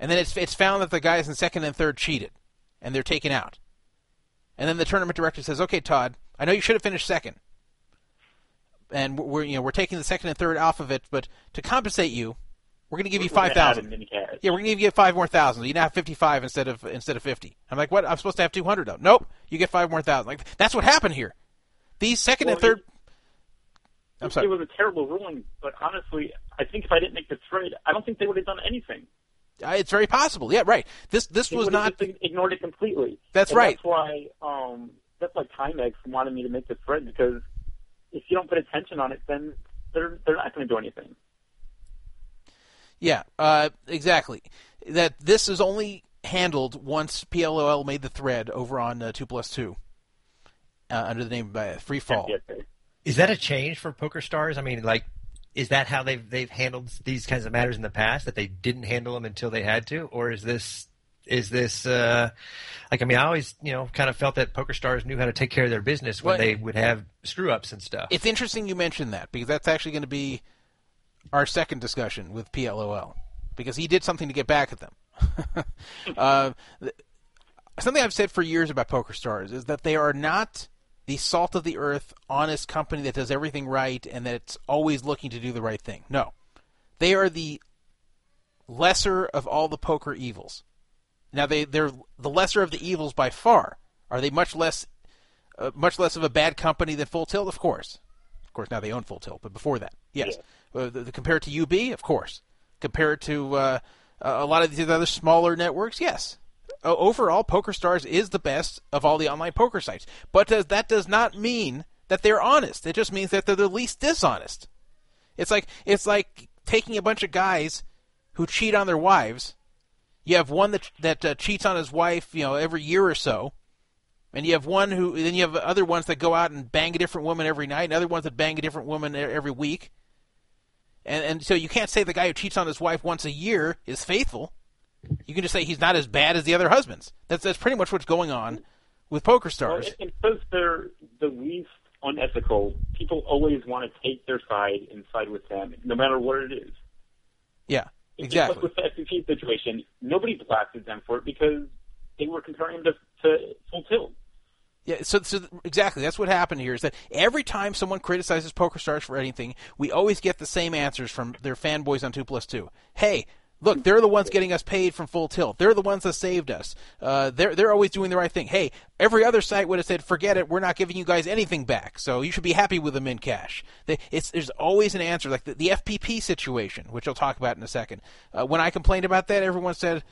and then it's it's found that the guys in second and third cheated, and they're taken out, and then the tournament director says, "Okay, Todd, I know you should have finished second, and we're you know we're taking the second and third off of it, but to compensate you, we're going to give you five thousand. Yeah, we're going to give you five more thousand. You now have fifty-five instead of instead of fifty. I'm like, what? I'm supposed to have two hundred though. Nope, you get five more thousand. Like that's what happened here. These second well, and third. It, I'm sorry. It was a terrible ruling, but honestly, I think if I didn't make the trade, I don't think they would have done anything. Uh, it's very possible. Yeah, right. This this they was not ignored it completely. That's and right. That's why um, that's why Timex wanted me to make the thread because if you don't put attention on it, then they're they're not going to do anything. Yeah, uh, exactly. That this is only handled once PLOL made the thread over on uh, Two Plus Two uh, under the name of uh, Free Fall. Is that a change for Poker Stars? I mean, like, is that how they've they've handled these kinds of matters in the past? That they didn't handle them until they had to, or is this is this uh, like? I mean, I always you know kind of felt that Poker Stars knew how to take care of their business when well, they would have screw ups and stuff. It's interesting you mentioned that because that's actually going to be our second discussion with PLOL because he did something to get back at them. uh, something I've said for years about Poker Stars is that they are not the salt of the earth, honest company that does everything right and that's always looking to do the right thing. No, they are the lesser of all the poker evils. Now they they're the lesser of the evils by far. Are they much less uh, much less of a bad company than Full Tilt? Of course. Of course, now they own Full Tilt, but before that, yes. Yeah. Uh, the, the, compared to UB, of course. Compared to uh, a lot of these other smaller networks, yes. Uh, overall, PokerStars is the best of all the online poker sites. But does, that does not mean that they're honest. It just means that they're the least dishonest. It's like it's like taking a bunch of guys who cheat on their wives. You have one that that uh, cheats on his wife, you know, every year or so, and you have one who then you have other ones that go out and bang a different woman every night, and other ones that bang a different woman every week. And, and so you can't say the guy who cheats on his wife once a year is faithful. You can just say he's not as bad as the other husbands. That's that's pretty much what's going on with poker stars. it's because they're the least unethical. People always want to take their side and side with them, no matter what it is. yeah, exactly. With the FPP situation, nobody blasted them for it because they were comparing them to, to Full Tilt. Yeah, so, so exactly that's what happened here is that every time someone criticizes PokerStars for anything, we always get the same answers from their fanboys on Two Plus Two. Hey, look, they're the ones getting us paid from Full Tilt. They're the ones that saved us. Uh, they're they're always doing the right thing. Hey, every other site would have said, forget it, we're not giving you guys anything back. So you should be happy with them in cash. They, it's there's always an answer like the, the FPP situation, which I'll talk about in a second. Uh, when I complained about that, everyone said,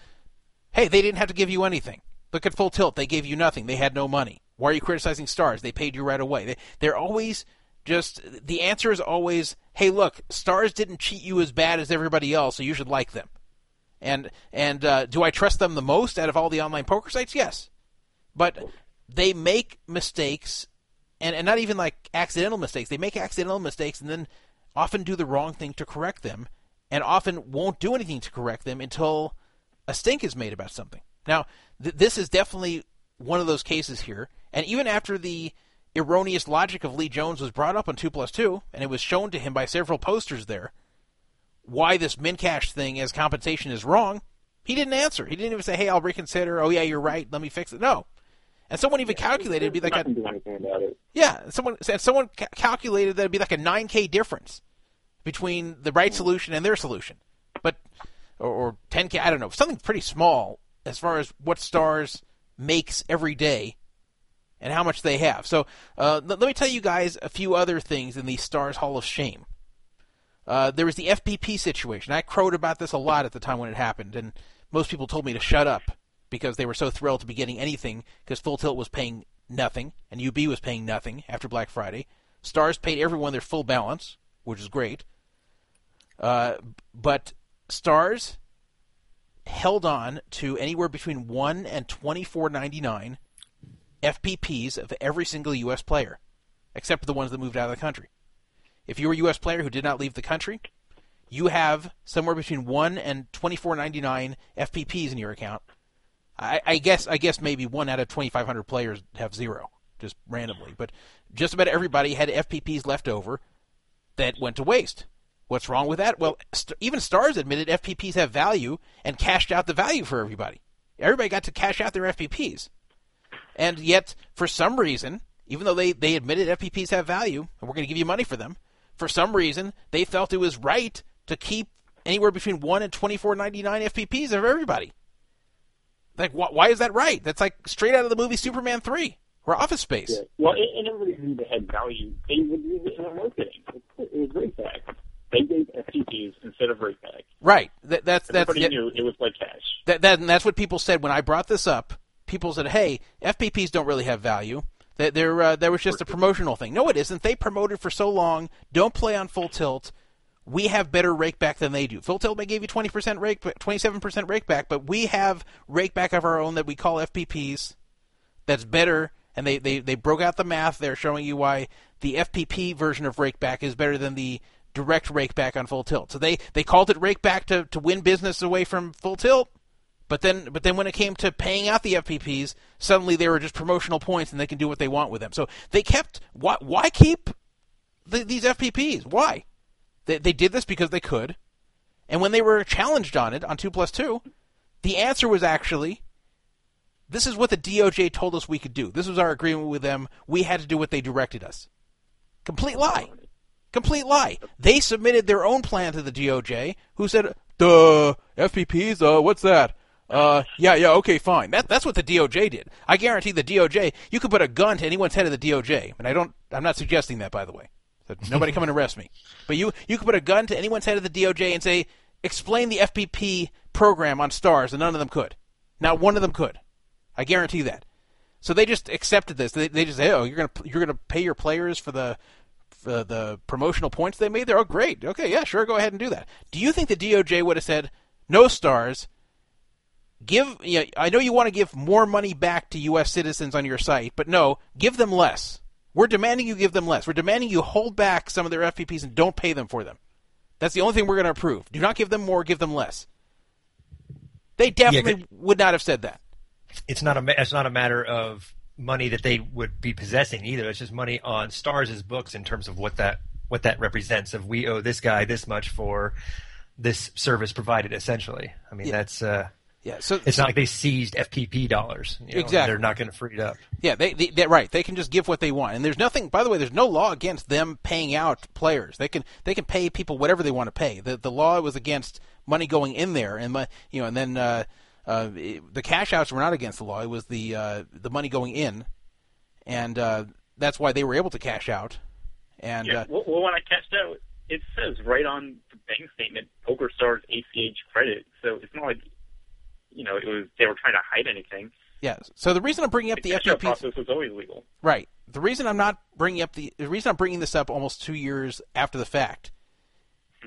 Hey, they didn't have to give you anything. Look at Full Tilt. They gave you nothing. They had no money. Why are you criticizing Stars? They paid you right away. They, they're always just, the answer is always, hey, look, Stars didn't cheat you as bad as everybody else, so you should like them. And, and, uh, do I trust them the most out of all the online poker sites? Yes. But they make mistakes, and, and not even like accidental mistakes. They make accidental mistakes and then often do the wrong thing to correct them, and often won't do anything to correct them until a stink is made about something. Now, th- this is definitely one of those cases here, and even after the erroneous logic of Lee Jones was brought up on 2 plus 2, and it was shown to him by several posters there, why this min cash thing as compensation is wrong, he didn't answer. He didn't even say, hey, I'll reconsider. Oh, yeah, you're right. Let me fix it. No. And someone even calculated it'd be like a not gonna do anything about it. yeah, someone and someone ca- calculated that it'd be like a 9k difference between the right solution and their solution, but or, or 10k, I don't know, something pretty small as far as what stars makes every day and how much they have. So uh, let, me tell you guys a few other things in the Stars Hall of Shame. Uh, there was the FPP situation. I crowed about this a lot at the time when it happened, and most people told me to shut up because they were so thrilled to be getting anything because Full Tilt was paying nothing and UB was paying nothing after Black Friday. Stars paid everyone their full balance, which is great. Uh, but Stars held on to anywhere between one and twenty four ninety nine FPPs of every single U.S. player, except for the ones that moved out of the country. If you were a U.S. player who did not leave the country, you have somewhere between one and twenty four ninety nine FPPs in your account. I, I guess I guess maybe one out of twenty five hundred players have zero, just randomly. But just about everybody had FPPs left over that went to waste. What's wrong with that? Well, st- even Stars admitted FPPs have value and cashed out the value for everybody. Everybody got to cash out their FPPs. And yet, for some reason, even though they, they admitted FPPs have value and we're going to give you money for them, for some reason, they felt it was right to keep anywhere between 1 and 24.99 FPPs of everybody. Like, wh- why is that right? That's like straight out of the movie Superman 3 or Office Space. Yeah. Well, and and everybody knew they had value. They would use it in their marketing. It was great back. They gave FPPs instead of rate back. Right. That, that's that's Everybody yeah, knew it was like cash. that, that and that's what people said when I brought this up. People said, "Hey, FPPs don't really have value. That uh, there was just a promotional thing." No, it isn't. They promoted for so long. Don't play on full tilt. We have better rake back than they do. Full tilt may give you twenty percent rake, twenty seven percent rake back, but we have rake back of our own that we call FPPs. That's better. And they, they, they broke out the math. They're showing you why the FPP version of rakeback is better than the direct rakeback on full tilt. So they, they called it rakeback to, to win business away from full tilt. But then, but then when it came to paying out the FPPs, suddenly they were just promotional points, and they can do what they want with them. So they kept why why keep the, these FPPs? Why? They they did this because they could, and when they were challenged on it on two plus two, the answer was actually, this is what the DOJ told us we could do. This was our agreement with them. We had to do what they directed us. Complete lie. Complete lie. They submitted their own plan to the DOJ, who said, "The FPPs. Uh, what's that? Uh, yeah, yeah, okay, fine. That that's what the DOJ did. I guarantee the DOJ. You could put a gun to anyone's head of the DOJ, and I don't. I'm not suggesting that, by the way. So nobody come and arrest me. But you you could put a gun to anyone's head of the DOJ and say, explain the FPP program on stars, and none of them could. Not one of them could. I guarantee that. So they just accepted this. They, they just say, "Oh, you're gonna you're gonna pay your players for the for the promotional points they made there. Oh, great. Okay, yeah, sure. Go ahead and do that." Do you think the DOJ would have said, "No stars. Give. You know, I know you want to give more money back to U.S. citizens on your site, but no, give them less. We're demanding you give them less. We're demanding you hold back some of their FPPs and don't pay them for them. That's the only thing we're going to approve. Do not give them more. Give them less." They definitely good. would not have said that. it's not a it's not a matter of money that they would be possessing either. It's just money on Stars' books in terms of what that what that represents. Of we owe this guy this much for this service provided. Essentially, I mean Yeah. that's uh, Yeah, so it's not like they seized FPP dollars. you know, Exactly. they're not going to free it up. Yeah, they, they they're right. They can just give what they want, and there's nothing. By the way, there's no law against them paying out players. They can they can pay people whatever they want to pay. The the law was against money going in there, and you know, and then uh, uh, it- the cash outs were not against the law. It was the uh, the money going in, and uh, that's why they were able to cash out. And Yeah. uh, Well, well, when I cashed out, it says right on the bank statement PokerStars ACH credit. So it's not like you know it was they were trying to hide anything. yeah, so the reason I'm bringing up The the FPP process was always legal. Right. The reason I'm not bringing up the the reason I'm bringing this up almost two years after the fact,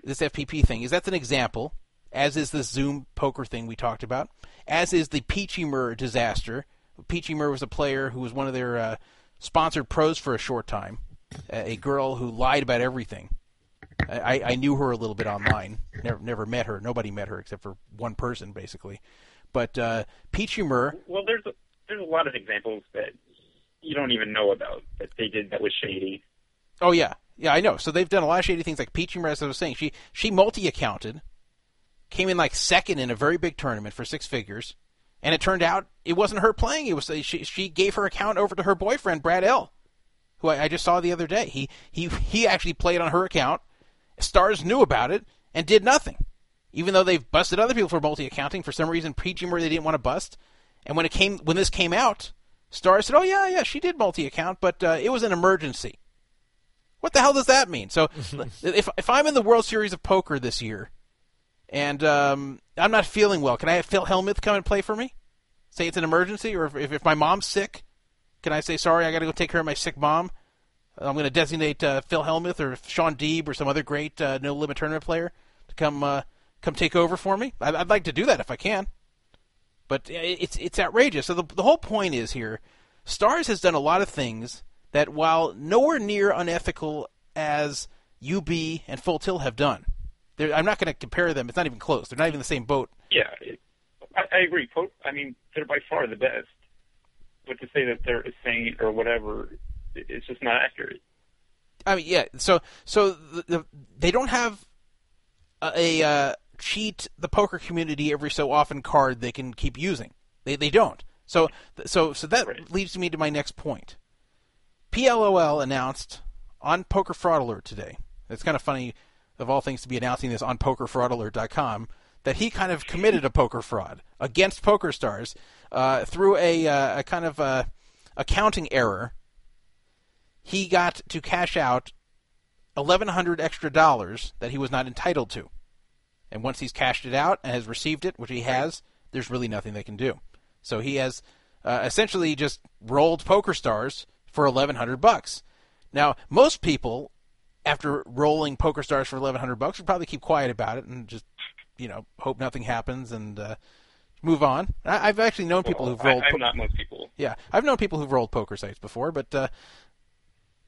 this FPP thing is that's an example, as is the Zoom poker thing we talked about, as is the Peachy Mur disaster. Peachy Mur was a player who was one of their uh, sponsored pros for a short time, a a girl who lied about everything. I, I knew her a little bit online. Never never met her. Nobody met her except for one person, basically. But uh, Peachy Mur, Well, there's a, there's a lot of examples that you don't even know about that they did that was shady. Oh yeah, yeah, I know. So they've done a lot of shady things, like Peachy Mur, as I was saying. She she multi-accounted, came in like second in a very big tournament for six figures, and it turned out it wasn't her playing. It was she she gave her account over to her boyfriend Brad L, who I, I just saw the other day. He he he actually played on her account. Stars knew about it and did nothing, even though they've busted other people for multi-accounting. For some reason, Peachy Mur they didn't want to bust, and when it came when this came out, Star said, "Oh yeah, yeah, she did multi-account, but uh, it was an emergency." What the hell does that mean? So, if if I'm in the World Series of Poker this year, and um, I'm not feeling well, can I have Phil Hellmuth come and play for me? Say it's an emergency, or if if, if my mom's sick, can I say sorry? I got to go take care of my sick mom. I'm going to designate uh, Phil Hellmuth or Shaun Deeb or some other great uh, no limit tournament player to come uh, come take over for me. I'd, I'd like to do that if I can, but it's it's outrageous. So the the whole point is here, Stars has done a lot of things that, while nowhere near unethical as UB and Full Tilt have done, I'm not going to compare them. It's not even close. They're not even the same boat. Yeah, it, I, I agree. I mean, they're by far the best. But to say that they're a saint or whatever, it- it's just not accurate. I mean, yeah. So, so the, the, they don't have a, a uh, cheat the poker community every so often card they can keep using. They they don't. So so so that Right. leads me to my next point. PLOL announced on Poker Fraud Alert today. It's kind of funny, of all things, to be announcing this on PokerFraudAlert.com that he kind of committed a poker fraud against PokerStars uh, through a, uh, a kind of uh, accounting error. He got to cash out eleven hundred extra dollars that he was not entitled to. And once he's cashed it out and has received it, which he has, there's really nothing they can do. So he has uh, essentially just rolled Poker Stars for eleven hundred bucks. Now, most people, after rolling Poker Stars for eleven hundred bucks, would probably keep quiet about it and just, you know, hope nothing happens and uh, move on. I, I've actually known people who've rolled. I, po- I'm not most people. yeah, I've known people who've rolled poker sites before, but uh,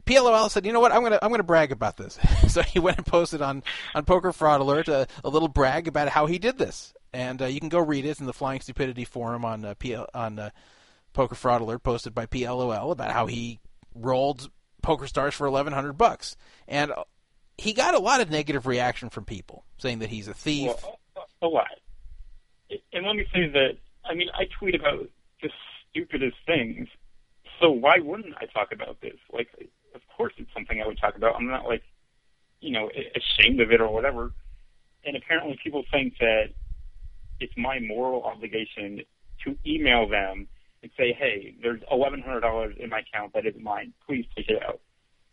PLOL said, "You know what? I'm gonna I'm gonna brag about this." so he went and posted on on Poker Fraud Alert a, a little brag about how he did this, and uh, you can go read it in the Flying Stupidity forum on uh, PL, on uh, Poker Fraud Alert, posted by PLOL about how he rolled Poker Stars for 1,100 bucks, and uh, he got a lot of negative reaction from people saying that he's a thief. Well, a lot. And let me say that, I mean, I tweet about the stupidest things, so why wouldn't I talk about this? Like, of course it's something I would talk about. I'm not, like, you know, ashamed of it or whatever. And apparently people think that it's my moral obligation to email them and say, hey, there's $1,100 in my account that isn't mine. Please take it out.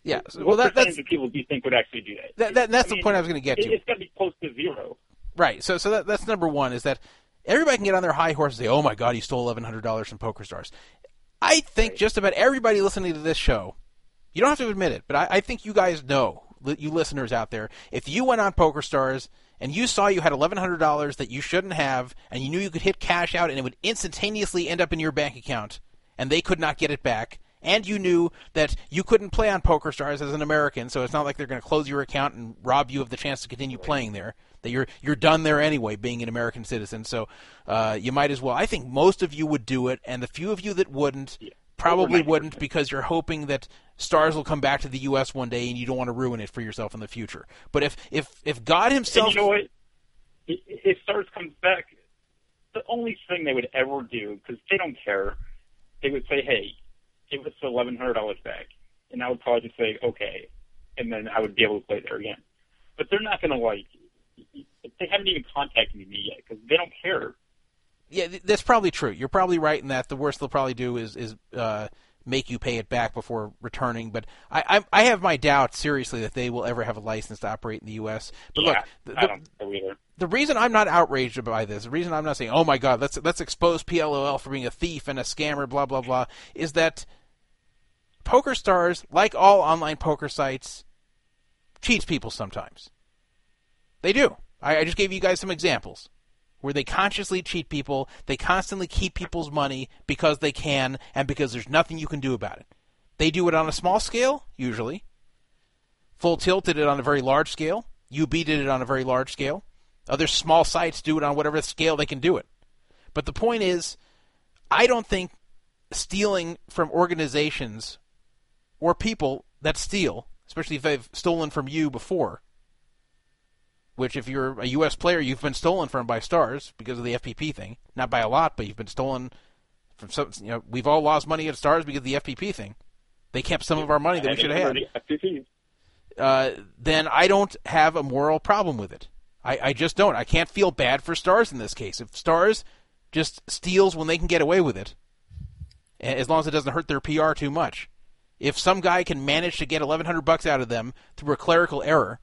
yeah, so- what well that, that's of people do you think would actually do that? that, that, that's I the mean, point I was going to get it- to. It's going to be close to zero. Right. So so that, that's number one is that everybody can get on their high horse and say, "Oh my God, you stole eleven hundred dollars from Poker Stars." I think just about everybody listening to this show, you don't have to admit it, but I, I think you guys know, you listeners out there, if you went on Poker Stars and you saw you had eleven hundred dollars that you shouldn't have, and you knew you could hit cash out and it would instantaneously end up in your bank account, and they could not get it back. And you knew that you couldn't play on Poker Stars as an American, so it's not like they're going to close your account and rob you of the chance to continue playing there. That you're you're done there anyway, being an American citizen. So uh, you might as well. I think most of you would do it, and the few of you that wouldn't probably wouldn't because you're hoping that stars will come back to the U.S. one day and you don't want to ruin it for yourself in the future. But if if if God And Himself, you know what? If Stars comes back, the only thing they would ever do, because they don't care, they would say, "Hey, give us the eleven hundred dollars back," and I would probably just say, "Okay," and then I would be able to play there again. But they're not going to like. They haven't even contacted me yet because they don't care. Yeah, that's probably true. You're probably right in that. The worst they'll probably do is is uh, make you pay it back before returning. But I, I I have my doubts seriously that they will ever have a license to operate in the U.S. But yeah, look, the, I the, don't either. the reason I'm not outraged by this, the reason I'm not saying, "Oh my God, let's let's expose PLOL for being a thief and a scammer," blah blah blah, is that Poker Stars, like all online poker sites, cheats people sometimes. They do. I, I just gave you guys some examples where they consciously cheat people. They constantly keep people's money because they can and because there's nothing you can do about it. They do it on a small scale, usually. Full Tilt did it on a very large scale. UB did it on a very large scale. Other small sites do it on whatever scale they can do it. But the point is, I don't think stealing from organizations or people that steal, especially if they've stolen from you before, which if you're a U.S. player, you've been stolen from by stars because of the FPP thing. Not by a lot, but you've been stolen from some. You know, we've all lost money at stars because of the FPP thing. They kept some of our money that we should have had uh, then I don't have a moral problem with it. I, I just don't. I can't feel bad for Stars in this case. If Stars just steals when they can get away with it, as long as it doesn't hurt their PR too much. If some guy can manage to get 1100 bucks out of them through a clerical error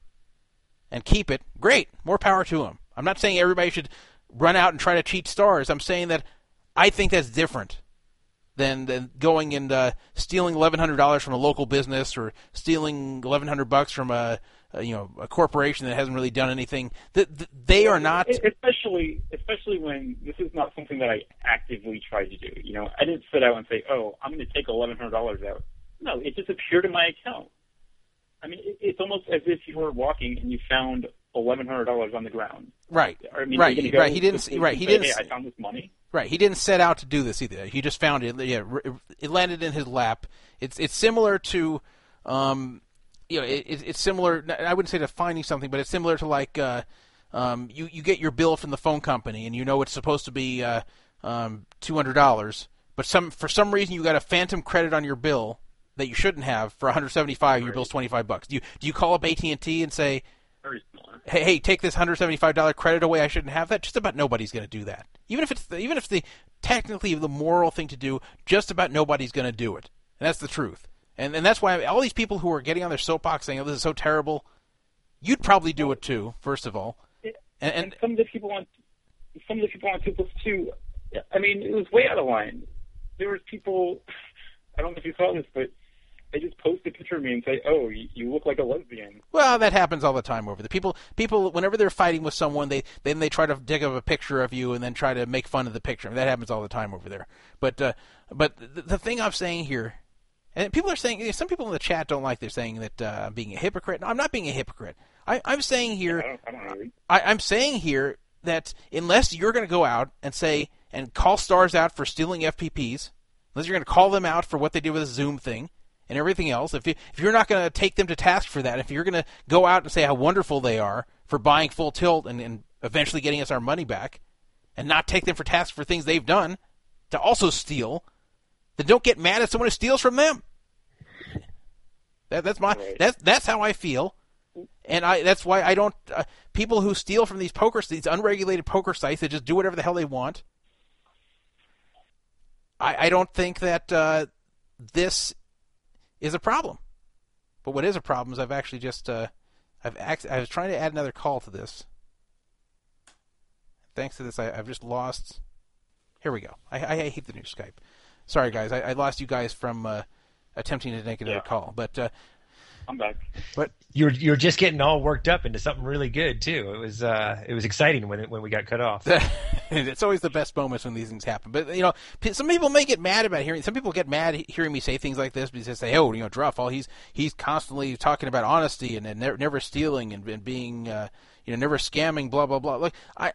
and keep it, great. More power to him. I'm not saying everybody should run out and try to cheat Stars. I'm saying that I think that's different than than going and uh, stealing eleven hundred dollars from a local business or stealing eleven hundred bucks from a, a you know a corporation that hasn't really done anything. Th- th- they are not. Especially especially when this is not something that I actively tried to do. You know, I didn't sit out and say, "Oh, I'm going to take eleven hundred dollars out." No, it just appeared in my account. I mean, it, it's almost as if you were walking and you found eleven hundred dollars on the ground. Right, I mean, right, go right. He didn't. Right, he say, didn't. Hey, I found this money. Right, he didn't set out to do this either. He just found it. Yeah, it landed in his lap. It's it's similar to, um, you know, it, it- it's similar. I wouldn't say to finding something, but it's similar to like, uh, um, you you get your bill from the phone company and you know it's supposed to be uh, um, two hundred dollars, but some for some reason you got a phantom credit on your bill that you shouldn't have for one hundred seventy five. Your bill's twenty five bucks. Do you do you call up AT and T and say? Hey, hey, take this hundred seventy-five dollar credit away. I shouldn't have that. Just about nobody's going to do that. Even if it's the, even if the technically the moral thing to do, just about nobody's going to do it. And that's the truth. And and that's why all these people who are getting on their soapbox saying, "Oh, this is so terrible," you'd probably do it too. First of all, and, And and some of the people on some of the people on Two Plus Two, I mean, it was way out of line. There was people. I don't know if you saw this, but they just post a picture of me and say, "Oh, you, look like a lesbian." Well, that happens all the time over there. People, people, whenever they're fighting with someone, they then they try to dig up a picture of you and then try to make fun of the picture. that happens all the time over there. But, uh, but the, the thing I'm saying here, and people are saying, some people in the chat don't like. They're saying that uh, I'm being a hypocrite. No, I'm not being a hypocrite. I, I'm saying here, I don't, I I'm saying here that unless you're going to go out and say and call stars out for stealing FPPs, unless you're going to call them out for what they did with the Zoom thing and everything else, if you, if you're not going to take them to task for that, if you're going to go out and say how wonderful they are for buying full tilt and, and eventually getting us our money back, and not take them for task for things they've done to also steal, then don't get mad at someone who steals from them. That, that's my that's that's how I feel and I that's why I don't uh, people who steal from these poker these unregulated poker sites that just do whatever the hell they want. I I don't think that uh, this is a problem. But what is a problem is I've actually just uh, I've act- I was trying to add another call to this. Thanks to this, I, I've just lost. Here we go. I, I, I hate the new Skype. Sorry, guys. I, I lost you guys from uh, attempting to make another Yeah. call. But uh, I'm back. but you're you were just getting all worked up into something really good too. It was uh it was exciting when it, when we got cut off. it's always the best moments when these things happen. But you know, some people may get mad about hearing. Some people get mad hearing me say things like this because they say, "Oh, you know, Druff, all he's he's constantly talking about honesty and, and never, never stealing and, and being, uh, you know, never scamming, blah blah blah." Look, I.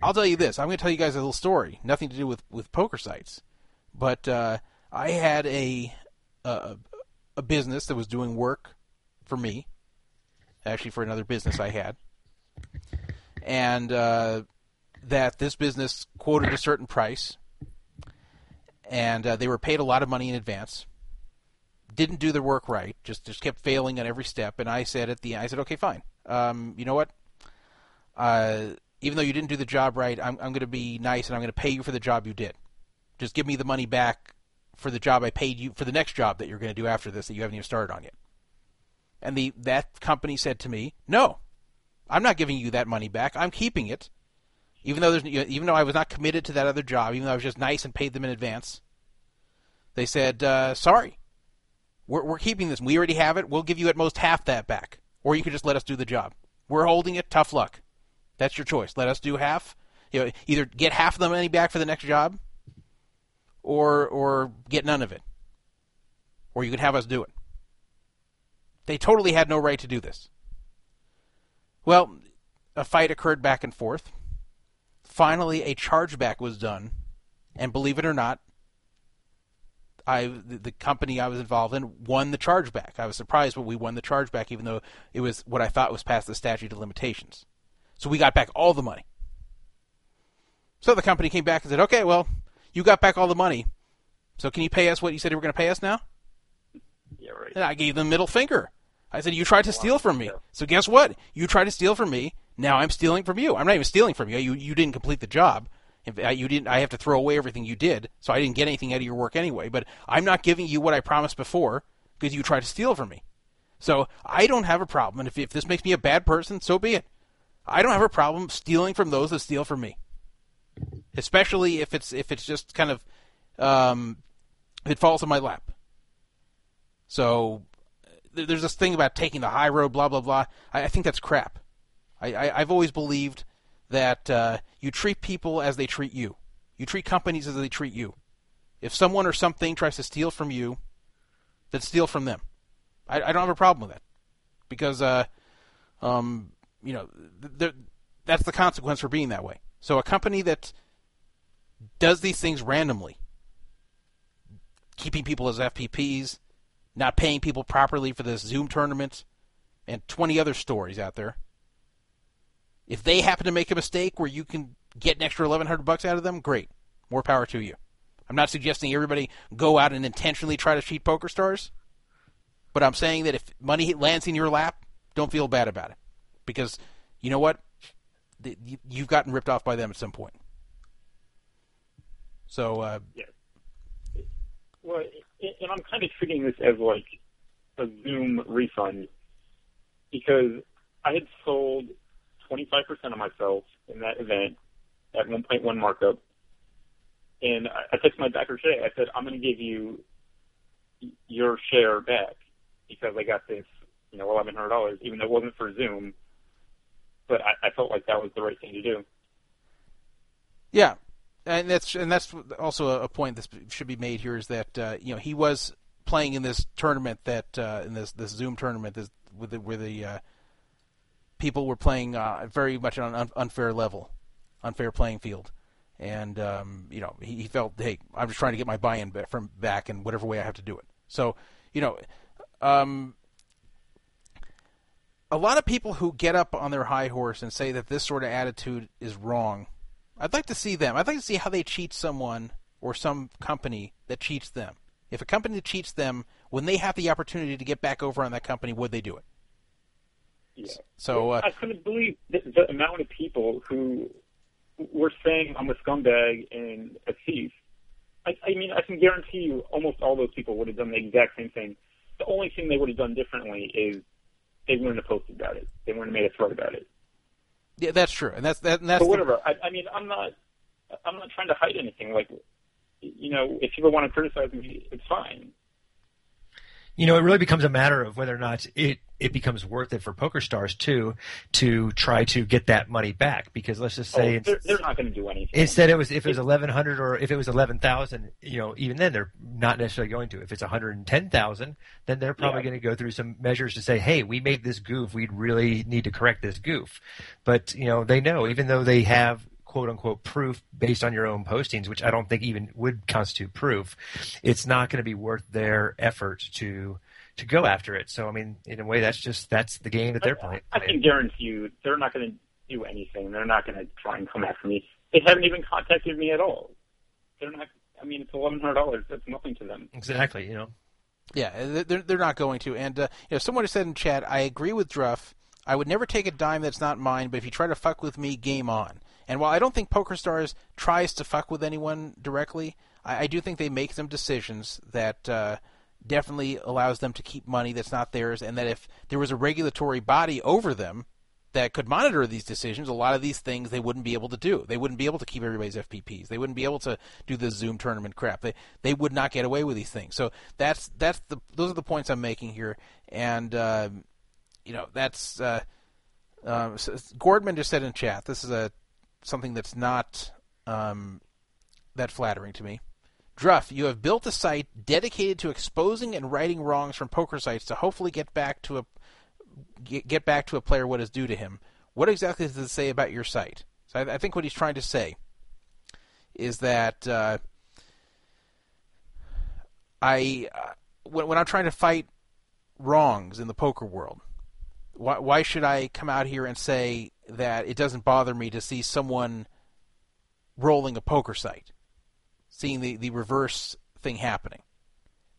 I'll tell you this. I'm going to tell you guys a little story. Nothing to do with, with poker sites. but uh, I had a, a a business that was doing work for me, actually for another business I had, and uh, that this business quoted a certain price, and uh, they were paid a lot of money in advance. Didn't do the work right, just just kept failing on every step. And I said at the end, I said, okay, fine. Um, you know what? Uh, even though you didn't do the job right, I'm, I'm going to be nice and I'm going to pay you for the job you did. Just give me the money back for the job I paid you for the next job that you're going to do after this that you haven't even started on yet. And the that company said to me, "No, I'm not giving you that money back. I'm keeping it, even though there's even though I was not committed to that other job, even though I was just nice and paid them in advance." They said, uh, "Sorry, we're we're keeping this. We already have it. We'll give you at most half that back, or you could just let us do the job. We're holding it. Tough luck. That's your choice. Let us do half. You know, either get half of the money back for the next job, or or get none of it. Or you could have us do it. They totally had no right to do this. Well, a fight occurred back and forth. Finally, a chargeback was done, and believe it or not, I the, company I was involved in won the chargeback. I was surprised when we won the chargeback, even though it was what I thought was past the statute of limitations. So we got back all the money. So the company came back and said, "Okay, well, you got back all the money. So can you pay us what you said you were going to pay us now? Yeah, right. And I gave them middle finger. I said, you tried to steal from me. So guess what? You tried to steal from me. Now I'm stealing from you. I'm not even stealing from you. You you didn't complete the job. Uh, you didn't. I have to throw away everything you did, so I didn't get anything out of your work anyway. But I'm not giving you what I promised before because you tried to steal from me. So I don't have a problem. And if, if this makes me a bad person, so be it. I don't have a problem stealing from those that steal from me especially if it's if it's just kind of um, it falls in my lap. So there's this thing about taking the high road, blah blah blah. I, I think that's crap. I, I, have always believed that uh, you treat people as they treat you. You treat companies as they treat you. If someone or something tries to steal from you, then steal from them. I, I don't have a problem with that because, uh, um, you know, th- th- that's the consequence for being that way. So a company that does these things randomly, keeping people as FPPs, not paying people properly for this Zoom tournament, and 20 other stories out there. If they happen to make a mistake where you can get an extra 1100 bucks out of them, great. More power to you. I'm not suggesting everybody go out and intentionally try to cheat poker stars, but I'm saying that if money lands in your lap, don't feel bad about it. Because you know what? You've gotten ripped off by them at some point. So uh, yeah. Well, and I'm kind of treating this as like a Zoom refund because I had sold 25% of myself in that event at 1.1 markup, and I, texted my backer today. I said I'm going to give you your share back because I got this, you know, $1,100, even though it wasn't for Zoom. But I, I felt like that was the right thing to do. Yeah, and that's and that's also a point that should be made here is that uh, you know he was playing in this tournament that uh, in this this Zoom tournament this, with the, where the uh, people were playing uh, very much on an unfair level, unfair playing field, and um, you know he, he, felt hey I'm just trying to get my buy-in back from back in whatever way I have to do it. So you know. Um, a lot of people who get up on their high horse and say that this sort of attitude is wrong I'd like to see them. I'd like to see how they cheat someone or some company that cheats them. If a company cheats them, when they have the opportunity to get back over on that company, would they do it? Yeah. So uh, I couldn't believe the, the amount of people who were saying I'm a scumbag and a thief. I, I mean, I can guarantee you, almost all those people would have done the exact same thing. The only thing they would have done differently is they wouldn't have posted about it. They wouldn't have made a thread about it. Yeah, that's true, and that's that. And that's but whatever. The... I, I mean, I'm not. I'm not trying to hide anything. Like, you know, if people want to criticize me, it's fine. You know, it really becomes a matter of whether or not it it becomes worth it for poker stars too to try to get that money back because let's just oh, say oh, they're, they're, not going to do anything. Instead, it was if it was eleven hundred or if it was eleven thousand, you know, even then they're not necessarily going to. If it's one hundred and ten thousand, then they're probably yeah. going to go through some measures to say, hey, we made this goof, we really need to correct this goof. But you know, they know even though they have quote unquote proof based on your own postings, which I don't think even would constitute proof, it's not going to be worth their effort to to go after it. So I mean, in a way, that's just that's the game that they're playing. I, I can guarantee you, they're not going to do anything. They're not going to try and come after me. They haven't even contacted me at all. They're not. I mean, it's eleven hundred dollars. That's nothing to them. Exactly. You know. Yeah, they're they're not going to. And uh, you know, someone has said in chat, I agree with Druff. I would never take a dime that's not mine, but if you try to fuck with me, game on. And while I don't think PokerStars tries to fuck with anyone directly, I, I do think they make some decisions that uh, definitely allows them to keep money that's not theirs, and that if there was a regulatory body over them that could monitor these decisions, a lot of these things they wouldn't be able to do. They wouldn't be able to keep everybody's FPPs. They wouldn't be able to do the Zoom tournament crap. They they would not get away with these things. So that's that's the those are the points I'm making here, and uh, you know that's uh, uh, Gordman just said in chat. This is a something that's not um, that flattering to me. Druff, you have built a site dedicated to exposing and righting wrongs from poker sites to hopefully get back to a get back to a player what is due to him. What exactly does it say about your site? So I, I think what he's trying to say is that uh, I uh, when, when I'm trying to fight wrongs in the poker world, why, why should I come out here and say that it doesn't bother me to see someone rolling a poker site, seeing the, the reverse thing happening?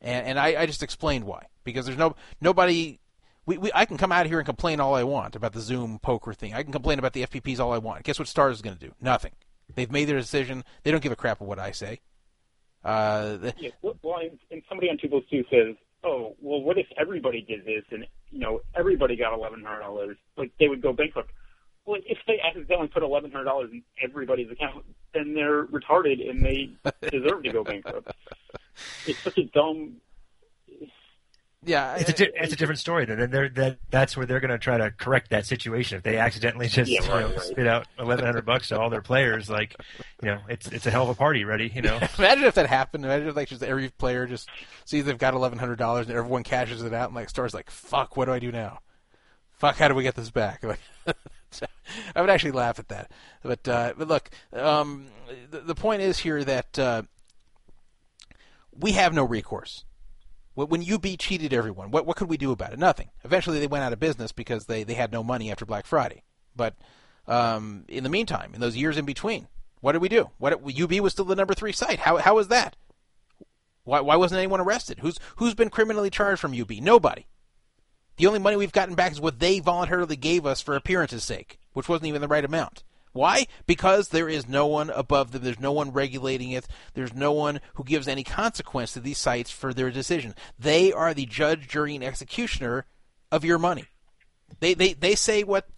And, and I, I just explained why. Because there's no nobody. We, we, I can come out here and complain all I want about the Zoom poker thing. I can complain about the FPPs all I want. Guess what Stars is going to do? Nothing. They've made their decision. They don't give a crap of what I say. Uh, the, yeah, well, and somebody on Two says, "Oh, well, what if everybody did this and you know everybody got eleven hundred dollars? Like they would go bankrupt." Well, if they accidentally put eleven hundred dollars in everybody's account, then they're retarded and they deserve to go bankrupt. It's such a dumb. Yeah, it's a di- it's a different story. Then they're that that's where they're going to try to correct that situation. If they accidentally just Yeah, you know, right. spit out eleven hundred bucks to all their players, like you know, it's it's a hell of a party, ready? You know, Imagine if that happened. Imagine if like just every player just sees they've got eleven hundred dollars and everyone cashes it out and like stars like, "Fuck, what do I do now? Fuck, how do we get this back?" Like, I would actually laugh at that. But uh, but look, um, the, the point is here that uh, we have no recourse. When when UB cheated everyone, what what could we do about it? Nothing. Eventually, they went out of business because they, they had no money after Black Friday. But um, in the meantime, in those years in between, what did we do? What UB was still the number three site. How how was that? Why why wasn't anyone arrested? Who's who's been criminally charged from UB? Nobody. The only money we've gotten back is what they voluntarily gave us for appearance's sake, which wasn't even the right amount. Why? Because there is no one above them. There's no one regulating it. There's no one who gives any consequence to these sites for their decision. They are the judge, jury, and executioner of your money. They they, they say what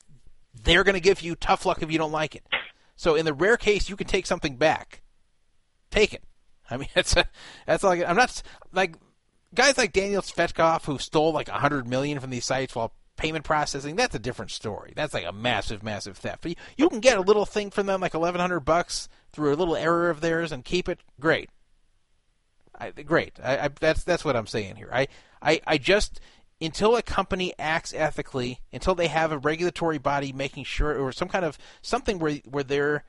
they're going to give you. Tough luck if you don't like it. So in the rare case you can take something back, take it. I mean, that's a, that's like I'm not like guys like Daniel Tzvetkoff who stole like a hundred million from these sites while payment processing. That's a different story. That's like a massive, massive theft. But you, you can get a little thing from them, like eleven hundred bucks, through a little error of theirs, and keep it. Great. I, great. I, I, that's that's what I'm saying here. I, I I just until a company acts ethically, until they have a regulatory body making sure, or some kind of something where where they're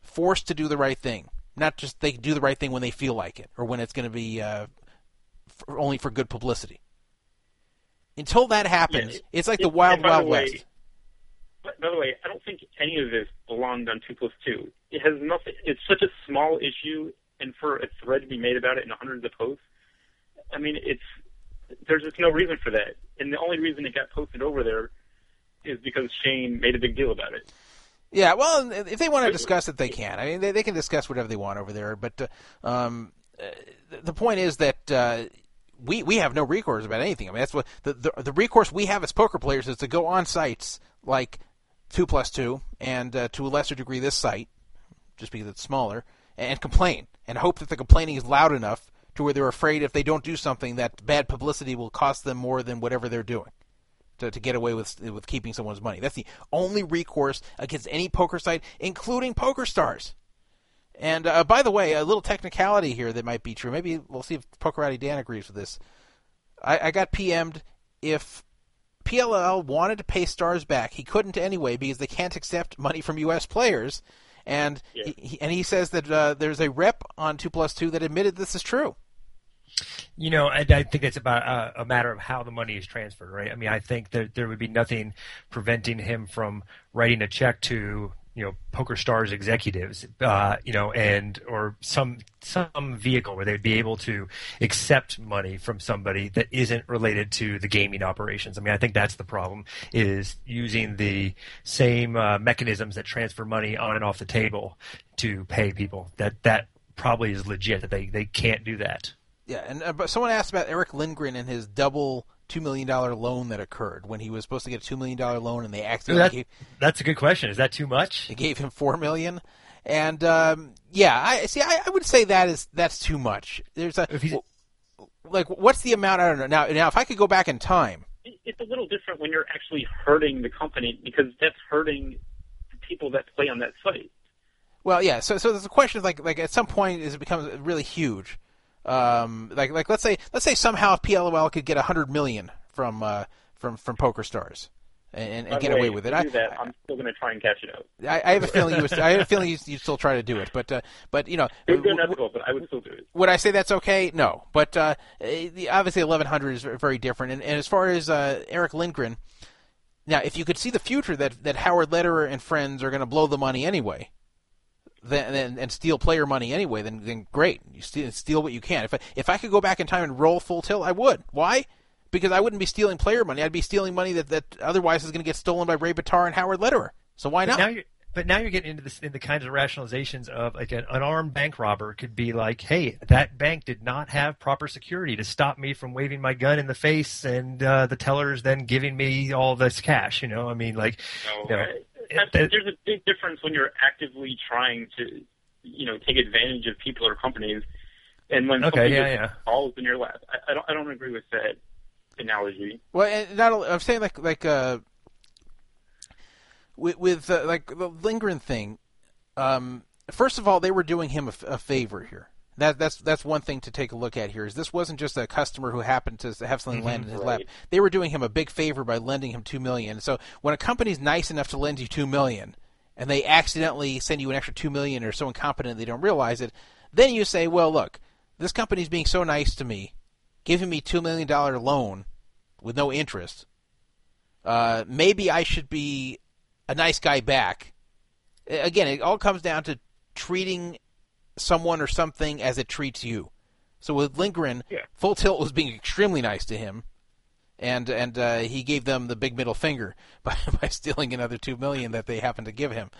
forced to do the right thing, not just they do the right thing when they feel like it or when it's going to be uh, for, only for good publicity. Until that happens, Yeah, it's like it- the wild, by the wild way, west. By by the way, I don't think any of this belonged on two plus two. It has nothing. It's such a small issue, and for a thread to be made about it in hundreds of posts, I mean, it's there's just no reason for that. And the only reason it got posted over there is because Shane made a big deal about it. Yeah, well, if they want to discuss it, they can. I mean, they, they can discuss whatever they want over there. But uh, um, uh, the point is that uh, we we have no recourse about anything. I mean, that's what the, the the recourse we have as poker players is to go on sites like two plus two and uh, to a lesser degree this site, just because it's smaller, and complain and hope that the complaining is loud enough to where they're afraid if they don't do something that bad publicity will cost them more than whatever they're doing to, to get away with with keeping someone's money. That's the only recourse against any poker site, including Poker Stars. And uh, by the way, a little technicality here that might be true. Maybe we'll see if Pokerati Dan agrees with this. I, I got PM'd if PLL wanted to pay Stars back, he couldn't anyway because they can't accept money from U.S. players. and Yeah. he, and he says that uh, there's a rep on two plus two that admitted this is true. You know, I, I think it's about uh, a matter of how the money is transferred, right? I mean, I think that there would be nothing preventing him from writing a check to you know Poker Stars executives, uh, you know, and or some some vehicle where they'd be able to accept money from somebody that isn't related to the gaming operations. I mean, I think that's the problem is using the same uh, mechanisms that transfer money on and off the table to pay people. That that probably is legit. That they they can't do that. Yeah, and uh, but someone asked about Erick Lindgren and his double two million dollar loan that occurred when he was supposed to get a two million dollar loan and they accidentally That, gave, that's a good question. Is that too much? they gave him four million. And um, yeah, I see. I, I would say that is that's too much. There's a If he's- like, what's the amount? I don't know. Now, now, if I could go back in time, It's a little different when you're actually hurting the company because that's hurting the people that play on that site. Well, yeah. So, so there's a question of like, like at some point, is it becomes really huge? Um, like, like let's say, let's say somehow PLOL could get a hundred million from, uh, from, from Poker Stars, and, and get way, away with it. I, that, I'm still going to try and cash it out. I, I have a feeling you, would, I have a feeling you, you'd still try to do it, but, uh, but you know, It would be w- w- unethical, but I would still do it. would I say that's okay? No, but uh, the, obviously 1100 is very different. And, and as far as uh, Erick Lindgren, now if you could see the future that that Howard Lederer and friends are going to blow the money anyway, then and, and steal player money anyway, then then great, you steal, steal what you can. If I, if I could go back in time and roll full tilt, I would. Why? Because I wouldn't be stealing player money. I'd be stealing money that, that otherwise is going to get stolen by Ray Bitar and Howard Lederer. So why But not? now you're, but now you're getting into this, in the kinds of rationalizations of like an unarmed bank robber could be like, hey, that bank did not have proper security to stop me from waving my gun in the face, and uh, the tellers then giving me all this cash. You know, I mean, like, No, you know, I- I- it- there's a big difference when you're actively trying to, you know, take advantage of people or companies, and when Okay, something yeah, just yeah. falls in your lap. I, I don't, I don't agree with that analogy. Well, and not I'm saying like like uh, with, with uh, like the Lindgren thing. Um, first of all, they were doing him a favor here. That that's that's one thing to take a look at here. Is this wasn't just a customer who happened to have something land in his lap. They were doing him a big favor by lending him two million. So when a company's nice enough to lend you two million, and they accidentally send you an extra two million, or so incompetent they don't realize it, then you say, well, look, this company's being so nice to me, giving me two million dollar loan with no interest. Uh, maybe I should be a nice guy back. Again, it all comes down to treating someone or something as it treats you. So with Lindgren, Yeah. Full Tilt was being extremely nice to him, and and uh, he gave them the big middle finger by, by stealing another two million that they happened to give him.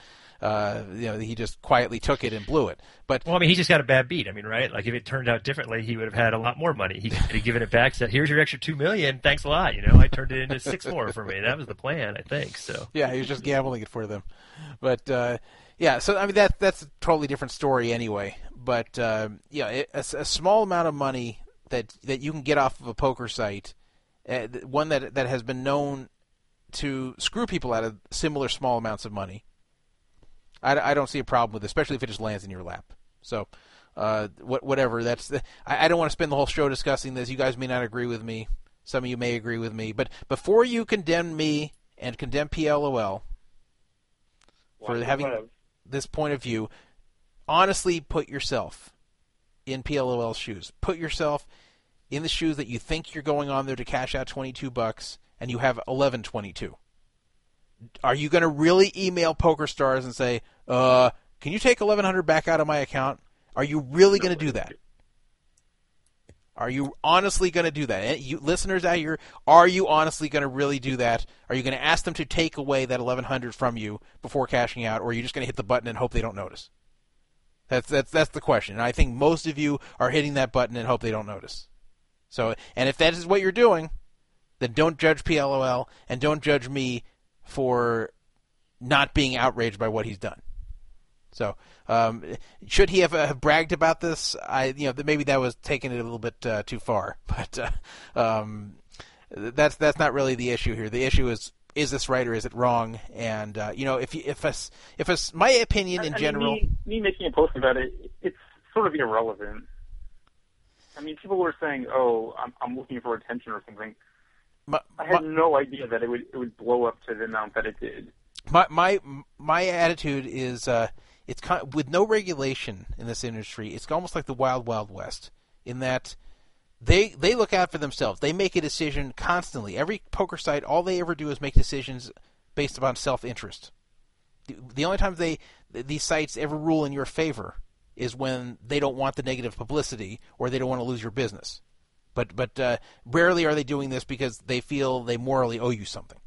Uh, you know, he just quietly took it and blew it. But well, I mean, he just got a bad beat. I mean, right? Like, if it turned out differently, he would have had a lot more money. He could have given it back. Said, "Here's your extra two million. Thanks a lot." You know, I turned it into six more for me. That was the plan, I think. So. yeah, he was just gambling it for them. But uh, yeah, so I mean that that's a totally different story anyway. But uh, yeah, it, a, a small amount of money that that you can get off of a poker site, uh, one that that has been known to screw people out of similar small amounts of money. I, I don't see a problem with it, especially if it just lands in your lap. So. Uh, what, whatever. That's. The, I, I don't want to spend the whole show discussing this. You guys may not agree with me. Some of you may agree with me. But before you condemn me and condemn PLOL, for having. This point of view, honestly put yourself in PLOL's shoes. Put yourself in the shoes that you think you're going on there to cash out 22 bucks and you have 1122. Are you going to really email PokerStars and say, "Uh, can you take 1100 back out of my account?" Are you really going to do that? Are you honestly going to do that? Eh, You listeners out here, are you honestly going to really do that? Are you going to ask them to take away that 1100 from you before cashing out or are you just going to hit the button and hope they don't notice? That's that's that's the question. And I think most of you are hitting that button and hope they don't notice. So, and if that is what you're doing, then don't judge PLOL and don't judge me for not being outraged by what he's done. So, um, should he have, uh, have bragged about this? I, you know, maybe that was taking it a little bit uh, too far. But uh, um, that's that's not really the issue here. The issue is is this right or is it wrong? And uh, you know, if if us if us, my opinion in I- I mean, general, me, me making a post about it, it's sort of irrelevant. I mean, people were saying, "Oh, I'm, I'm looking for attention or something." my, I had no idea that it would it would blow up to the amount that it did. my my my attitude is uh, it's kind with no regulation in this industry. It's almost like the wild wild west in that they they look out for themselves. They make a decision constantly. Every poker site, all they ever do is make decisions based upon self interest. The, the only times they these sites ever rule in your favor is when they don't want the negative publicity or they don't want to lose your business. But but uh, rarely are they doing this because they feel they morally owe you something.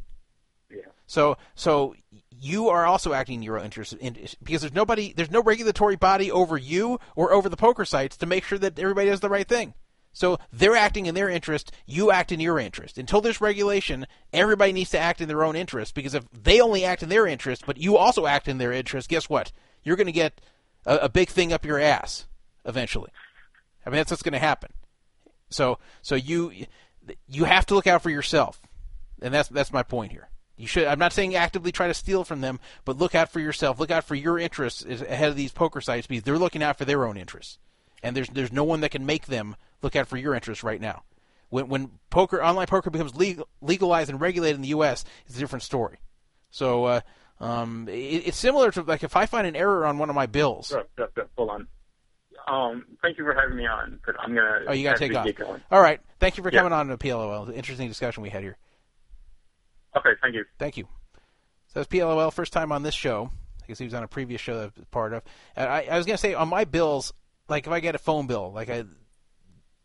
So so you are also acting in your own interest in, because there's nobody there's no regulatory body over you or over the poker sites to make sure that everybody does the right thing. So they're acting in their interest, you act in your interest. Until there's regulation, everybody needs to act in their own interest because if they only act in their interest, but you also act in their interest, guess what? You're going to get a, a big thing up your ass eventually. I mean, that's what's going to happen. So, so you you have to look out for yourself, and that's that's my point here. You should. I'm not saying actively try to steal from them, but look out for yourself. Look out for your interests ahead of these poker sites because they're looking out for their own interests, and there's there's no one that can make them look out for your interests right now. When when poker online poker becomes legal, legalized and regulated in the U.S., it's a different story. So uh, um, it, it's similar to like if I find an error on one of my bills. Yep, yep, yep. Hold on. Um, thank you for having me on. But I'm gonna. Oh, you gotta take off. All right. Thank you for Yeah. coming on to PLOL. Interesting discussion we had here. Okay, thank you. Thank you. So that's PLOL, first time on this show. I guess he was on a previous show that was part of. I, I was going to say, on my bills, like if I get a phone bill, like I,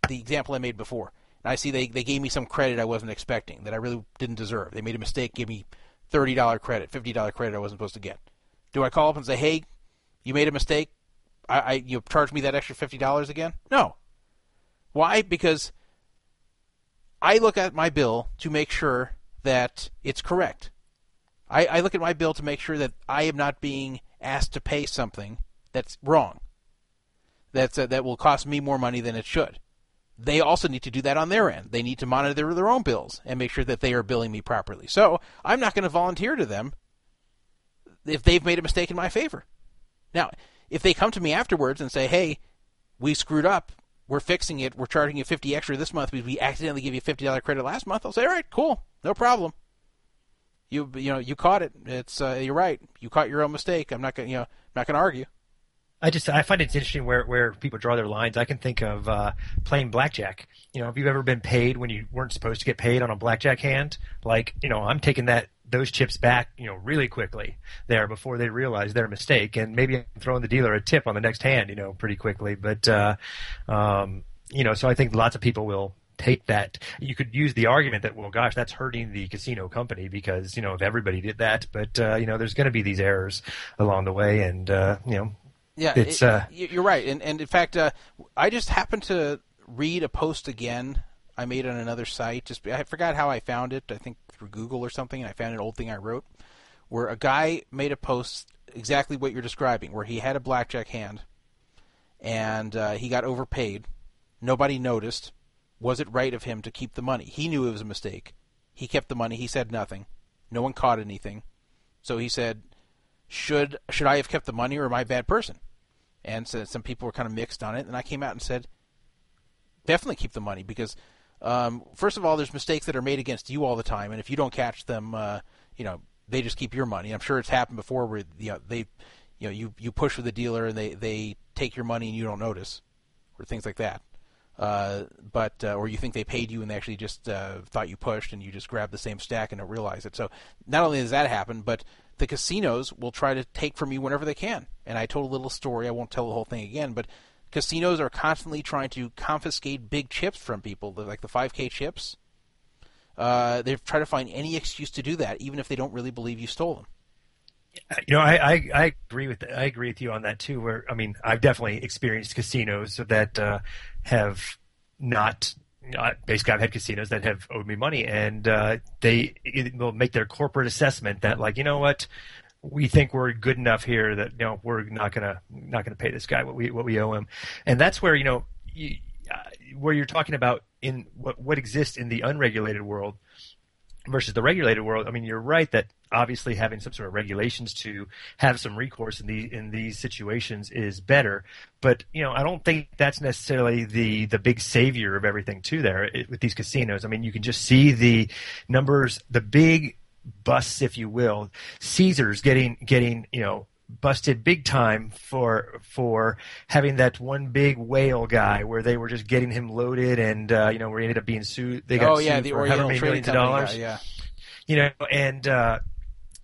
the example I made before, and I see they, they gave me some credit I wasn't expecting that I really didn't deserve. They made a mistake, gave me $30 credit, $50 credit I wasn't supposed to get. Do I call up and say, hey, you made a mistake? I, I You charged me that extra $50 again? No. Why? Because I look at my bill to make sure that it's correct. I, I look at my bill to make sure that I am not being asked to pay something that's wrong. That's uh, that will cost me more money than it should. They also need to do that on their end. They need to monitor their own bills and make sure that they are billing me properly. So I'm not going to volunteer to them if they've made a mistake in my favor. Now, if they come to me afterwards and say, "Hey, we screwed up. We're fixing it. We're charging you 50 extra this month because we accidentally gave you a $50 credit last month," I'll say, "All right, cool, no problem. You you know you caught it. It's uh, you're right. You caught your own mistake. I'm not to you know not going to argue." I just I find it interesting where where people draw their lines. I can think of uh, playing blackjack. You know, if you've ever been paid when you weren't supposed to get paid on a blackjack hand, like you know, I'm taking that those chips back, you know, really quickly there before they realize their mistake, and maybe throwing the dealer a tip on the next hand, you know, pretty quickly. But uh, um, you know, so I think lots of people will take that. You could use the argument that, well, gosh, that's hurting the casino company because you know if everybody did that, but uh, you know, there's going to be these errors along the way, and uh, you know, yeah, it's it, uh, you're right, and and in fact, uh, I just happened to read a post again I made on another site. Just I forgot how I found it. I think through Google or something. And I found an old thing I wrote where a guy made a post exactly what you're describing, where he had a blackjack hand and uh, he got overpaid. Nobody noticed. Was it right of him to keep the money? He knew it was a mistake. He kept the money. He said nothing. No one caught anything. So he said, "Should should I have kept the money, or am I a bad person?" And so some people were kind of mixed on it. And I came out and said, "Definitely keep the money because, um, first of all, there's mistakes that are made against you all the time, and if you don't catch them, uh, you know, they just keep your money. I'm sure it's happened before where you know they, you know, you you push with the dealer and they they take your money and you don't notice, or things like that." Uh, but uh, or you think they paid you and they actually just uh, thought you pushed and you just grabbed the same stack and don't realize it. So not only does that happen, but the casinos will try to take from you whenever they can. And I told a little story. I won't tell the whole thing again, but casinos are constantly trying to confiscate big chips from people, like the 5K chips. Uh, they try to find any excuse to do that, even if they don't really believe you stole them. You know, I, I, I agree with I agree with you on that too. Where I mean, I've definitely experienced casinos that uh, have not. Uh, basically, I've had casinos that have owed me money, and uh, they will make their corporate assessment that, like, you know what, we think we're good enough here that you know we're not gonna not gonna pay this guy what we what we owe him, and that's where you know you, uh, where you're talking about in what what exists in the unregulated world versus the regulated world. I mean, you're right that obviously having some sort of regulations to have some recourse in the in these situations is better. But you know, I don't think that's necessarily the the big savior of everything too. There it, with these casinos, I mean, you can just see the numbers, the big busts, if you will. Caesars getting getting you know busted big time for for having that one big whale guy where they were just getting him loaded and uh, you know where he ended up being sued. They got oh yeah, the Oriental Trading of Company dollars. guy, yeah. You know, and uh,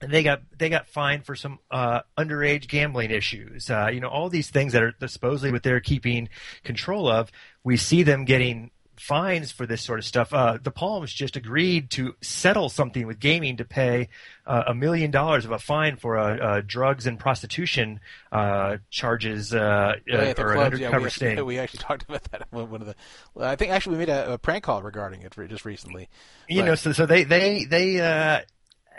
and they got they got fined for some uh, underage gambling issues. Uh, you know, all these things that are supposedly what they're keeping control of. We see them getting fines for this sort of stuff. Uh, the Palms just agreed to settle something with gaming to pay uh, a million dollars of a fine for uh, uh, drugs and prostitution uh, charges uh, Oh, yeah, or clubs, yeah, undercover we, actually, sting. we actually talked about that. on One of the, I think actually we made a, a prank call regarding it just recently. you But- know so so they they they uh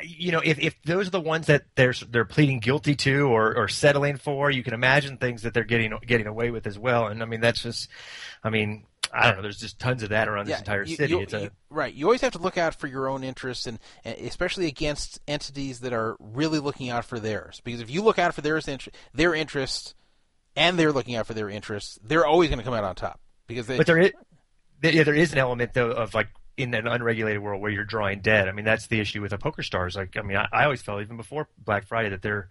you know if if those are the ones that they're they're pleading guilty to or or settling for you can imagine things that they're getting getting away with as well and i mean that's just i mean i don't know there's just tons of that around this entire you- city you- a you- right. You always have to look out for your own interests, and, and especially against entities that are really looking out for theirs. Because if you look out for theirs, their interests, and they're looking out for their interests, they're always going to come out on top. Because they, but there is yeah, there is an element though of like in an unregulated world where you're drawing dead. I mean, that's the issue with the poker stars. Like, I mean, I, I always felt even before Black Friday that they're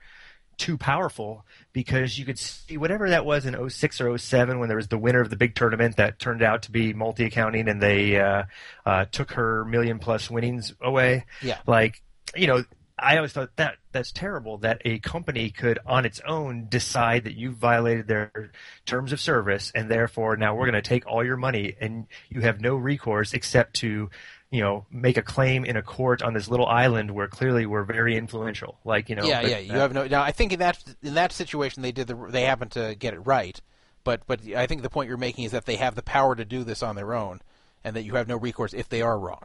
too powerful because you could see whatever that was in 06 or 07 when there was the winner of the big tournament that turned out to be multi-accounting and they uh, uh, took her million plus winnings away. Yeah. Like, you know, I always thought that that's terrible that a company could on its own decide that you violated their terms of service and therefore now we're going to take all your money and you have no recourse except to you know make a claim in a court on this little island where clearly we're very influential like you know yeah, but, yeah. You uh, have no. Now, I think in that in that situation, they did the they happened to get it right. But but I think the point you're making is that they have the power to do this on their own, and that you have no recourse if they are wrong.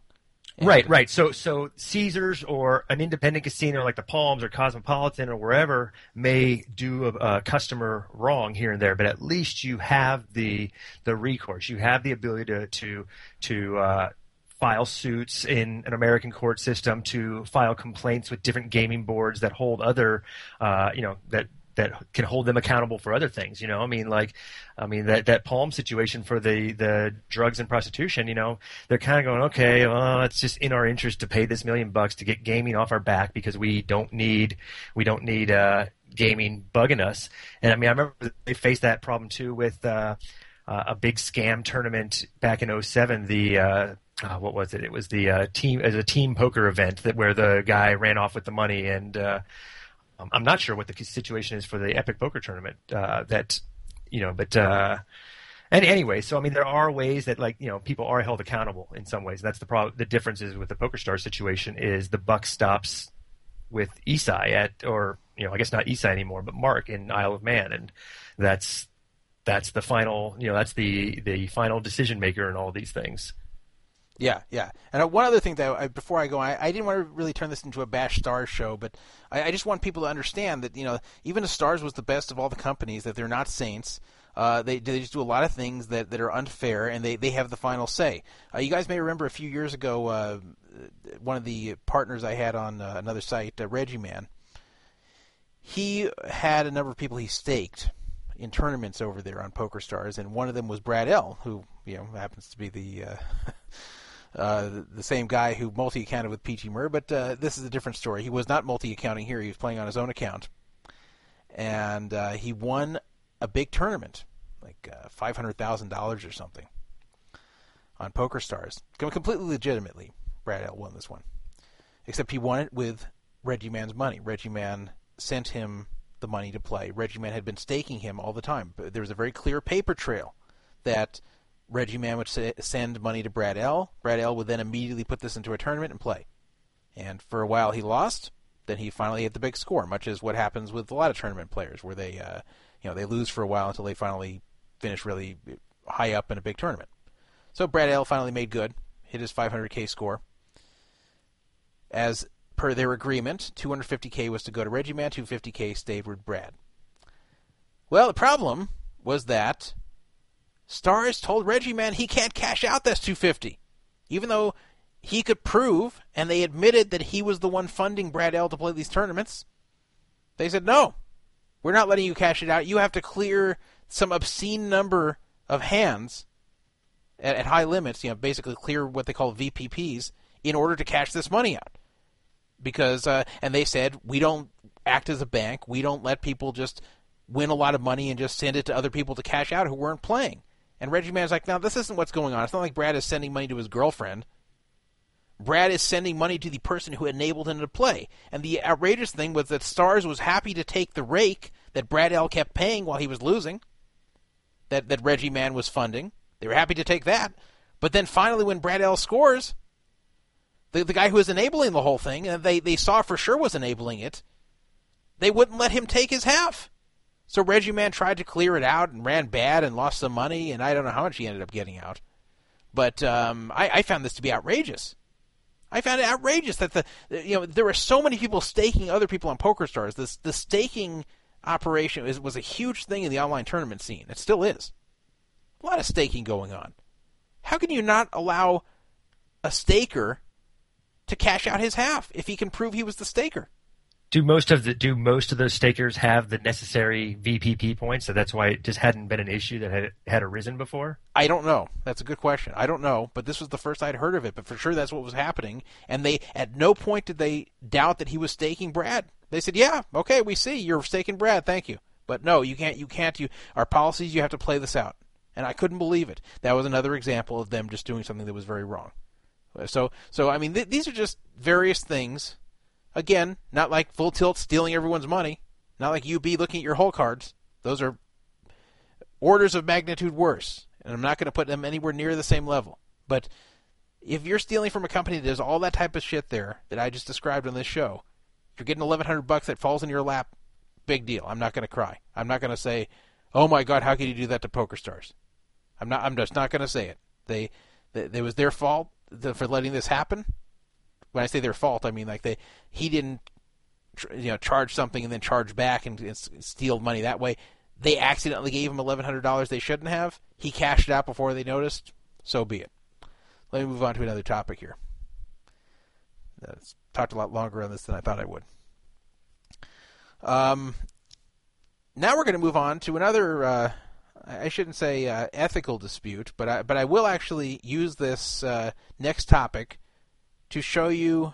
And- Right, right. So, so Caesars or an independent casino like the Palms or Cosmopolitan or wherever may do a, a customer wrong here and there, but at least you have the the recourse. You have the ability to to to uh, file suits in an American court system, to file complaints with different gaming boards that hold other, uh, you know, that that can hold them accountable for other things. You know, I mean, like, I mean that that Palm situation for the the drugs and prostitution. You know, they're kind of going, okay, well, it's just in our interest to pay this million bucks to get gaming off our back because we don't need we don't need uh, gaming bugging us. And I mean, I remember they faced that problem too with. Uh, uh, a big scam tournament back in 07, the uh, what was it? It was the uh, team as a team poker event that where the guy ran off with the money, and uh, um, I'm not sure what the situation is for the Epic Poker Tournament. Uh, that you know, but uh, and anyway, so I mean, there are ways that like you know people are held accountable in some ways. That's the problem. The difference is with the Poker Star situation is the buck stops with Isai at or you know I guess not Isai anymore, but Mark in Isle of Man, and that's that's the final you know that's the the final decision maker in all these things. Yeah, yeah. And uh, one other thing that I, before I go, I, I didn't want to really turn this into a Bash Stars show, but I, I just want people to understand that you know even if Stars was the best of all the companies, that they're not saints. Uh, they they just do a lot of things that, that are unfair, and they, they have the final say. Uh, you guys may remember a few years ago, uh, one of the partners I had on uh, another site, uh, Reggie Man. He had a number of people he staked in tournaments over there on Poker Stars, and one of them was Brad L, who you know happens to be the uh, the, same guy who multi-accounted with Peachy Murr, but uh, this is a different story. He was not multi-accounting here; he was playing on his own account, and uh, he won a big tournament, like uh, five hundred thousand dollars or something, on Poker Stars, completely legitimately. Brad L won this one, except he won it with Reggie Man's money. Reggie Man sent him the money to play. Reggie Man had been staking him all the time. But there was a very clear paper trail that Reggie Man would sa- send money to Brad L. Brad L. would then immediately put this into a tournament and play. And for a while he lost. Then he finally hit the big score, much as what happens with a lot of tournament players, where they, uh, you know, they lose for a while until they finally finish really high up in a big tournament. So Brad L. finally made good, hit his 500k score. As per their agreement, 250k was to go to Reggie Man, 250k stayed with Brad. Well, the problem was that Stars told Reggie Man he can't cash out this 250, even though he could prove, and they admitted that he was the one funding Brad L to play these tournaments. They said no, we're not letting you cash it out. You have to clear some obscene number of hands at, at high limits. You know, basically clear what they call VPPs in order to cash this money out because uh, and they said we don't act as a bank. We don't let people just win a lot of money and just send it to other people to cash out who weren't playing. And Reggie Mann's like, now this isn't what's going on. It's not like Brad is sending money to his girlfriend. Brad is sending money to the person who enabled him to play. And the outrageous thing was that Stars was happy to take the rake that Brad L kept paying while he was losing, that, that Reggie Mann was funding. They were happy to take that. But then finally, when Brad L scores, the, the guy who was enabling the whole thing, and they, they saw for sure was enabling it, they wouldn't let him take his half. So Reggie Mann tried to clear it out and ran bad and lost some money, and I don't know how much he ended up getting out. But um, I, I found this to be outrageous. I found it outrageous that the you know there were so many people staking other people on PokerStars. This the staking operation was a huge thing in the online tournament scene. It still is. A lot of staking going on. How can you not allow a staker to cash out his half if he can prove he was the staker? Do most of the do most of those stakers have the necessary VPP points? So that's why it just hadn't been an issue that had had arisen before. I don't know. That's a good question. I don't know, but this was the first I'd heard of it. But for sure, that's what was happening. And they at no point did they doubt that he was staking Brad. They said, "Yeah, okay, we see you're staking Brad. Thank you." But no, you can't. You can't. You our policies. You have to play this out. And I couldn't believe it. That was another example of them just doing something that was very wrong. So, so I mean, th- these are just various things Again, not like full tilt stealing everyone's money. Not like UB looking at your hole cards. Those are orders of magnitude worse. And I'm not going to put them anywhere near the same level. But if you're stealing from a company that does all that type of shit there that I just described on this show, if you're getting 1100 bucks that falls in your lap, big deal. I'm not going to cry. I'm not going to say, "Oh my god, how could you do that to PokerStars?" I'm not I'm just not going to say it. They, they it was their fault for letting this happen when I say their fault, I mean like they he didn't you know charge something and then charge back and, and steal money that way. They accidentally gave him eleven hundred dollars they shouldn't have. He cashed it out before they noticed. So be it. Let me move on to another topic here. Uh, talked a lot longer on this than I thought I would. Um, now we're going to move on to another. Uh, I shouldn't say uh, ethical dispute, but I, but I will actually use this uh, next topic to show you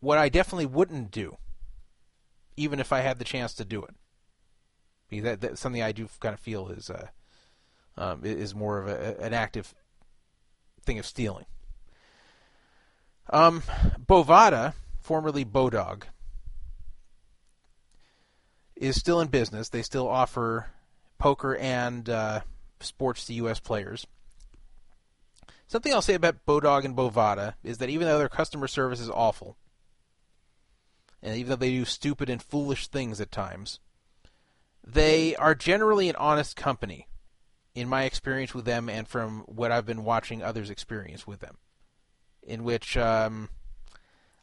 what I definitely wouldn't do, even if I had the chance to do it. Because that, that's something I do kind of feel is uh, um, is more of a, an active thing of stealing. Um, Bovada, formerly Bodog, is still in business. They still offer poker and uh, sports to U.S. players. Something I'll say about Bodog and Bovada is that even though their customer service is awful, and even though they do stupid and foolish things at times, they are generally an honest company, in my experience with them and from what I've been watching others experience with them. In which um,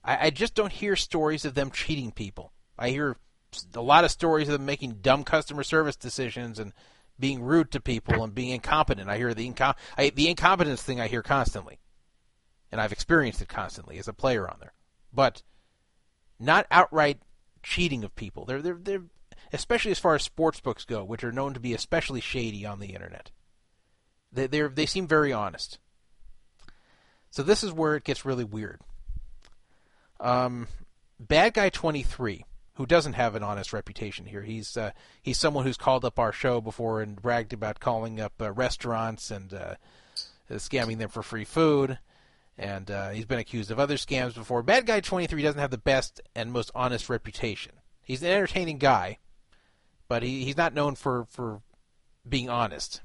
I, I just don't hear stories of them cheating people. I hear a lot of stories of them making dumb customer service decisions and being rude to people and being incompetent. I hear the incom- I, the incompetence thing I hear constantly, and I've experienced it constantly as a player on there. But not outright cheating of people. They're they're they're especially as far as sports books go, which are known to be especially shady on the internet. They they they seem very honest. So this is where it gets really weird. Um, Bad Guy Twenty Three who doesn't have an honest reputation here. He's uh, he's someone who's called up our show before and bragged about calling up uh, restaurants and uh, scamming them for free food. And uh, he's been accused of other scams before. Bad Guy 23 doesn't have the best and most honest reputation. He's an entertaining guy, but he, he's not known for, for being honest.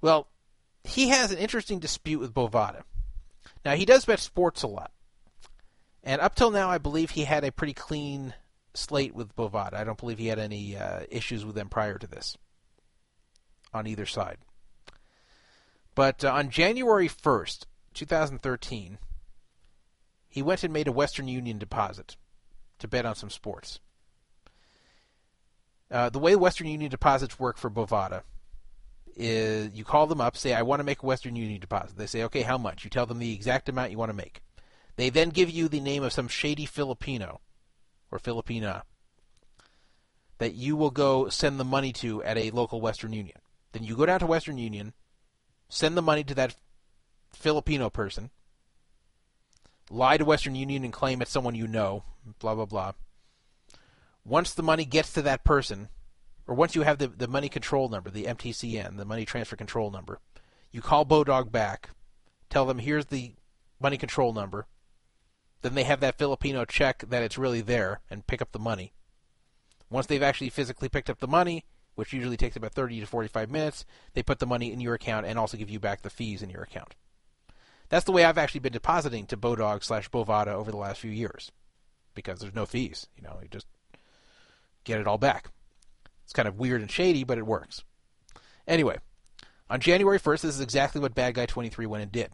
Well, he has an interesting dispute with Bovada. Now, he does bet sports a lot. And up till now, I believe he had a pretty clean slate with Bovada. I don't believe he had any uh, issues with them prior to this on either side. But uh, on January 1st, 2013, he went and made a Western Union deposit to bet on some sports. Uh, the way Western Union deposits work for Bovada is you call them up, say, I want to make a Western Union deposit. They say, okay, how much? You tell them the exact amount you want to make. They then give you the name of some shady Filipino or Filipina that you will go send the money to at a local Western Union. Then you go down to Western Union, send the money to that Filipino person, lie to Western Union and claim it's someone you know, blah, blah, blah. Once the money gets to that person, or once you have the, the money control number, the MTCN, the money transfer control number, you call Bodog back, tell them here's the money control number. Then they have that Filipino check that it's really there and pick up the money. Once they've actually physically picked up the money, which usually takes about 30 to 45 minutes, they put the money in your account and also give you back the fees in your account. That's the way I've actually been depositing to Bodog slash Bovada over the last few years because there's no fees. You know, you just get it all back. It's kind of weird and shady, but it works. Anyway, on January 1st, this is exactly what Bad Guy 23 went and did.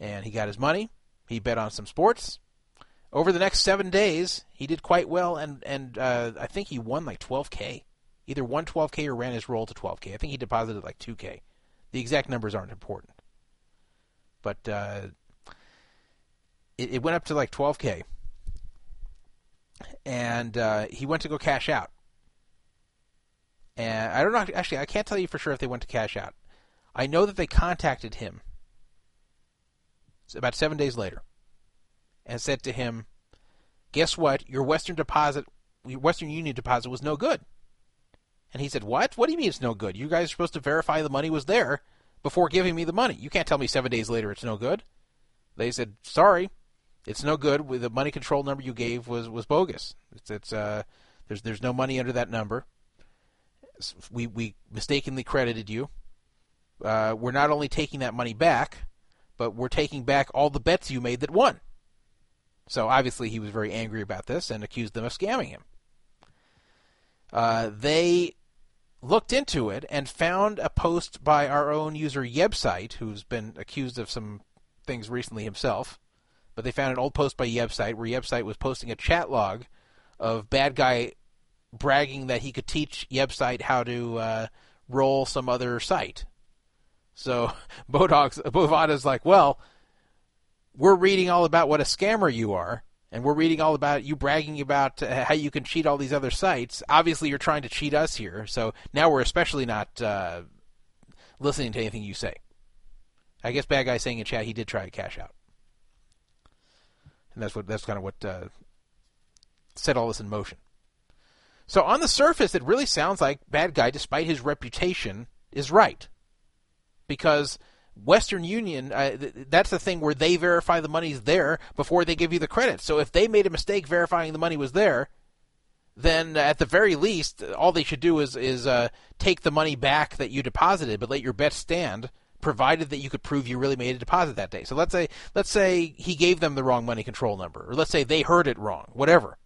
And he got his money. He bet on some sports. Over the next seven days, he did quite well, and and uh, I think he won like 12k, either won 12k or ran his roll to 12k. I think he deposited like 2k. The exact numbers aren't important, but uh, it, it went up to like 12k, and uh, he went to go cash out. And I don't know. Actually, I can't tell you for sure if they went to cash out. I know that they contacted him about seven days later and said to him, "Guess what? Your Western deposit, your Western Union deposit was no good." And he said, "What? What do you mean it's no good? You guys are supposed to verify the money was there before giving me the money. You can't tell me seven days later it's no good." They said, "Sorry, it's no good. The money control number you gave was was bogus. It's it's uh, there's there's no money under that number. We we mistakenly credited you. Uh, we're not only taking that money back, but we're taking back all the bets you made that won." So obviously he was very angry about this and accused them of scamming him. Uh, they looked into it and found a post by our own user Yebsite, who's been accused of some things recently himself. But they found an old post by Yebsite where Yebsite was posting a chat log of bad guy bragging that he could teach Yebsite how to uh, roll some other site. So Bodog's Bovada's like, well, we're reading all about what a scammer you are, and we're reading all about you bragging about uh, how you can cheat all these other sites. Obviously, you're trying to cheat us here, so now we're especially not uh, listening to anything you say. I guess bad guy saying in chat he did try to cash out, and that's what that's kind of what uh, set all this in motion. So on the surface, it really sounds like bad guy, despite his reputation, is right because Western Union, uh, th- that's the thing where they verify the money's there before they give you the credit. So if they made a mistake verifying the money was there, then at the very least, all they should do is is uh, take the money back that you deposited, but let your bet stand, provided that you could prove you really made a deposit that day. So let's say let's say he gave them the wrong money control number, or let's say they heard it wrong, whatever.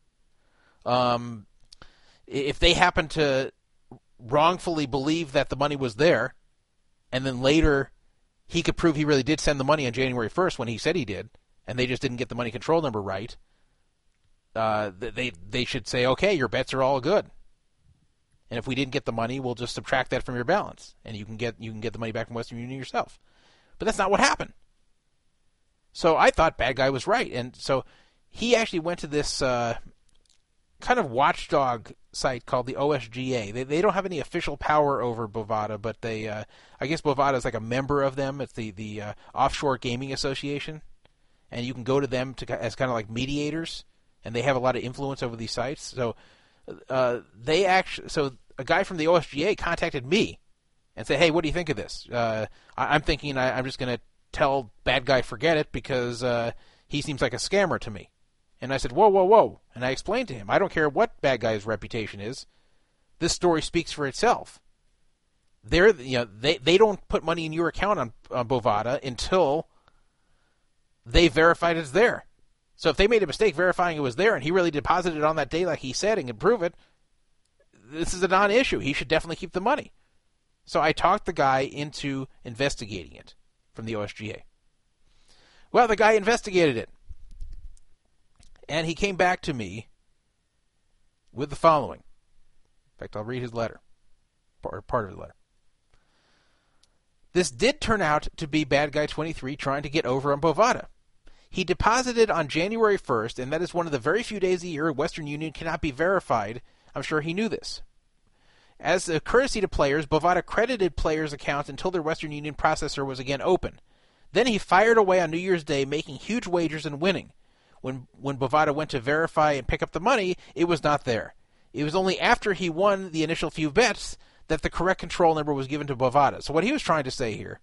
Um, if they happen to wrongfully believe that the money was there, and then later he could prove he really did send the money on January 1st when he said he did, and they just didn't get the money control number right, uh, they they should say, okay, your bets are all good. And if we didn't get the money, we'll just subtract that from your balance, and you can get you can get the money back from Western Union yourself. But that's not what happened. So I thought bad guy was right, and so he actually went to this uh, kind of watchdog site called the OSGA. They they don't have any official power over Bovada, but they uh, I guess Bovada is like a member of them. It's the the uh, Offshore Gaming Association, and you can go to them to as kind of like mediators, and they have a lot of influence over these sites. So uh, they actually so a guy from the OSGA contacted me and said, "Hey, what do you think of this? Uh, I, am thinking I, am just going to tell bad guy forget it because uh, he seems like a scammer to me." And I said, whoa, whoa, whoa. And I explained to him, I don't care what bad guy's reputation is. This story speaks for itself. They're, you know, they, they don't put money in your account on, on Bovada until they verified it's there. So if they made a mistake verifying it was there and he really deposited it on that day like he said and can prove it, this is a non-issue. He should definitely keep the money. So I talked the guy into investigating it from the OSGA. Well, the guy investigated it. And he came back to me with the following. In fact, I'll read his letter, or part of his letter. This did turn out to be Bad Guy 23 trying to get over on Bovada. He deposited on January 1st, and that is one of the very few days a year Western Union cannot be verified. I'm sure he knew this. As a courtesy to players, Bovada credited players' accounts until their Western Union processor was again open. Then he fired away on New Year's Day, making huge wagers and winning. When when Bovada went to verify and pick up the money, it was not there. It was only after he won the initial few bets that the correct control number was given to Bovada. So what he was trying to say here,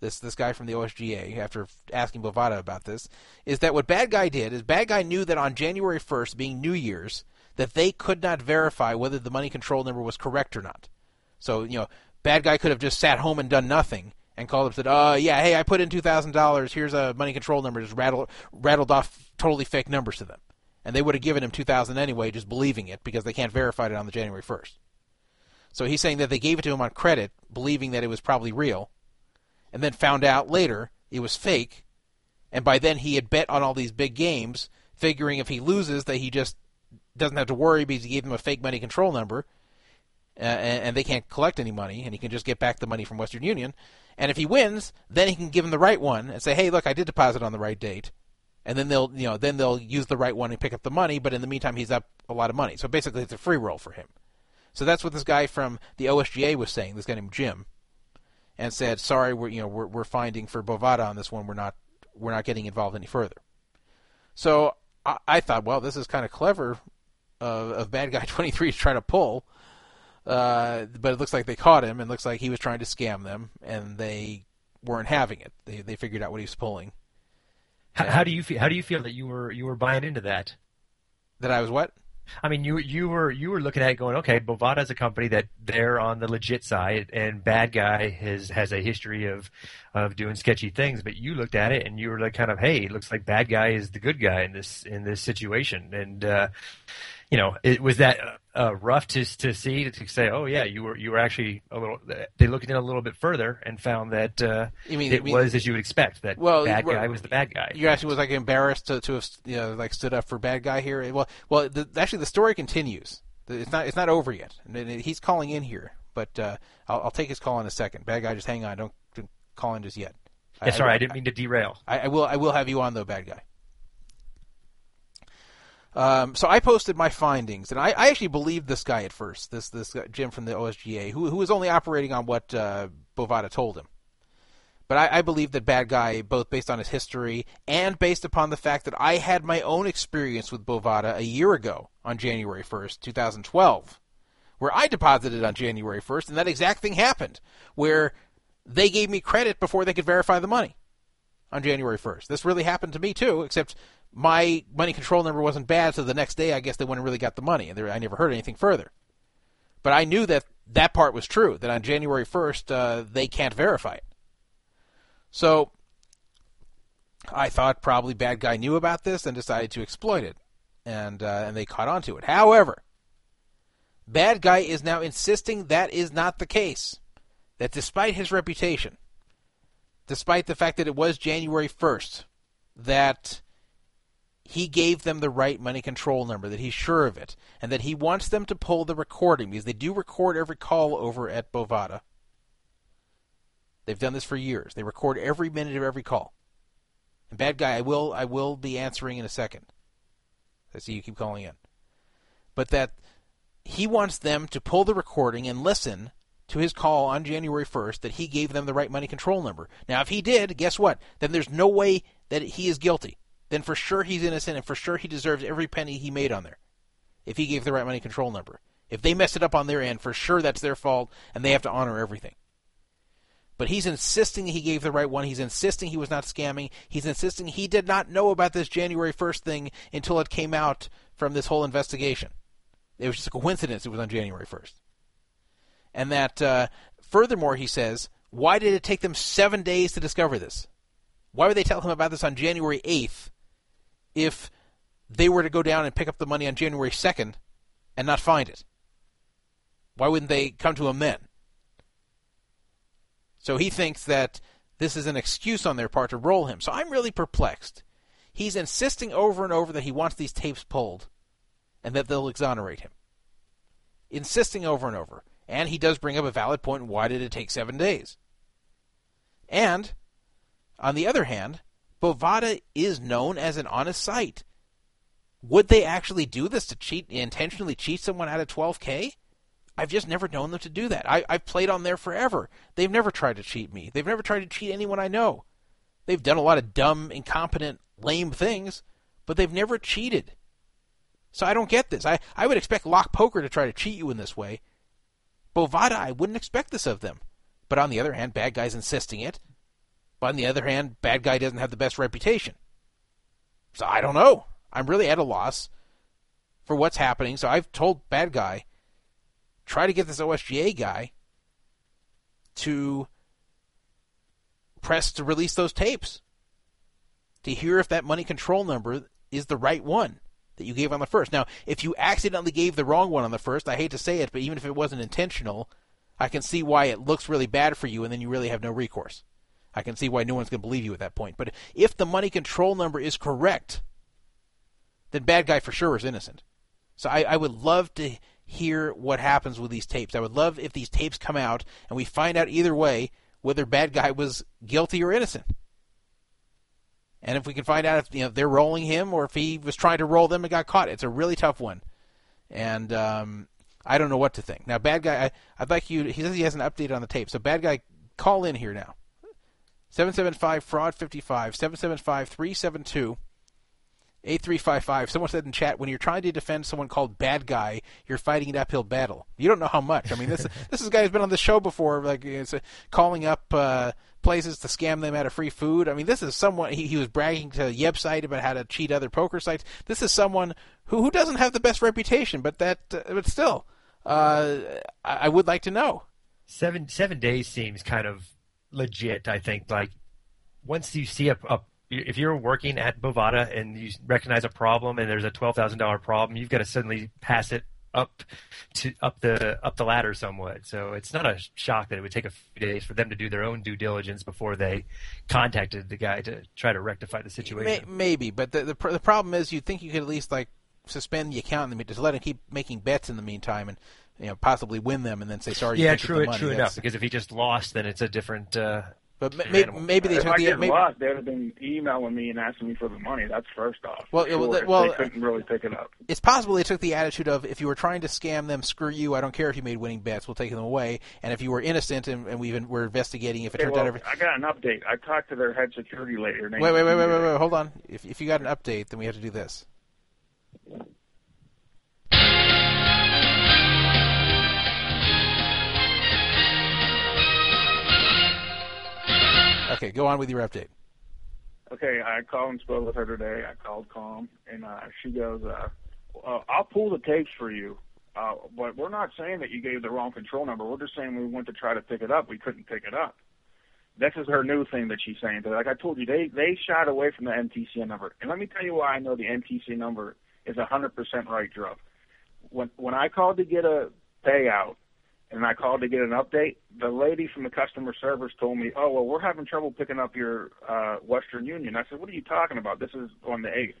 this this guy from the OSGA, after asking Bovada about this, is that what Bad Guy did is Bad Guy knew that on January 1st, being New Year's, that they could not verify whether the money control number was correct or not. So you know, Bad Guy could have just sat home and done nothing and called up and said, "Uh, yeah, hey, I put in two thousand dollars. Here's a money control number." Just rattled rattled off totally fake numbers to them, and they would have given him two thousand anyway, just believing it because they can't verify it on the January first. So he's saying that they gave it to him on credit, believing that it was probably real, and then found out later it was fake, and by then he had bet on all these big games, figuring if he loses that he just doesn't have to worry because he gave them a fake money control number, uh, and, and they can't collect any money, and he can just get back the money from Western Union. And if he wins, then he can give them the right one and say, "Hey, look, I did deposit on the right date." And then they'll, you know, then they'll use the right one and pick up the money. But in the meantime, he's up a lot of money. So basically, it's a free roll for him. So that's what this guy from the OSGA was saying. This guy named Jim, and said, "Sorry, we're you know we're we're finding for Bovada on this one. We're not we're not getting involved any further." So I, I thought, well, this is kind of clever of, of Bad Guy 23 is trying to pull. Uh, but it looks like they caught him, and looks like he was trying to scam them, and they weren't having it. They they figured out what he was pulling. How, how do you feel? How do you feel that you were you were buying into that? That I was what? I mean, you you were you were looking at it going, okay, Bovada is a company that they're on the legit side, and Bad Guy has has a history of of doing sketchy things. But you looked at it and you were like, kind of, hey, it looks like Bad Guy is the good guy in this in this situation, and uh, you know, it was that uh, rough to to see to say, oh yeah, you were you were actually a little. They looked in a little bit further and found that uh, You mean- it mean- was as you would expect that Well, bad guy was the bad guy. You actually was like embarrassed to to have you know like stood up for bad guy here. Well, well, the, actually the story continues. It's not it's not over yet. And He's calling in here, but uh, I'll, I'll take his call in a second. Bad guy, just hang on. Don't, don't call in just yet. Yeah, sorry, I didn't mean to derail. I, I will I will have you on though, bad guy. Um, so I posted my findings, and I, I actually believed this guy at first. This this Jim from the OSGA, who who was only operating on what uh, Bovada told him. But I, I believe that bad guy, both based on his history and based upon the fact that I had my own experience with Bovada a year ago on January first, two thousand twelve, where I deposited on January first, and that exact thing happened, where they gave me credit before they could verify the money on January 1st. This really happened to me too, except my money control number wasn't bad, so the next day I guess they went and really got the money, and there, I never heard anything further. But I knew that that part was true, that on January 1st uh, they can't verify it. So I thought probably bad guy knew about this and decided to exploit it, and uh, and they caught on to it. However, bad guy is now insisting that is not the case. That despite his reputation, despite the fact that it was January 1st, that he gave them the right money control number, that he's sure of it, and that he wants them to pull the recording because they do record every call over at Bovada. They've done this for years. They record every minute of every call. And bad guy, I will I will be answering in a second. I see you keep calling in. But that he wants them to pull the recording and listen to his call on January 1st that he gave them the right money control number. Now, if he did, guess what? Then there's no way that he is guilty. Then for sure he's innocent and for sure he deserves every penny he made on there. If he gave the right money control number. If they messed it up on their end, for sure that's their fault and they have to honor everything. But he's insisting he gave the right one. He's insisting he was not scamming. He's insisting he did not know about this January 1st thing until it came out from this whole investigation. It was just a coincidence it was on January 1st. And that, uh, furthermore, he says, why did it take them seven days to discover this? Why would they tell him about this on January 8th if they were to go down and pick up the money on January 2nd and not find it? Why wouldn't they come to him then? So he thinks that this is an excuse on their part to roll him. So I'm really perplexed. He's insisting over and over that he wants these tapes pulled and that they'll exonerate him. Insisting over and over. And he does bring up a valid point why did it take seven days? And, on the other hand, Bovada is known as an honest site. Would they actually do this to cheat, intentionally cheat someone out of 12K? I've just never known them to do that. I, I've played on there forever. They've never tried to cheat me. They've never tried to cheat anyone I know. They've done a lot of dumb, incompetent, lame things, but they've never cheated. So I don't get this. I, I would expect Lock Poker to try to cheat you in this way. Bovada, I wouldn't expect this of them. But on the other hand, bad guy's insisting it. But on the other hand, bad guy doesn't have the best reputation. So I don't know. I'm really at a loss for what's happening. So I've told bad guy, try to get this OSGA guy to press to release those tapes to hear if that money control number is the right one that you gave on the first. Now, if you accidentally gave the wrong one on the first, I hate to say it, but even if it wasn't intentional, I can see why it looks really bad for you and then you really have no recourse. I can see why no one's going to believe you at that point. But if the money control number is correct, then bad guy for sure is innocent. So I, I would love to hear what happens with these tapes. I would love if these tapes come out and we find out either way whether bad guy was guilty or innocent. And if we can find out if you know they're rolling him or if he was trying to roll them and got caught, it's a really tough one. And um, I don't know what to think. Now, bad guy, I, I'd like you. He says he has an update on the tape. So, bad guy, call in here now. 775 fraud 55 775 372 8355. Someone said in chat, when you're trying to defend someone called bad guy, you're fighting an uphill battle. You don't know how much. I mean, this this is a guy who's been on the show before, like it's, uh, calling up uh, places to scam them out of free food. I mean, this is someone he, he was bragging to Yebsite about how to cheat other poker sites. This is someone who who doesn't have the best reputation, but that uh, but still, uh, I, I would like to know. Seven seven days seems kind of legit. I think like once you see a, a if you're working at Bovada and you recognize a problem and there's a twelve thousand dollar problem, you've got to suddenly pass it up to up the up the ladder somewhat. So it's not a shock that it would take a few days for them to do their own due diligence before they contacted the guy to try to rectify the situation. Maybe, but the the, the problem is you think you could at least like suspend the account and just let him keep making bets in the meantime and you know possibly win them and then say sorry. Yeah, true, true enough. Because if he just lost, then it's a different. Uh, but maybe, maybe they if took I the get maybe, lost, they'd have been emailing me and asking me for the money. That's first off. Well, for well, sure, well, they couldn't really pick it up. it's possible they took the attitude of if you were trying to scam them, screw you. I don't care if you made winning bets. We'll take them away. And if you were innocent and, and we even were investigating, if it Okay, turns well, out every, I got an update. I talked to their head security later. Her name wait, wait, is wait, wait, wait, TJ. wait, hold on. If if you got an update, then we have to do this. Okay, go on with your update. Okay, I called and spoke with her today. I called Calm, and uh, she goes, uh, uh, "I'll pull the tapes for you, uh, but we're not saying that you gave the wrong control number. We're just saying we went to try to pick it up. We couldn't pick it up." This is her new thing that she's saying. That like I told you, they they shied away from the MTC number, and let me tell you why I know the MTC number is a hundred percent right, Drew. When when I called to get a payout, and I called to get an update, the lady from the customer service told me, "Oh, well, we're having trouble picking up your uh, Western Union." I said, "What are you talking about? This is on the eighth.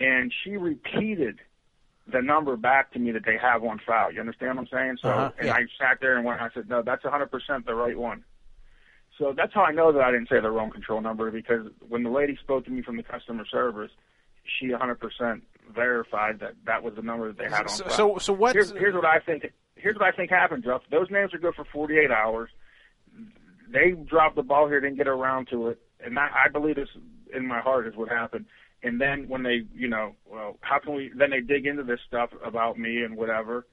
And she repeated the number back to me that they have on file. You understand what I'm saying? So, Uh-huh, and yeah. I sat there and went, I said, "No, that's 100% the right one." So that's how I know that I didn't say the wrong control number because when the lady spoke to me from the customer service, she 100% verified that that was the number that they had on So, file so, so what? here's, here's what I think. Here's what I think happened, Jeff. Those names are good for 48 hours. They dropped the ball here, didn't get around to it, and I, I believe this in my heart is what happened. And then when they, you know, well, how can we? Then they dig into this stuff about me and whatever,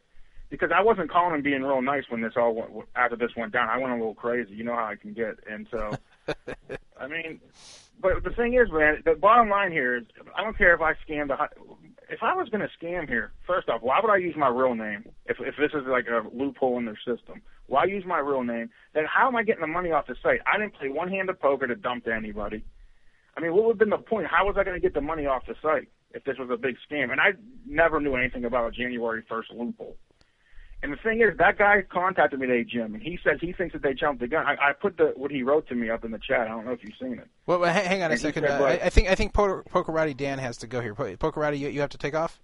because I wasn't calling and being real nice when this all went, after this went down. I went a little crazy. You know how I can get, and so, I mean, but the thing is, man, the bottom line here is, I don't care if I scammed a. If I was going to scam here, first off, why would I use my real name? If if this is like a loophole in their system, why use my real name? Then how am I getting the money off the site? I didn't play one hand of poker to dump to anybody. I mean, what would have been the point? How was I going to get the money off the site if this was a big scam? And I never knew anything about a January 1st loophole. And the thing is, that guy contacted me today, Jim, and he says he thinks that they jumped the gun. I, I put the what he wrote to me up in the chat. I don't know if you've seen it. Well, well, hang, hang on a And he second. said, Uh, I, like- I think I think Pokerati Dan has to go here. Pokerati, you, you have to take off.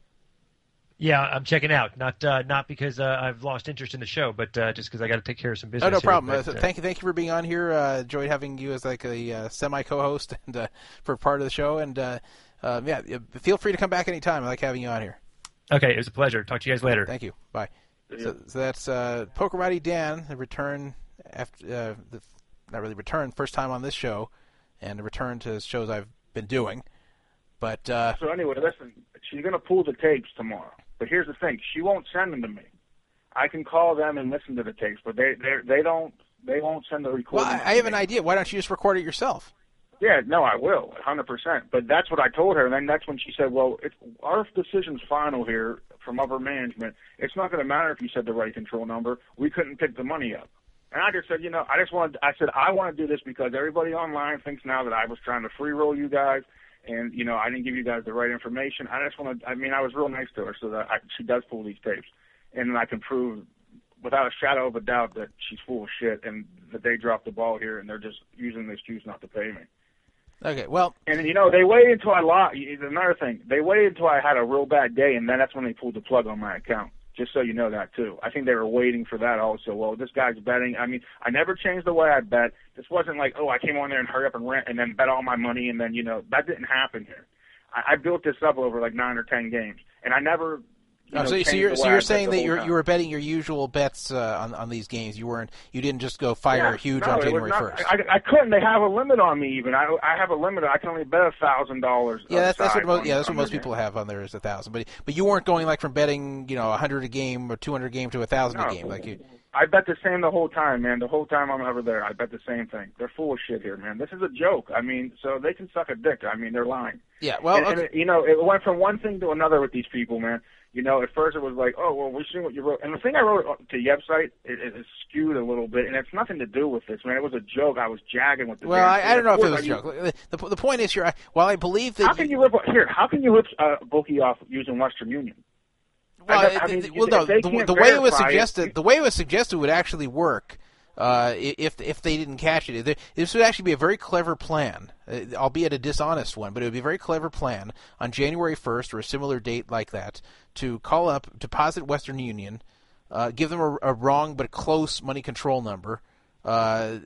Yeah, I'm checking out. Not uh, not because uh, I've lost interest in the show, but uh, just because I got to take care of some business. Oh, no here. problem. But, Uh, uh, thank you, thank you for being on here. Uh, enjoyed having you as like a uh, semi co-host and uh, for part of the show. And uh, uh, yeah, yeah, feel free to come back anytime. I like having you on here. Okay, it was a pleasure. Talk to you guys later. Thank you. Bye. So, so that's uh, Pokerati Dan, the return after uh, the not really return, first time on this show, and a return to shows I've been doing. But uh, So anyway, listen, she's gonna pull the tapes tomorrow. But here's the thing: she won't send them to me. I can call them and listen to the tapes, but they they they don't they won't send the well, recording. I, I have an idea. Why don't you just record it yourself? Yeah, no, I will, 100%. But that's what I told her, and then that's when she said, "Well, it's, our decision's final here from upper management. It's not going to matter if you said the right control number. We couldn't pick the money up." And I just said, you know, I just wanted, I said, I want to do this because everybody online thinks now that I was trying to free roll you guys, and you know, I didn't give you guys the right information. I just want to, I mean, I was real nice to her, so that I, she does pull these tapes, and I can prove without a shadow of a doubt that she's full of shit and that they dropped the ball here and they're just using the excuse not to pay me. Okay. Well, And you know, they waited until I lost. Another thing, they waited until I had a real bad day, and then that's when they pulled the plug on my account. Just so you know that too. I think they were waiting for that also. Well, this guy's betting. I mean, I never changed the way I bet. This wasn't like, oh, I came on there and hurry up and rent and then bet all my money, and then you know that didn't happen here. I, I built this up over like nine or ten games, and I never. You oh, know, so, so you're so you're saying that you're time. you were betting your usual bets uh, on on these games. You weren't. You didn't just go fire Yeah, huge no, on January first. I, I couldn't. They have a limit on me. Even I, I have a limit. I can only bet a thousand dollars. Yeah, that's, that's what most yeah that's what most people game. have on there is a thousand. But but you weren't going like from betting you know a hundred a game or two hundred a game to a thousand a game like you. I bet the same the whole time, man. The whole time I'm ever there, I bet the same thing. They're full of shit here, man. This is a joke. I mean, so they can suck a dick. I mean, they're lying. Yeah. Well, and, and okay. it, you know, it went from one thing to another with these people, man. You know, at first it was like, oh, well, we see what you wrote. And the thing I wrote to the website, it, it is skewed a little bit, and it's nothing to do with this, man. It was a joke. I was jagging with the well, I. I don't know if it was a joke. The, the, the point is here. While I believe that How can you rip here? How can you rip uh, bookie off using Western Union? Well, I- I mean, well, no. The, the way it was verify it, suggested, the way it was suggested would actually work uh, if if they didn't catch it. This would actually be a very clever plan, uh, albeit a dishonest one, but it would be a very clever plan on January 1st or a similar date like that to call up, deposit Western Union, uh, give them a, a wrong but close money control number. Uh,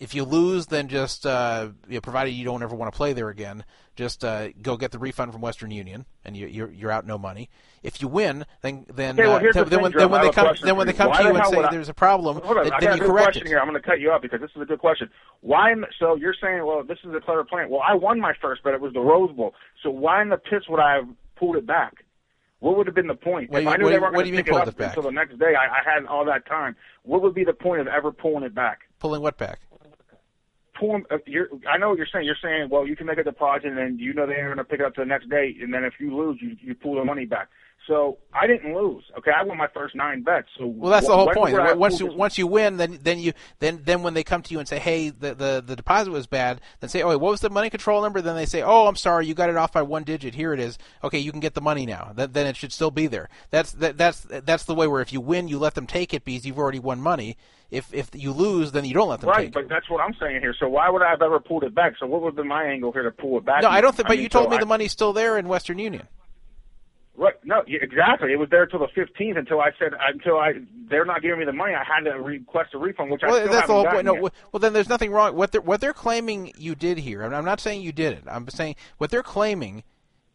if you lose, then just uh, you know, provided you don't ever want to play there again, just uh, go get the refund from Western Union, and you, you're you're out no money. If you win, then then Okay, well, uh, then, the when, then when they come then when they come to you and say I- there's a problem, Hold on, then, I got a good correct question it. here. I'm going to cut you off because this is a good question. Why? So you're saying, well, this is a clever plan. Well, I won my first but It was the Rose Bowl. So why in the piss would I have pulled it back? What would have been the point? What if you- I knew what they weren't going to mean pick it up it until the next day, I, I had all that time. What would be the point of ever pulling it back? Pulling what back? Uh, you're, I know what you're saying. You're saying, well, you can make a deposit, and then you know they're going to pick it up the next day, and then if you lose, you you pull the money back. So I didn't lose. Okay, I won my first nine bets. So Well, that's the wh- whole point. would I have Once you once you win, then then you then then when they come to you and say, "Hey, the the, the deposit was bad," then say, "Oh, wait, what was the money control number?" Then they say, "Oh, I'm sorry, you got it off by one digit. Here it is. Okay, you can get the money now." Then, then it should still be there. That's that, that's that's the way where if you win, you let them take it because you've already won money. If if you lose, then you don't let them take. Right, but that's what I'm saying here. So why would I have ever pulled it back? So what would have been my angle here to pull it back? No, I don't think. But mean, you told so me I- the money's still there in Western Union. Right. No, exactly. It was there till the 15th until I said until I they're not giving me the money. I had to request a refund, which I Well, still that's the whole point. No, yet. well, then there's nothing wrong. What they're what they're claiming you did here. I'm I'm not saying you did it. I'm saying what they're claiming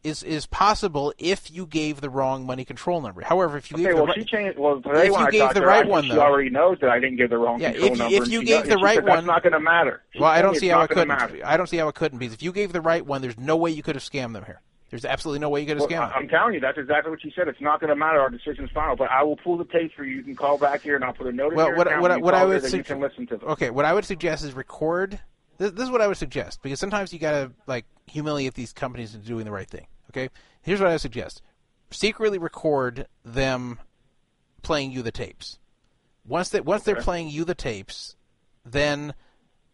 is is possible if you gave the wrong money control number. However, if you Okay, gave well, the she right, changed. Well, today If you gave the her, right I one, she though- already knows that I didn't give the wrong Yeah, control if number. if you gave got- the right said, one- that's not going to matter. She well, I don't see how it couldn't. matter. I don't see how it couldn't because if you gave the right one, there's no way you could have scammed them here. There's absolutely no way you could Well, them. I'm telling you, that's exactly what she said. It's not going to matter. Our decision's final. But I will pull the tapes for you. You can call back here, and I'll put a note in Well, what- what you what I would her that you can listen to them. Okay, what I would suggest is record. This, this is what I would suggest because sometimes you gotta like humiliate these companies into doing the right thing. Okay, here's what I would suggest: secretly record them playing you the tapes. Once they once they're playing you the tapes, then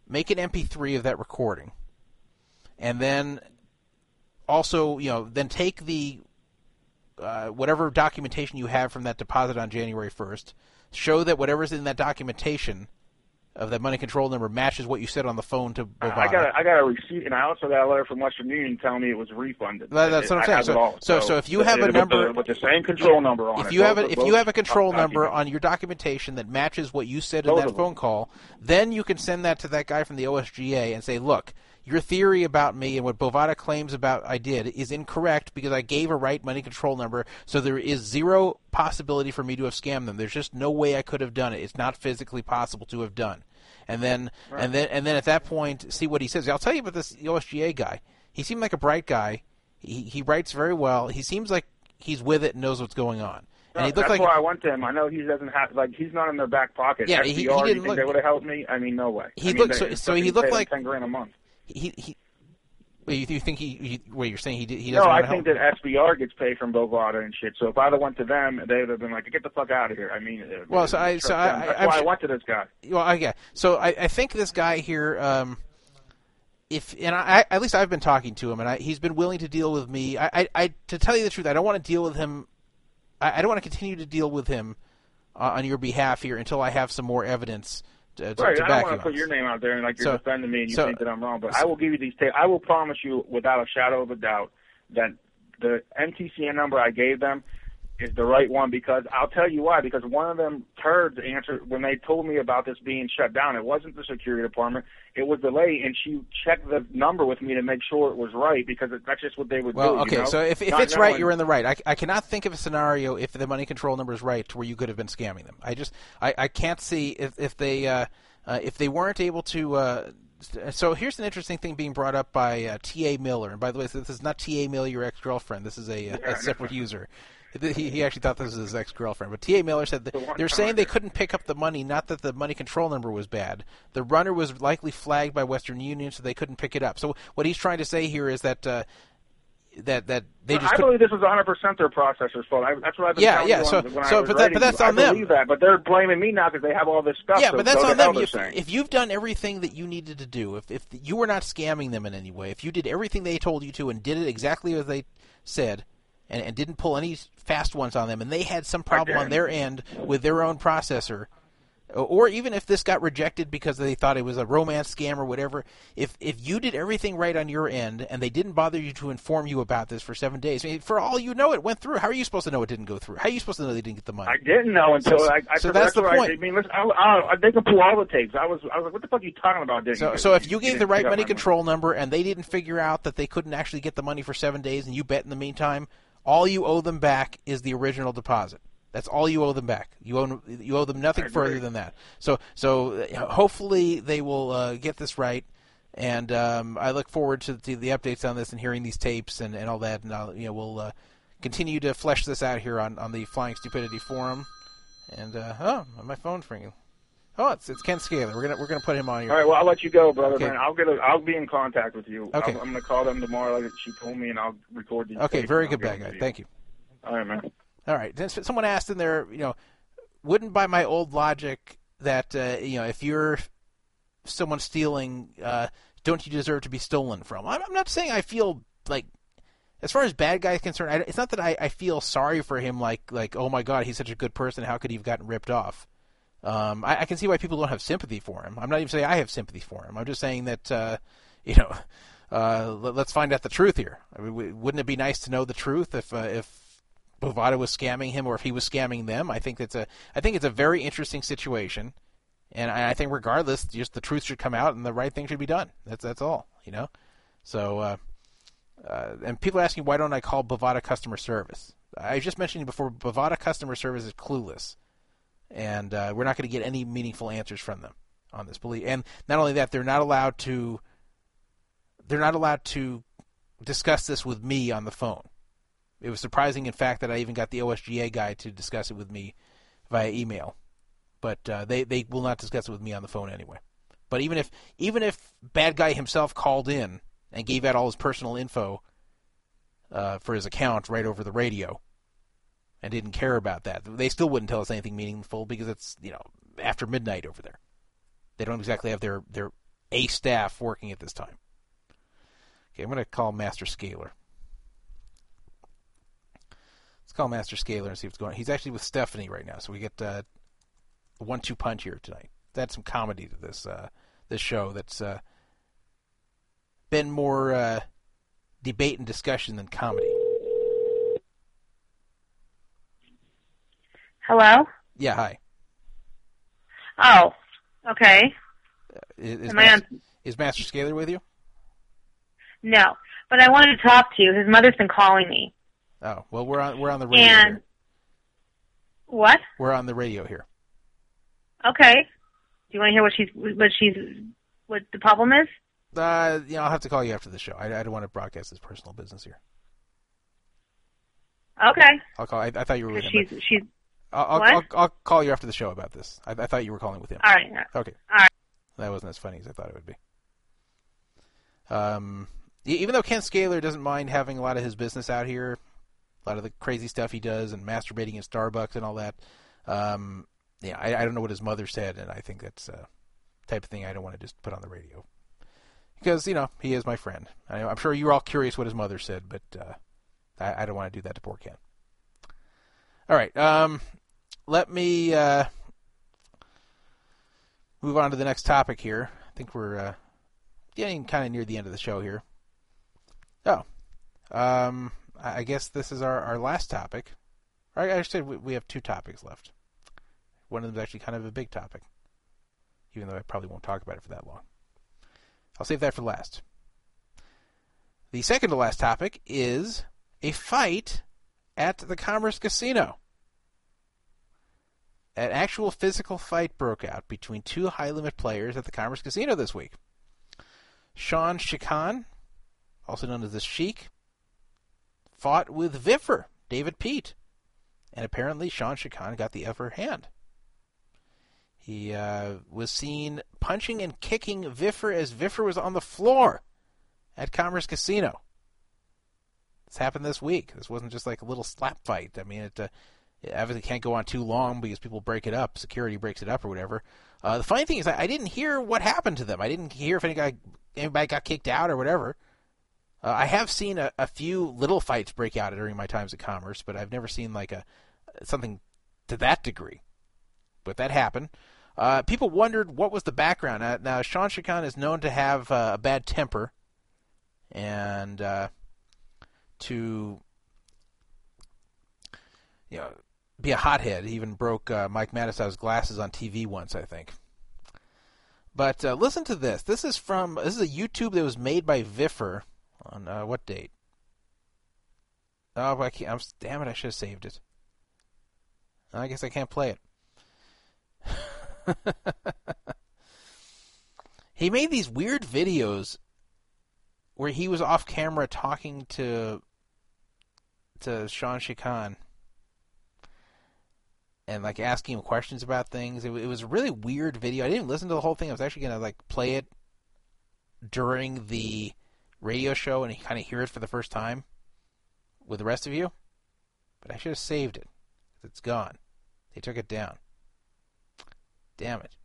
make an MP3 of that recording, and then also you know then take the uh, whatever documentation you have from that deposit on January 1st, show that whatever's in that documentation of that money control number matches what you said on the phone to Bovada. I got a, I got a receipt, and I also got a letter from Western Union telling me it was refunded. Well, that's what I'm saying. So- all. so- so if you have a with number- the, with the same control number on it, if you have a, if you have a control number on your documentation that matches what you said in that phone call, then you can send that to that guy from the OSGA and say, "Look, your theory about me and what Bovada claims about I did is incorrect because I gave a right money control number, so there is zero possibility for me to have scammed them. There's just no way I could have done it. It's not physically possible to have done." And then and then and then at that point, see what he says. I'll tell you about this OSGA guy. He seemed like a bright guy. He he writes very well. He seems like he's with it and knows what's going on. And he That's like why I went to him. I know he doesn't have like he's not in their back pocket. Yeah, SBR, he- he didn't think look- they would have helped me? I mean, no way. He I mean, looked- they- so- so he looked like- ten grand a month. He he. You, you think he, he? Wait, you're saying he did, he No, doesn't I want to think help? that SBR gets paid from Bovada and shit. So if I'd have went to them, they would have been like, "Get the fuck out of here." I mean, uh, Well, so I- so I-. I- That's I'm why I went to this guy. Well, I, yeah. So I, I think this guy here, um, if and I, at least I've been talking to him, and I, he's been willing to deal with me. I, I, I, to tell you the truth, I don't want to deal with him. I, I don't want to continue to deal with him uh, on your behalf here until I have some more evidence to, to, Right, to I don't want to put your name out there and like you're So- defending me and you so- think that I'm wrong. But I will give you these tapes. I will promise you, without a shadow of a doubt, that the NTCN number I gave them is the right one because I'll tell you why. Because one of them turds answered when they told me about this being shut down. It wasn't the security department. It was the lady, and she checked the number with me to make sure it was right because that's just what they would Well, do. okay. you know? So if, if Not it's right, you're in the right. I, I cannot think of a scenario if the money control number is right where you could have been scamming them. I just I, I can't see if if they uh, uh, if they weren't able to. Uh, so here's an interesting thing being brought up by uh, T.A. Miller. And by the way, this is not T.A. Miller, your ex-girlfriend. This is a, a separate user. He, he actually thought this was his ex-girlfriend. But T.A. Miller said that The they're saying they couldn't pick up the money, not that the money control number was bad. The runner was likely flagged by Western Union, so they couldn't pick it up. So what he's trying to say here is that uh, that that they just I believe this was 100% their processor's fault. I, that's what I've been Yeah, telling yeah, you so- when, so- I was but that- but that's on I them. believe that, but they're blaming me now because they have all this stuff. Yeah, so but that's on them. If, if you've done everything that you needed to do, if if you were not scamming them in any way, if you did everything they told you to and did it exactly as they said, and, and didn't pull any fast ones on them, and they had some problem on their end with their own processor, or even if this got rejected because they thought it was a romance scam or whatever, if if you did everything right on your end and they didn't bother you to inform you about this for seven days, I mean, for all you know, it went through. How are you supposed to know it didn't go through? How are you supposed to know they didn't get the money? I didn't know until So- I. I so that's the what I- point. I, mean, listen, I, I, they can pull all the tapes. I was, I was like, what the fuck are you talking about? Didn't So, you? so if you gave the right money control number and they didn't figure out that they couldn't actually get the money for seven days, and you bet in the meantime, all you owe them back is the original deposit. That's all you owe them back. You owe you owe them nothing further than that. So, so uh, hopefully they will uh, get this right. And um, I look forward to, to the updates on this and hearing these tapes and, and all that. And I'll, you know, we'll uh, continue to flesh this out here on, on the Flying Stupidity forum. And uh, oh, my phone's ringing. Oh, it's it's Ken Scaler. We're gonna we're gonna put him on here. All right, well, I'll let you go, brother. Okay. Man, I'll get. A, I'll be in contact with you. Okay. I'm going to call them tomorrow, like she told me, and I'll record these. Okay, very good, bad guy. you. Thank you. All right, man. All right. Then Someone asked in there, you know, wouldn't by my old logic that uh, you know if you're someone stealing, uh, don't you deserve to be stolen from? I'm, I'm not saying I feel like. As far as bad guy is concerned, I, it's not that I, I feel sorry for him. Like, like, oh my God, he's such a good person. How could he have gotten ripped off? Um, I, I can see why people don't have sympathy for him. I'm not even saying I have sympathy for him. I'm just saying that, uh, you know, uh, let, us find out the truth here. I mean, wouldn't it be nice to know the truth if uh, if Bovada was scamming him or if he was scamming them? I think that's a I think it's a very interesting situation, and I, I think regardless, just the truth should come out and the right thing should be done. That's that's all, you know. So, uh, uh, and people asking why don't I call Bovada customer service? I just mentioned before, Bovada customer service is clueless, and uh, we're not going to get any meaningful answers from them on this. belief. and not only that, they're not allowed to. They're not allowed to discuss this with me on the phone. It was surprising, in fact, that I even got the OSGA guy to discuss it with me via email, but uh, they they will not discuss it with me on the phone anyway. But even if even if bad guy himself called in and gave out all his personal info uh, for his account right over the radio, and didn't care about that, they still wouldn't tell us anything meaningful because it's you know after midnight over there. They don't exactly have their their A staff working at this time. Okay, I'm going to call Master Scaler. Let's call Master Scaler and see what's going on. He's actually with Stephanie right now, so we get uh, a one-two punch here tonight. Add some comedy to this uh, this show that's uh, been more uh, debate and discussion than comedy. Hello? Yeah, hi. Oh, okay. Is, is, Am I on? is Master Scaler with you? No, but I wanted to talk to you. His mother's been calling me. Oh, well, we're on we're on the radio And here. what? We're on the radio here. Okay. Do you want to hear what she's what she's what the problem is? Uh, you know, I'll have to call you after the show. I, I don't want to broadcast his personal business here. Okay. I'll call. I, I thought you were with. She's she's I'll, I'll? I'll, call you after the show about this. I, I thought you were calling with him. all right. Okay. All right. That wasn't as funny as I thought it would be. Um, even though Ken Scaler doesn't mind having a lot of his business out here, a lot of the crazy stuff he does, and masturbating in Starbucks and all that, um, yeah, I, I don't know what his mother said, and I think that's a type of thing I don't want to just put on the radio because you know he is my friend. I, I'm sure you're all curious what his mother said, but uh, I, I don't want to do that to poor Ken. All right, um, let me. Uh, move on to the next topic here. I think we're uh, getting kind of near the end of the show here. Oh, um, I guess this is our, our last topic. I, I said we, we have two topics left. One of them is actually kind of a big topic, even though I probably won't talk about it for that long. I'll save that for last. The second to last topic is a fight at the Commerce Casino an actual physical fight broke out between two high limit players at the Commerce Casino this week. Shawn Sheikhan, also known as the Sheik, fought with Viffer, David Peat. And apparently Shawn Sheikhan got the upper hand. He uh, was seen punching and kicking Viffer as Viffer was on the floor at Commerce Casino. This happened this week. This wasn't just like a little slap fight. I mean, it uh, obviously can't go on too long because people break it up. Security breaks it up or whatever. Uh, the funny thing is, I, I didn't hear what happened to them. I didn't hear if any guy, anybody got kicked out or whatever. Uh, I have seen a, a few little fights break out during my times at Commerce, but I've never seen like a something to that degree. But that happened. Uh, people wondered what was the background. Uh, now, Shawn Sheikhan is known to have uh, a bad temper and uh, to you know be a hothead. He even broke uh, Mike Matusow's glasses on TV once, I think. But uh, listen to this. This is from this is a YouTube that was made by Viffer on uh, what date? Oh, I can't. I'm, damn it! I should have saved it. I guess I can't play it. he made these weird videos where he was off camera talking to to Shawn Sheikhan and like asking him questions about things. It, it, was a really weird video. I didn't listen to the whole thing. I was actually gonna like play it during the radio show and kind of hear it for the first time with the rest of you. But I should have saved it. It's gone. They took it down. Damn it.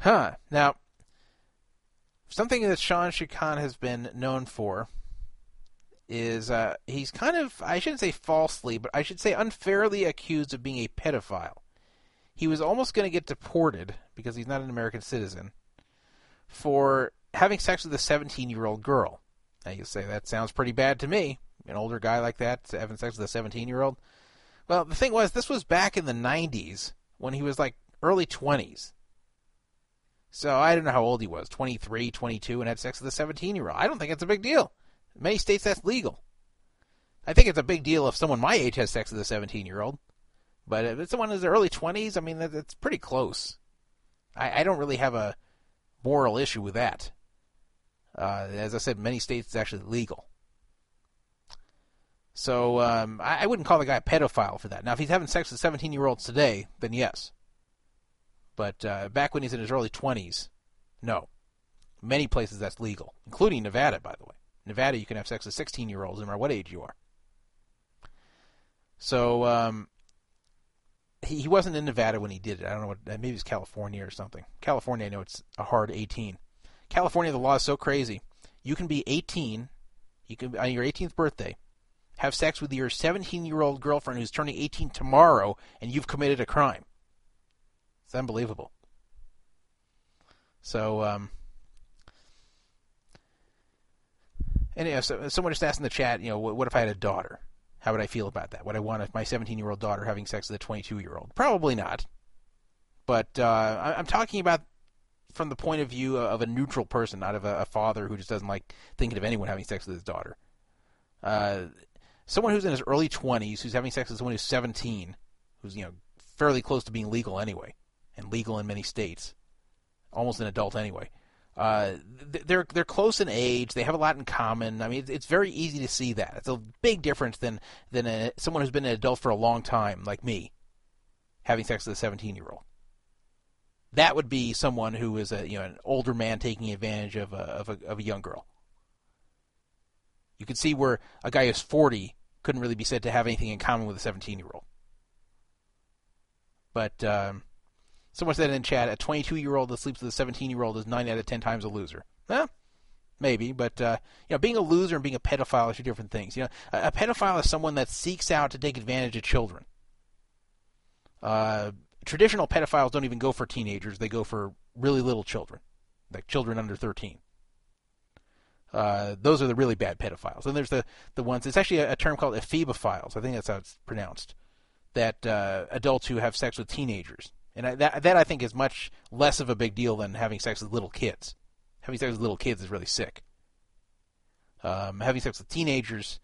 Huh. Now, something that Shawn Sheikhan has been known for is uh, he's kind of, I shouldn't say falsely, but I should say unfairly accused of being a pedophile. He was almost going to get deported because he's not an American citizen for having sex with a 17 year old girl. Now you say that sounds pretty bad to me. An older guy like that having sex with a 17 year old. Well, the thing was, this was back in the 90s when he was like early 20s. So I don't know how old he was 23, 22, and had sex with a 17 year old. I don't think it's a big deal. In many states, that's legal. I think it's a big deal if someone my age has sex with a 17 year old. But if it's someone in their early 20s, I mean, that's pretty close. I, I don't really have a moral issue with that. Uh, as I said, many states it's actually legal. So um, I, I, wouldn't call the guy a pedophile for that. Now, if he's having sex with 17 year olds today, then yes. But uh, back when he's in his early 20s, no. Many places that's legal, including Nevada, by the way. Nevada, you can have sex with 16 year olds no matter what age you are. So um, he, he wasn't in Nevada when he did it. I don't know what, maybe it's California or something. California, I know it's a hard 18. California, the law is so crazy. You can be 18, you can on your 18th birthday, have sex with your 17 year old girlfriend who's turning 18 tomorrow, and you've committed a crime. It's unbelievable. So, um, and you know, so, someone just asked in the chat, you know, what, what if I had a daughter? How would I feel about that? Would I want my 17 year old daughter having sex with a 22 year old? Probably not. But uh, I'm talking about from the point of view of a neutral person, not of a, a, father who just doesn't like thinking of anyone having sex with his daughter. Uh, someone who's in his early 20s, who's having sex with someone who's 17, who's you know fairly close to being legal anyway, and legal in many states, almost an adult anyway. Uh, they're they're close in age. They have a lot in common. I mean, it's, very easy to see that. It's a big difference than than a, someone who's been an adult for a long time, like me, having sex with a 17 year old. That would be someone who is a you know an older man taking advantage of a of a, of a young girl. You can see where a guy who's 40 couldn't really be said to have anything in common with a 17 year old. But um, someone said in chat, a 22 year old that sleeps with a 17 year old is nine out of 10 times a loser. Well, maybe, but uh, you know, being a loser and being a pedophile are two different things. You know, a, a pedophile is someone that seeks out to take advantage of children. Uh, traditional pedophiles don't even go for teenagers; they go for really little children, like children under 13. Uh, those are the really bad pedophiles. And there's the, the ones, it's actually a, a term called ephebophiles. I think that's how it's pronounced. That uh, adults who have sex with teenagers. And I, that, that I think is much less of a big deal than having sex with little kids. Having sex with little kids is really sick. Um, having sex with teenagers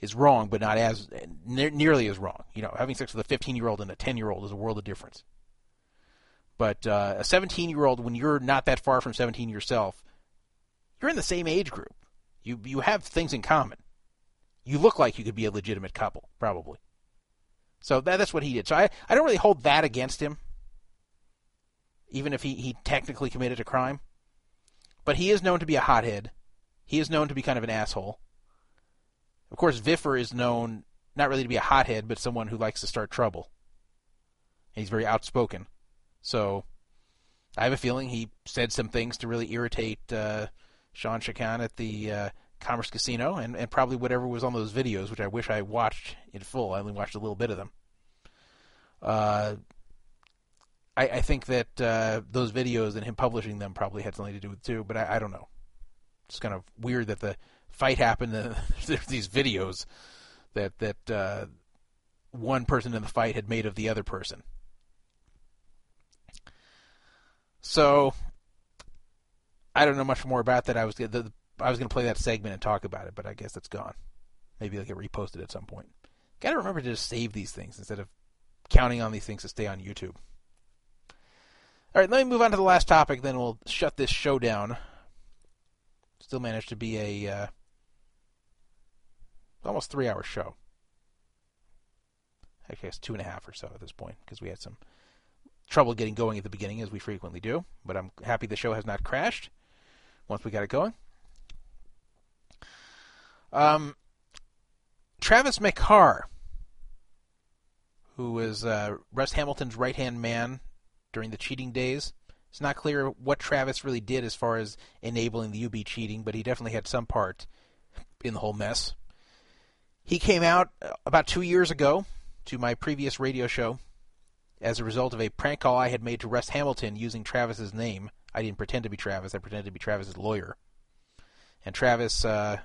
is wrong, but not as ne- nearly as wrong. You know, having sex with a 15 year old and a 10 year old is a world of difference. But uh, a 17 year old, when you're not that far from 17 yourself, you're in the same age group. You you have things in common. You look like you could be a legitimate couple, probably. So that, that's what he did. So I, I don't really hold that against him, even if he, he technically committed a crime. But he is known to be a hothead. He is known to be kind of an asshole. Of course, Viffer is known not really to be a hothead, but someone who likes to start trouble. And he's very outspoken. So I have a feeling he said some things to really irritate uh, Shawn Sheikhan at the uh, Commerce Casino, and, and probably whatever was on those videos, which I wish I watched in full. I only watched a little bit of them. Uh, I, I think that uh, those videos and him publishing them probably had something to do with it too, but I, I don't know. It's kind of weird that the fight happened. And there's these videos that that uh, one person in the fight had made of the other person. So I don't know much more about that. I was the, I was going to play that segment and talk about it, but I guess it's gone. Maybe it'll get reposted at some point. Got to remember to just save these things instead of counting on these things to stay on YouTube. All right, let me move on to the last topic, then we'll shut this show down. Still managed to be a uh, almost three-hour show. Actually, it's two and a half or so at this point because we had some trouble getting going at the beginning, as we frequently do. But I'm happy the show has not crashed once we got it going. Um, Travis Makar, who is uh, Russ Hamilton's right hand man during the cheating days. It's not clear what Travis really did as far as enabling the UB cheating, but he definitely had some part in the whole mess. He came out uh, about two years ago to my previous radio show as a result of a prank call I had made to Russ Hamilton using Travis's name I didn't pretend to be Travis. I pretended to be Travis's lawyer. And Travis uh,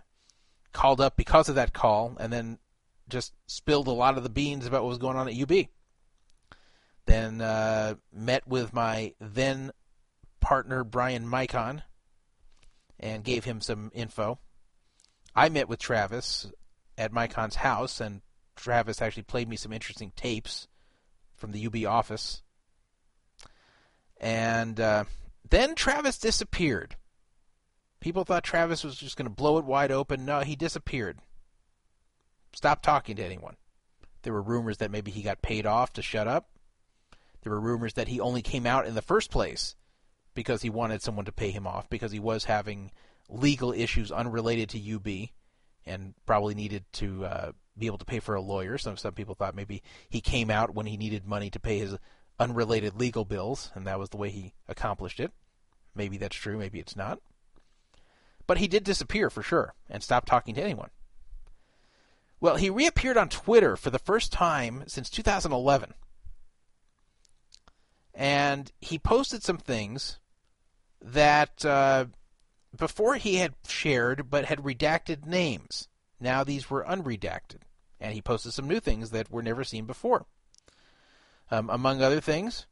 called up because of that call, and then just spilled a lot of the beans about what was going on at UB. Then uh, met with my then partner Brian Micon and gave him some info. I met with Travis at Micon's house, and Travis actually played me some interesting tapes from the UB office. And uh, then Travis disappeared. People thought Travis was just going to blow it wide open. No, he disappeared. Stopped talking to anyone. There were rumors that maybe he got paid off to shut up. There were rumors that he only came out in the first place because he wanted someone to pay him off because he was having legal issues unrelated to UB and probably needed to uh, be able to pay for a lawyer. Some some people thought maybe he came out when he needed money to pay his unrelated legal bills, and that was the way he accomplished it. Maybe that's true, maybe it's not. But he did disappear for sure and stop talking to anyone. Well, he reappeared on Twitter for the first time since 2011. And he posted some things that uh, before he had shared but had redacted names. Now these were unredacted. And he posted some new things that were never seen before. Um, among other things,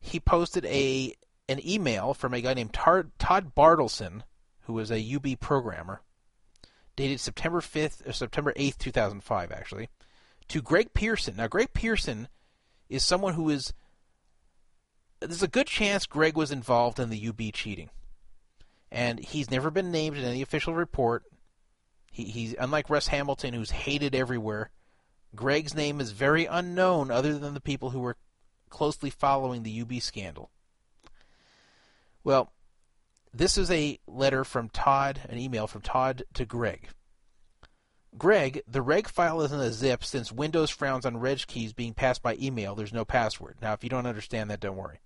he posted a an email from a guy named Tar- Todd Bartleson, who was a UB programmer, dated September 5th or September 8th, 2005, actually, to Greg Pierson. Now, Greg Pierson is someone who is. There's a good chance Greg was involved in the UB cheating. and he's never been named in any official report. He, he's unlike Russ Hamilton, who's hated everywhere. Greg's name is very unknown, other than the people who were closely following the UB scandal. Well, this is a letter from Todd, an email from Todd to Greg. Greg, the reg file isn't a zip since Windows frowns on reg keys being passed by email. There's no password. Now, if you don't understand that, don't worry.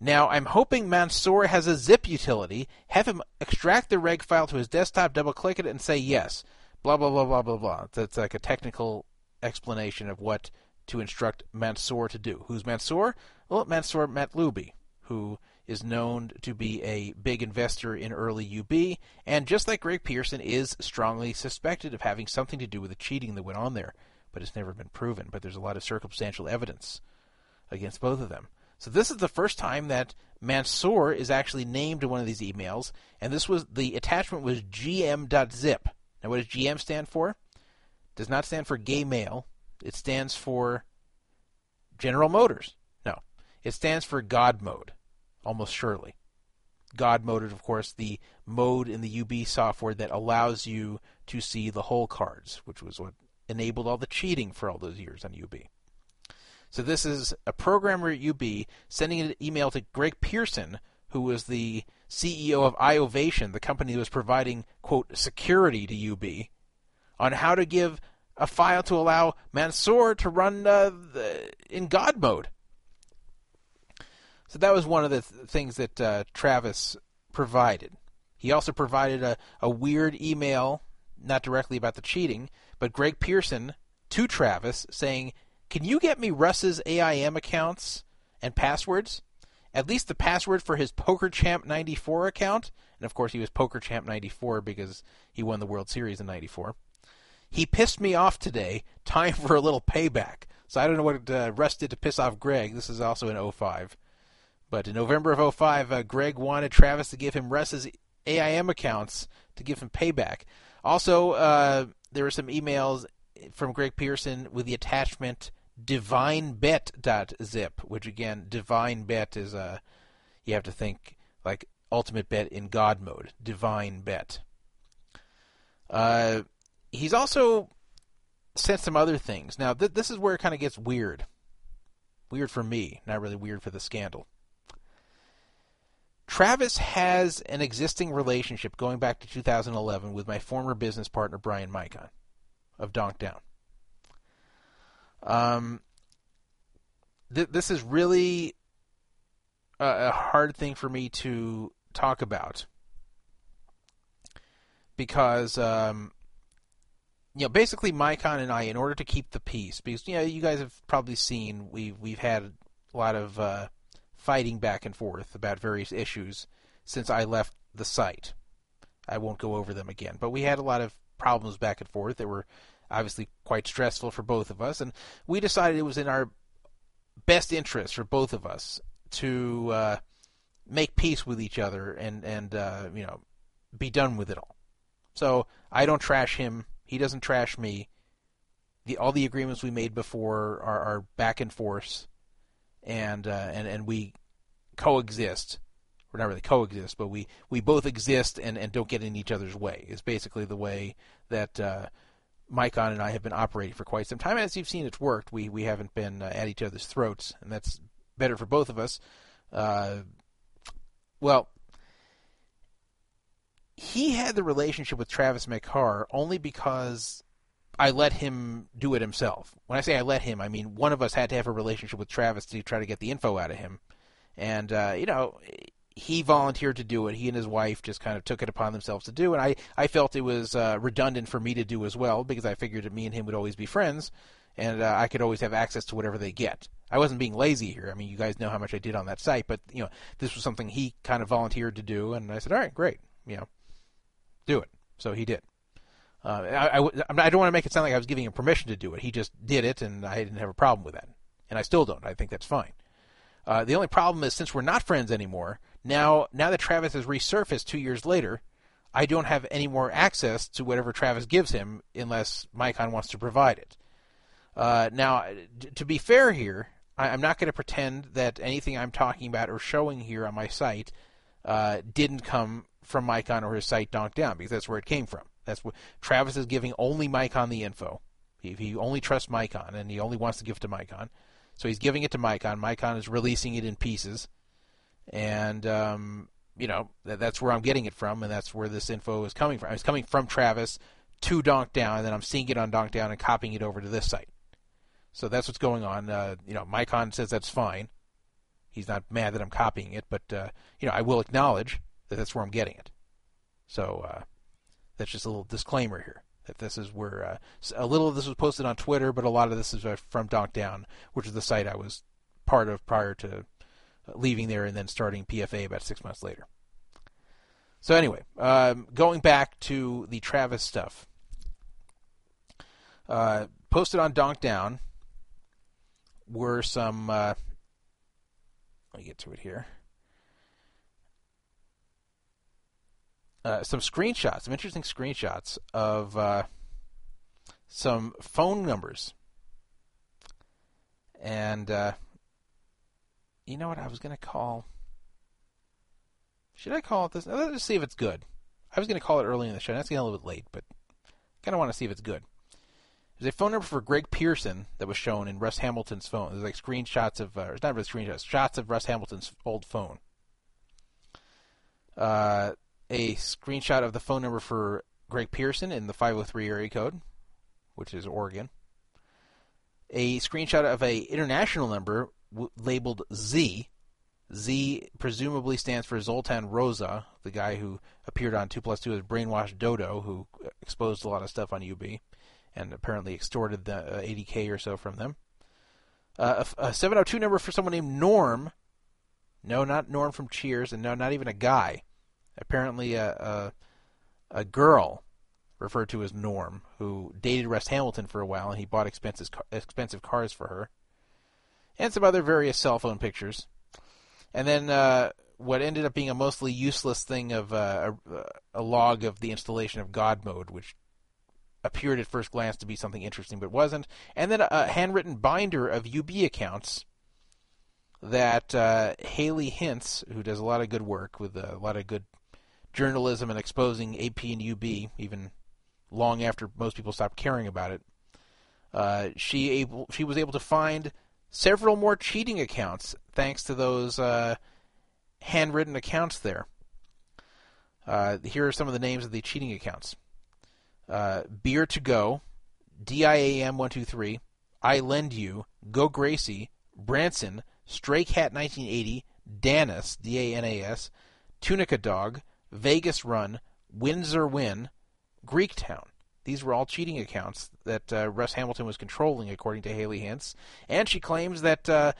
Now, I'm hoping Mansour has a zip utility. Have him extract the reg file to his desktop, double click it, and say yes. Blah, blah, blah, blah, blah, blah. That's like a technical explanation of what to instruct Mansour to do. Who's Mansour? Well, Mansour Matloubi, who is known to be a big investor in early UB, and just like Greg Pierson, is strongly suspected of having something to do with the cheating that went on there, but it's never been proven. But there's a lot of circumstantial evidence against both of them. So this is the first time that Mansour is actually named in one of these emails, and this was the attachment was gm.zip. Now, what does GM stand for? It does not stand for gay male. It stands for General Motors. No, it stands for God mode almost surely. God mode, is, of course, the mode in the UB software that allows you to see the whole cards, which was what enabled all the cheating for all those years on UB. So this is a programmer at UB sending an email to Greg Pierson, who was the CEO of iOvation, the company that was providing quote security to UB, on how to give a file to allow Mansour to run uh, the, in God mode. So that was one of the th- things that uh, Travis provided. He also provided a, a weird email, not directly about the cheating, but Greg Pierson to Travis saying, Can you get me Russ's AIM accounts and passwords? At least the password for his PokerChamp94 account. And of course, he was PokerChamp94 because he won the World Series in 94. He pissed me off today. Time for a little payback. So I don't know what uh, Russ did to piss off Greg. This is also in 05. But in November of 05, uh, Greg wanted Travis to give him Russ's AIM accounts to give him payback. Also, uh, there were some emails from Greg Pierson with the attachment divinebet.zip, which again, divine bet is a, you have to think like ultimate bet in God mode, divine bet. Uh, he's also sent some other things. Now, th- this is where it kind of gets weird. Weird for me, not really weird for the scandal. Travis has an existing relationship going back to 2011 with my former business partner Brian Micon of Donk Down. Um, th- this is really a, a hard thing for me to talk about because um, you know basically Micon and I, in order to keep the peace, because you know you guys have probably seen we've we've had a lot of uh, fighting back and forth about various issues since I left the site. I won't go over them again, but we had a lot of problems back and forth that were obviously quite stressful for both of us, and we decided it was in our best interest for both of us to uh, make peace with each other and and uh, you know be done with it all. So I don't trash him; he doesn't trash me. The, all the agreements we made before are, are back and forth and uh, and and we coexist. We're not really coexist, but we, we both exist and, and don't get in each other's way. Is basically the way that uh, Micon and I have been operating for quite some time. As you've seen, it's worked. We we haven't been uh, at each other's throats, and that's better for both of us. Uh, well, he had the relationship with Travis Makar only because I let him do it himself. When I say I let him, I mean one of us had to have a relationship with Travis to try to get the info out of him. And, uh, you know, he volunteered to do it. He and his wife just kind of took it upon themselves to do. And I, I felt it was uh, redundant for me to do as well because I figured that me and him would always be friends and uh, I could always have access to whatever they get. I wasn't being lazy here. I mean, you guys know how much I did on that site, but, you know, this was something he kind of volunteered to do. And I said, all right, great, you know, do it. So he did. Uh, I, I, I don't want to make it sound like I was giving him permission to do it. He just did it, and I didn't have a problem with that. And I still don't. I think that's fine. Uh, the only problem is since we're not friends anymore, now now that Travis has resurfaced two years later, I don't have any more access to whatever Travis gives him unless Micon wants to provide it. Uh, now, to be fair here, I, am not going to pretend that anything I'm talking about or showing here on my site uh, didn't come from Micon or his site Donk Down because that's where it came from. That's what Travis is giving only Micon the info. He, he only trusts Micon and he only wants to give to Micon. So he's giving it to Micon. Micon is releasing it in pieces. And, um, you know, that, that's where I'm getting it from and that's where this info is coming from. It's coming from Travis to Donk Down and then I'm seeing it on Donk Down and copying it over to this site. So that's what's going on. Uh, you know, Micon says that's fine. He's not mad that I'm copying it, but uh, you know, I will acknowledge that that's where I'm getting it. So uh, that's just a little disclaimer here that this is where uh, a little of this was posted on Twitter, but a lot of this is uh, from Donk Down, which is the site I was part of prior to leaving there and then starting PFA about six months later. So anyway, um, going back to the Travis stuff, uh, posted on Donk Down were some. Uh, let me get to it here. Uh, some screenshots, some interesting screenshots of uh, some phone numbers. And uh, you know what? I was going to call. Should I call it this? Let's see if it's good. I was going to call it early in the show. That's getting a little bit late, but I kind of want to see if it's good. There's a phone number for Greg Pierson that was shown in Russ Hamilton's phone. There's like screenshots of, uh, it's not really screenshots, shots of Russ Hamilton's old phone. Uh, a screenshot of the phone number for Greg Pierson in the 503 area code, which is Oregon. A screenshot of a international number w- labeled Z. Z presumably stands for Zoltan Rosa, the guy who appeared on 2 plus 2 as Brainwashed Dodo, who exposed a lot of stuff on UB and apparently extorted the uh, 80k or so from them. Uh, a, a 702 number for someone named Norm. No, not Norm from Cheers, and no, not even a guy. Apparently, a, a, a girl referred to as Norm who dated Russ Hamilton for a while, and he bought expensive expensive cars for her, and some other various cell phone pictures. And then uh, what ended up being a mostly useless thing of uh, a, a log of the installation of God mode, which appeared at first glance to be something interesting but wasn't. And then a handwritten binder of UB accounts that uh, Haley Hintze, who does a lot of good work with a lot of good journalism and exposing AP and UB, even long after most people stopped caring about it, uh, she able she was able to find several more cheating accounts thanks to those uh, handwritten accounts there. Uh, here are some of the names of the cheating accounts uh, Beer to Go, DIAM one two three, I Lend You, Go Gracie, Branson, Stray Cat 1980, Danas D A N A S, Tunica Dog, Vegas Run, Windsor Win, Greektown. These were all cheating accounts that uh, Russ Hamilton was controlling, according to Haley Hintze. And she claims that uh,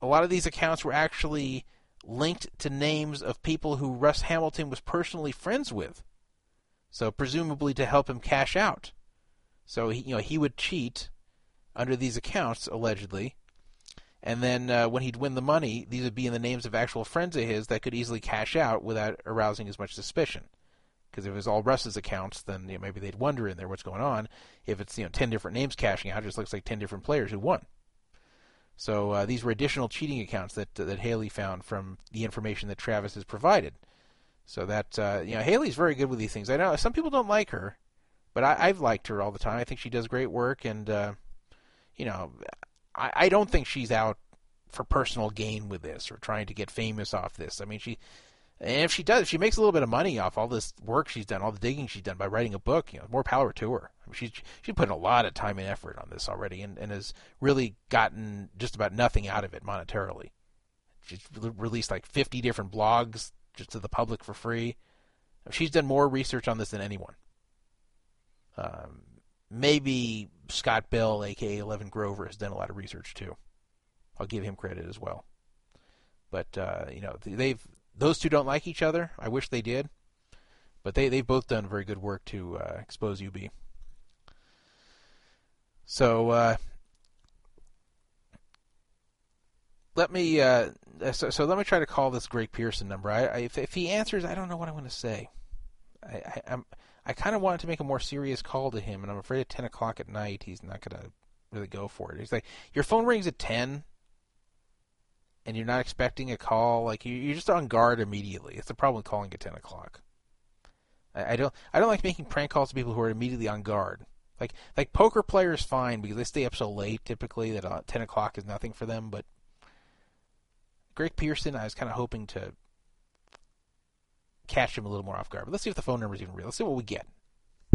a lot of these accounts were actually linked to names of people who Russ Hamilton was personally friends with. So presumably to help him cash out. So he, you know, he would cheat under these accounts allegedly, and then uh, when he'd win the money, these would be in the names of actual friends of his that could easily cash out without arousing as much suspicion. Because if it was all Russ's accounts, then you know, maybe they'd wonder in there what's going on. If it's you know ten different names cashing out, it just looks like ten different players who won. So uh, these were additional cheating accounts that that Haley found from the information that Travis has provided. So that uh, you know, Haley's very good with these things. I know some people don't like her, but I, have liked her all the time. I think she does great work, and uh, you know, I, I don't think she's out for personal gain with this or trying to get famous off this. I mean, she and if she does, if she makes a little bit of money off all this work she's done, all the digging she's done by writing a book, you know, more power to her. I mean, she's she's put in a lot of time and effort on this already, and, and has really gotten just about nothing out of it monetarily. She's released like 50 different blogs just to the public for free. She's done more research on this than anyone. Um, maybe Scott Bell, aka Eleven Grover, has done a lot of research too. I'll give him credit as well. But uh, you know, they've those two don't like each other. I wish they did, but they they've both done very good work to uh, expose UB. So uh, let me uh, so, so, let me try to call this Greg Pierson number. I, I, if, if, he answers, I don't know what I'm going to say. I, I, I'm I kind of wanted to make a more serious call to him, and I'm afraid at 10 o'clock at night he's not going to really go for it. He's like, "Your phone rings at 10." And you're not expecting a call, like you, you're just on guard immediately. It's the problem with calling at ten o'clock. I, I don't I don't like making prank calls to people who are immediately on guard. Like like poker players fine because they stay up so late typically that uh, ten o'clock is nothing for them. But Greg Pierson, I was kind of hoping to catch him a little more off guard. But let's see if the phone number is even real. Let's see what we get.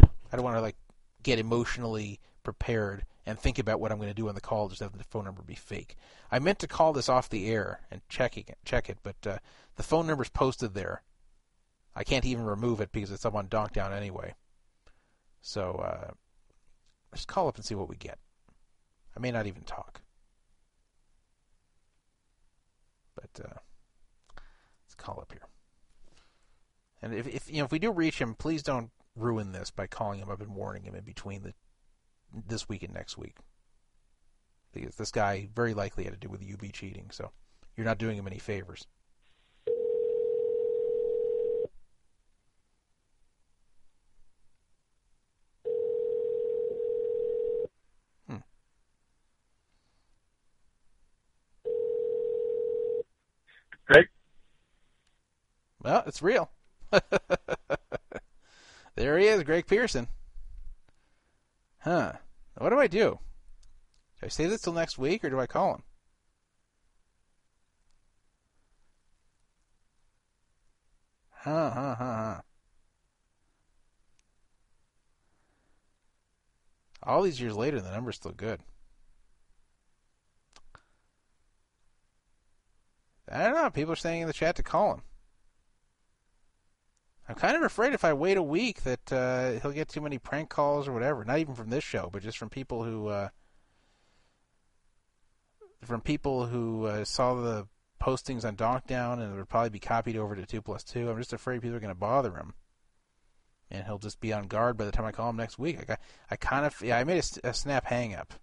I don't want to like get emotionally prepared and think about what I'm going to do on the call. Just have the phone number be fake. I meant to call this off the air and check it, check it, but uh, the phone number's posted there. I can't even remove it because it's up on Donkdown anyway. So uh, let's call up and see what we get. I may not even talk, but uh, let's call up here. And if, if you know if we do reach him, please don't ruin this by calling him up and warning him in between the this week and next week. Because this guy very likely had to do with UB cheating, so you're not doing him any favors. Hmm. Greg? Well, it's real. there he is, Greg Pierson. Huh. What do I do? Do I save this till next week or do I call him? Huh, huh, huh, huh. All these years later, the number's still good. I don't know. People are saying in the chat to call him. I'm kind of afraid if I wait a week that uh, he'll get too many prank calls or whatever. Not even from this show, but just from people who uh, from people who uh, saw the postings on Donkdown and it would probably be copied over to Two Plus Two. I'm just afraid people are going to bother him, and he'll just be on guard by the time I call him next week. I got, I kind of yeah, I made a, a snap hang up,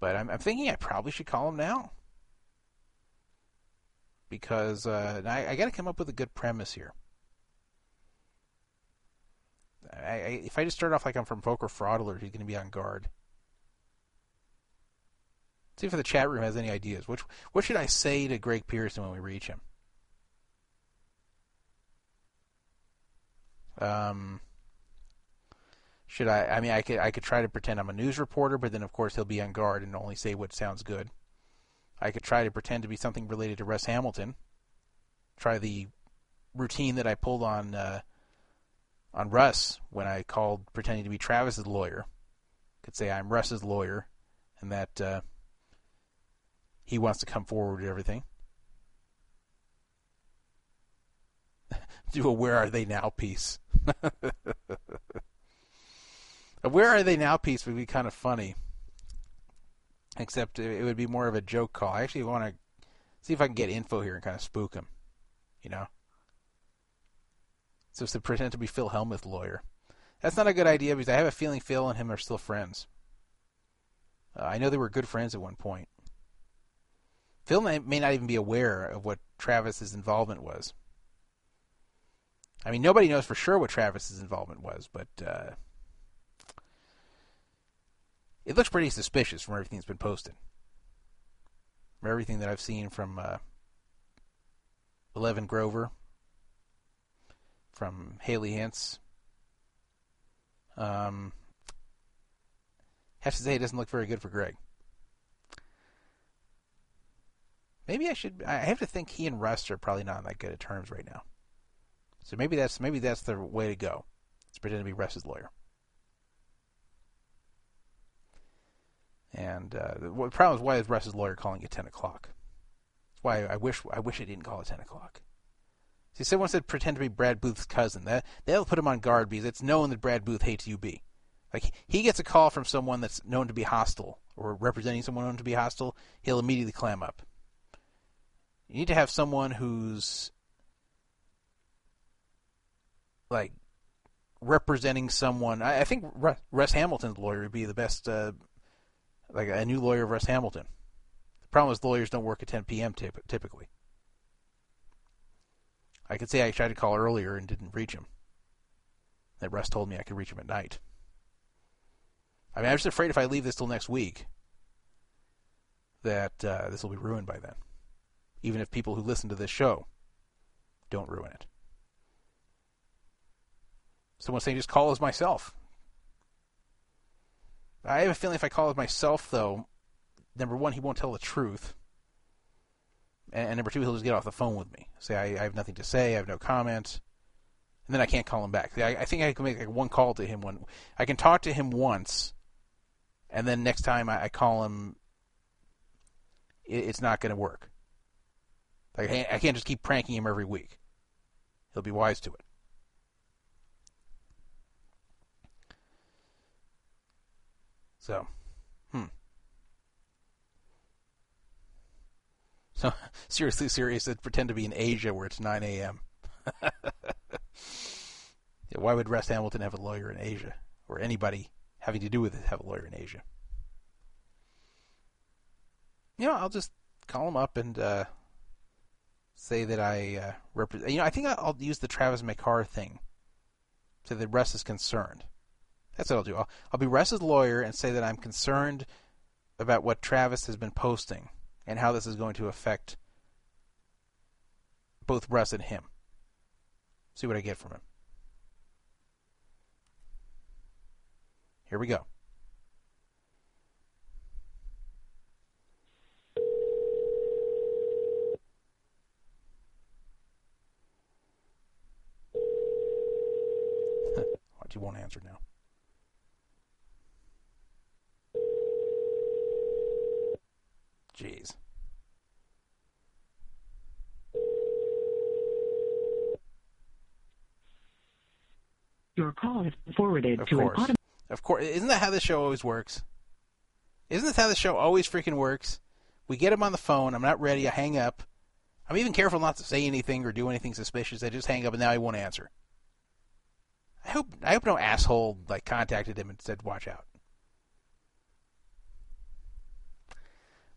but I'm, I'm thinking I probably should call him now because uh, I, I got to come up with a good premise here. I, I, if I just start off like I'm from Poker Fraud Alert, he's going to be on guard. See if the chat room has any ideas. Which what should I say to Greg Pierson when we reach him? Um, should I? I mean, I could I could try to pretend I'm a news reporter, but then of course he'll be on guard and only say what sounds good. I could try to pretend to be something related to Russ Hamilton. Try the routine that I pulled on uh, on Russ when I called pretending to be Travis's lawyer. Could say I'm Russ's lawyer, and that uh, he wants to come forward with everything. Do a "Where Are They Now" piece. a "Where Are They Now" piece would be kind of funny except it would be more of a joke call. I actually want to see if I can get info here and kind of spook him, you know. So to pretend to be Phil Hellmuth lawyer. That's not a good idea because I have a feeling Phil and him are still friends. Uh, I know they were good friends at one point. Phil may, may not even be aware of what Travis's involvement was. I mean, nobody knows for sure what Travis's involvement was, but uh, it looks pretty suspicious from everything that's been posted. From everything that I've seen from uh, Eleven Grover, from Haley Hintze. Um, have to say, it doesn't look very good for Greg. Maybe I should. I have to think he and Russ are probably not on that good of terms right now. So maybe that's maybe that's the way to go. Let's pretend to be Russ's lawyer. And uh, the, the problem is, why is Russ's lawyer calling at ten o'clock? That's why I wish I wish I didn't call at ten o'clock. See, someone said pretend to be Brad Booth's cousin. That that'll put him on guard because it's known that Brad Booth hates UB. Like he gets a call from someone that's known to be hostile or representing someone known to be hostile, he'll immediately clam up. You need to have someone who's like representing someone. I, I think Russ Hamilton's lawyer would be the best uh, like a new lawyer Russ Hamilton. The problem is lawyers don't work at 10 p.m. typically. I could say I tried to call earlier and didn't reach him. That Russ told me I could reach him at night. I mean, I'm just afraid if I leave this till next week, that uh, this will be ruined by then. Even if people who listen to this show don't ruin it. Someone's saying just call as myself. I have a feeling if I call as myself, though, number one, he won't tell the truth. And, and number two, he'll just get off the phone with me. Say, I, I, have nothing to say, I have no comment. And then I can't call him back. I, I think I can make like one call to him. One, I can talk to him once, and then next time I, I call him, it, it's not going to work. Like I can't just keep pranking him every week. He'll be wise to it. So, hmm. So, seriously serious, that pretend to be in Asia where it's 9 a.m. yeah, why would Russ Hamilton have a lawyer in Asia? Or anybody having to do with it have a lawyer in Asia? You know, I'll just call him up and uh, say that I uh, represent. You know, I think I'll use the Travis Makar thing so that Russ is concerned. That's what I'll do. I'll, I'll be Russ's lawyer and say that I'm concerned about what Travis has been posting and how this is going to affect both Russ and him. See what I get from him. Here we go. You won't answer now. Jeez. Your call is forwarded of to course. an auto. Of course. Isn't that how the show always works? Isn't this how the show always freaking works? We get him on the phone. I'm not ready. I hang up. I'm even careful not to say anything or do anything suspicious. I just hang up, and now he won't answer. I hope I hope no asshole like contacted him and said, "Watch out."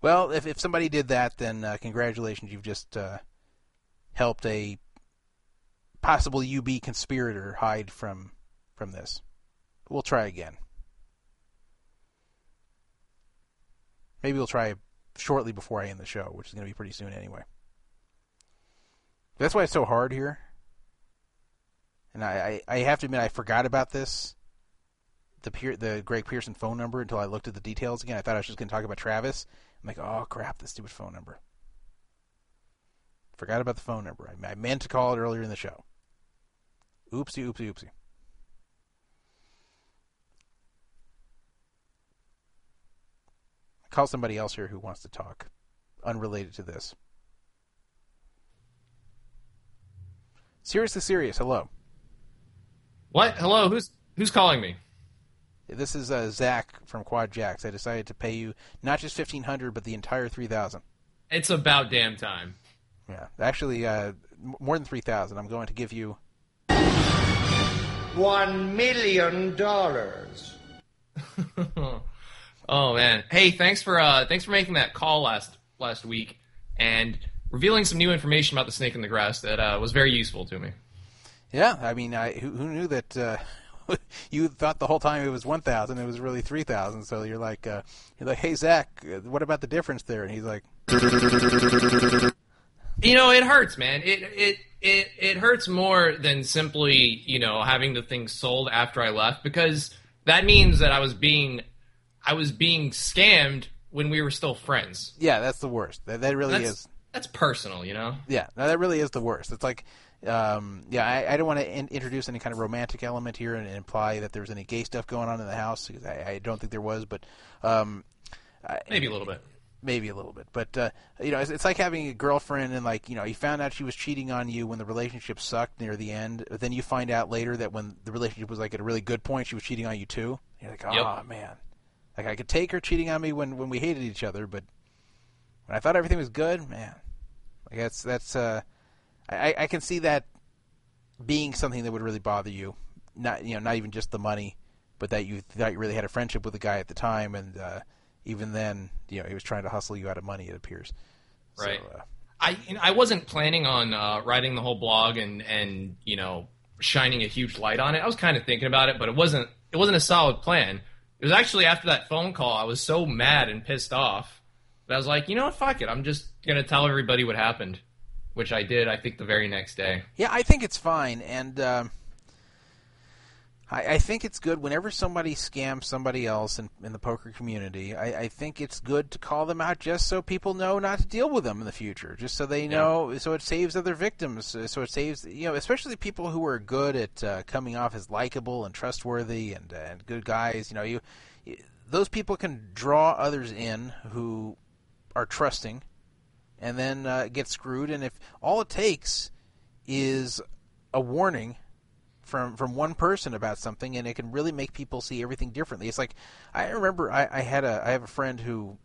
Well, if if somebody did that, then uh, congratulations. You've just uh, helped a possible UB conspirator hide from from this. We'll try again. Maybe we'll try shortly before I end the show, which is going to be pretty soon anyway. That's why it's so hard here. And I, I, I have to admit, I forgot about this, the Pier, the Greg Pierson phone number, until I looked at the details again. I thought I was just going to talk about Travis. I'm like, oh crap, the stupid phone number. Forgot about the phone number. I, I meant to call it earlier in the show. Oopsie, oopsie, oopsie. call somebody else here who wants to talk, unrelated to this. Seriously serious. Hello. What? Hello? Who's who's calling me? This is uh, Zach from Quad Jacks. I decided to pay you not just fifteen hundred, but the entire three thousand. It's about damn time. Yeah, actually, uh, more than three thousand. I'm going to give you one million dollars. oh man! Hey, thanks for uh, thanks for making that call last last week and revealing some new information about the snake in the grass that uh, was very useful to me. Yeah, I mean, I, who, who knew that? Uh, you thought the whole time it was one thousand, it was really three thousand. So you're like, uh, you're like, hey Zach, what about the difference there? And he's like, you know, it hurts, man. It it it it hurts more than simply you know having the thing sold after I left because that means that I was being I was being scammed when we were still friends. Yeah, that's the worst. That that really that's, is. That's personal, you know. Yeah, no, that really is the worst. It's like, um, yeah, I, I don't want to in- introduce any kind of romantic element here and imply that there was any gay stuff going on in the house because I, I don't think there was, but um, maybe a little bit maybe a little bit. But uh, you know, it's, it's, like having a girlfriend and like you know, you found out she was cheating on you when the relationship sucked near the end. But then you find out later that when the relationship was like at a really good point, she was cheating on you too. You're like, oh yep. man, like I could take her cheating on me when when we hated each other, but when I thought everything was good, man, like that's that's uh, I I can see that being something that would really bother you. Not you know, not even just the money, but that you thought you really had a friendship with the guy at the time and. uh even then, you know, he was trying to hustle you out of money. It appears. Right. So, uh, I you know, I wasn't planning on uh, writing the whole blog and and you know shining a huge light on it. I was kind of thinking about it, but it wasn't it wasn't a solid plan. It was actually after that phone call I was so mad and pissed off But I was like, you know what? Fuck it. I'm just gonna tell everybody what happened, which I did. I think the very next day. Yeah, I think it's fine, and um, I, I think it's good whenever somebody scams somebody else in, in the poker community. I, I think it's good to call them out just so people know not to deal with them in the future, just so they know, so it saves other victims, uh, so it saves you know, especially people who are good at uh, coming off as likable and trustworthy and uh, and good guys. You know, you, you those people can draw others in who are trusting, and then uh, get screwed. And if all it takes is a warning from from one person about something, and it can really make people see everything differently. It's like I remember I, I had a I have a friend who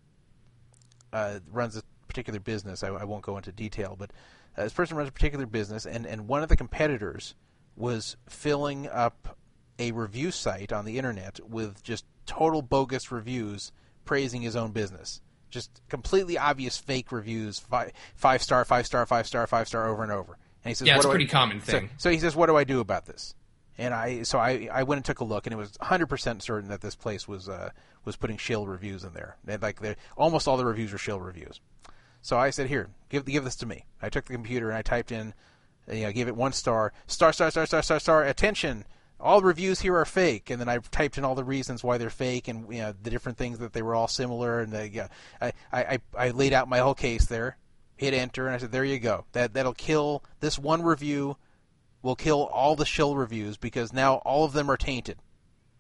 uh, runs a particular business. I, I, won't go into detail, but uh, this person runs a particular business, and and one of the competitors was filling up a review site on the internet with just total bogus reviews praising his own business. Just completely obvious fake reviews, five, five star, five star, five star, five star, over and over. And he says, yeah, what it's a pretty I, common thing. So, so he says, "What do I do about this?" And I so I, I went and took a look, and it was 100% certain that this place was uh, was putting shill reviews in there. And like almost all the reviews were shill reviews. So I said, "Here, give give this to me." I took the computer and I typed in, you know, gave it one star, star, star, star, star, star, star. Attention! All reviews here are fake, and then I typed in all the reasons why they're fake, and you know the different things that they were all similar, and the, yeah, I, I I laid out my whole case there, hit enter, and I said, "There you go. That that'll kill this one review." will kill all the shill reviews because now all of them are tainted.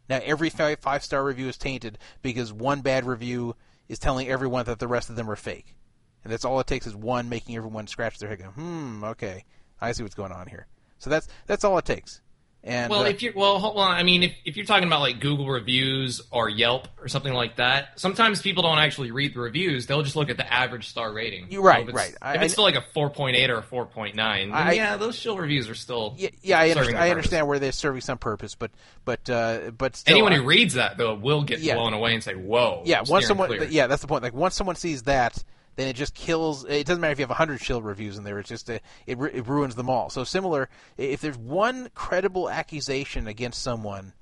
Now every five five star review is tainted because one bad review is telling everyone that the rest of them are fake, and that's all it takes is one making everyone scratch their head. Going, hmm, okay, I see what's going on here. So that's that's all it takes. And, well, uh, if you're well, hold on. I mean, if if you're talking about like Google reviews or Yelp or something like that, sometimes people don't actually read the reviews. They'll just look at the average star rating. You're right, So if it's- right. I- if it's I- still like a 4.8 or a 4.9, I- yeah, those shill reviews are still. yeah, yeah, I understand. I understand where they're serving some purpose, but but uh, but still, Anyone who reads that though will get Yeah. blown away and say, "Whoa!" yeah, once someone, clear. yeah, that's the point. Like once someone sees that, then it just kills. It doesn't matter if you have hundred shill reviews in there. It's just a, it it ruins them all. So similar, if there's one credible accusation against someone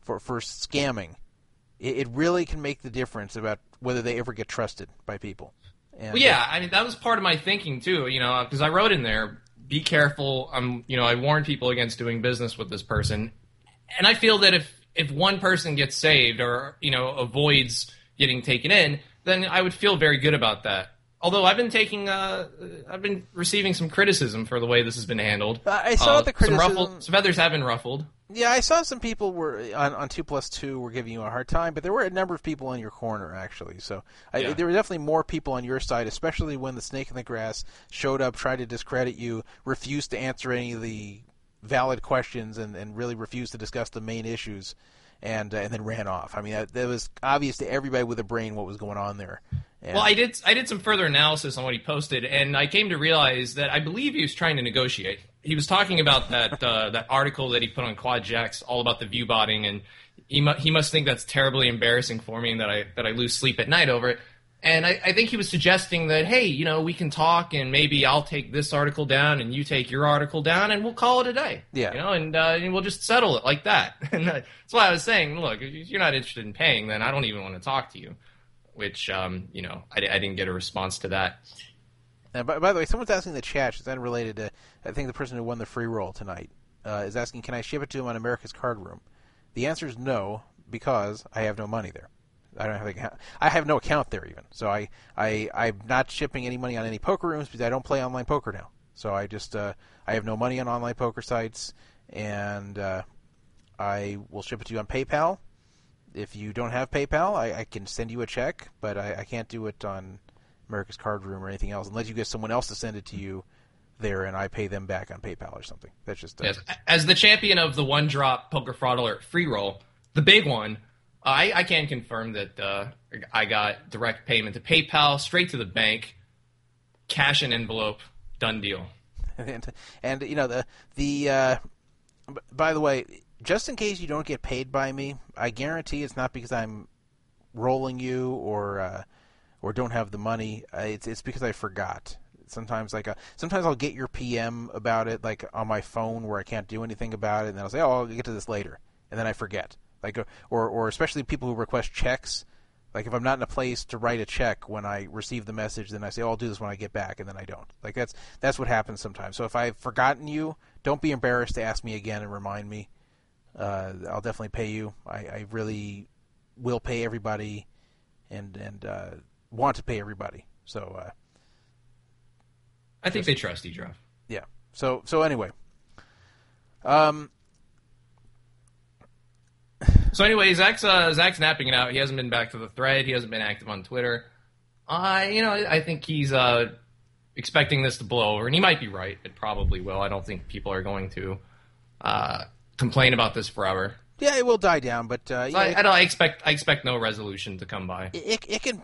for for scamming, it, it really can make the difference about whether they ever get trusted by people. And, Well, yeah, I mean that was part of my thinking too. You know, because I wrote in there, "Be careful." I'm, you know, I warn people against doing business with this person, and I feel that if if one person gets saved or you know avoids getting taken in, then I would feel very good about that. Although I've been taking, uh, I've been receiving some criticism for the way this has been handled. I saw Uh, the Some, criticism. ruffled, some feathers have been ruffled. Yeah, I saw some people were on, on two plus two were giving you a hard time, but there were a number of people in your corner actually. So I, Yeah. there were definitely more people on your side, especially when the snake in the grass showed up, tried to discredit you, refused to answer any of the valid questions, and, and really refused to discuss the main issues, and uh, and then ran off. I mean, that, that was obvious to everybody with a brain what was going on there. And, Well, I did. I did some further analysis on what he posted, and I came to realize that I believe he was trying to negotiate. He was talking about that uh, that article that he put on QuadJacks, all about the view botting, and he mu- he must think that's terribly embarrassing for me, and that I that I lose sleep at night over it. And I, I think he was suggesting that, hey, you know, we can talk, and maybe I'll take this article down, and you take your article down, and we'll call it a day. Yeah. you know, and, uh, and we'll just settle it like that. And that's why I was saying, look, if you're not interested in paying, then I don't even want to talk to you which um, you know I, I didn't get a response to that. And by, by the way, someone's asking the chat. Is that related to? I think the person who won the free roll tonight uh, is asking, "Can I ship it to him on America's Card Room?" The answer is no, because I have no money there. I don't have account. I have no account there even. So I I I'm not shipping any money on any poker rooms because I don't play online poker now. So I just uh, I have no money on online poker sites, and uh, I will ship it to you on PayPal. If you don't have PayPal, I, I can send you a check, but I, I can't do it on America's Card Room or anything else unless you get someone else to send it to you there, and I pay them back on PayPal or something. That's just uh, Yes. As the champion of the one drop poker fraud alert free roll, the big one, I, I can confirm that uh, I got direct payment to PayPal straight to the bank, cash and envelope, done deal. and, and you know the the uh, by the way, just in case you don't get paid by me, I guarantee it's not because I'm rolling you or uh, or don't have the money. Uh, it's it's because I forgot. Sometimes like uh, sometimes I'll get your PM about it like on my phone where I can't do anything about it, and then I'll say, oh, I'll get to this later, and then I forget. Like uh, or or especially people who request checks. Like if I'm not in a place to write a check when I receive the message, then I say, "Oh, I'll do this when I get back," and then I don't. Like that's that's what happens sometimes. So if I've forgotten you, don't be embarrassed to ask me again and remind me. Uh, I'll definitely pay you. I, I really will pay everybody, and and uh, want to pay everybody. So uh, I think they trust you, Jeff. yeah. So so anyway, um, So anyway, Zach's uh, Zach's napping it out. He hasn't been back to the thread. He hasn't been active on Twitter. I, you know, I think he's uh, expecting this to blow over, and he might be right. It probably will. I don't think people are going to uh, complain about this forever. yeah, it will die down, but uh, So yeah, I, I don't I expect I expect no resolution to come by. it, it can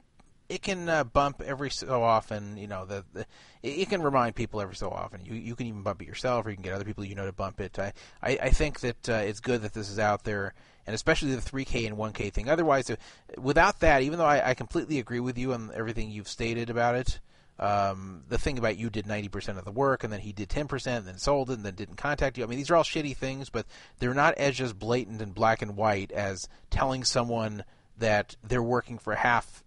it can uh, bump every so often. You know, the, the it, can remind people every so often. You you can even bump it yourself, or you can get other people you know to bump it. I I, I think that uh, it's good that this is out there, and especially the 3K and 1K thing. Otherwise, uh, without that, even though I, I completely agree with you on everything you've stated about it. Um, the thing about you did 90% of the work and then he did 10% and then sold it and then didn't contact you. I mean, these are all shitty things, but they're not as just blatant and black and white as telling someone that they're working for half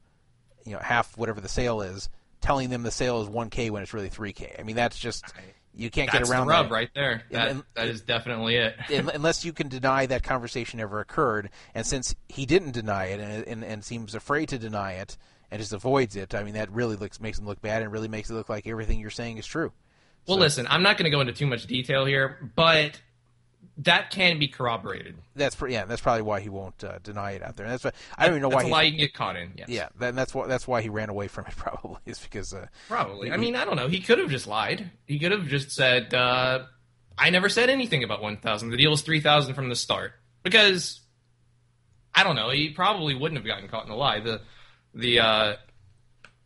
you know half whatever the sale is, telling them the sale is 1k when it's really 3k. I mean that's just you can't That's get around the rub that. right there. That, And- that is definitely it. Unless you can deny that conversation ever occurred. And since he didn't deny it and, and, and seems afraid to deny it and just avoids it, I mean that really looks makes him look bad and really makes it look like everything you're saying is true. Well, So- listen, I'm not going to go into too much detail here, but that can be corroborated. That's pr- yeah, that's probably why he won't uh, deny it out there. And that's why I don't even know That's why he, lie you get caught in. Yes. Yeah, that, that's why that's why he ran away from it. Probably is because uh, Probably. I mean, I don't know. He could have just lied. He could have just said, uh, "I never said anything about 1,000. The deal was 3,000 from the start." Because I don't know. He probably wouldn't have gotten caught in a lie. The the uh,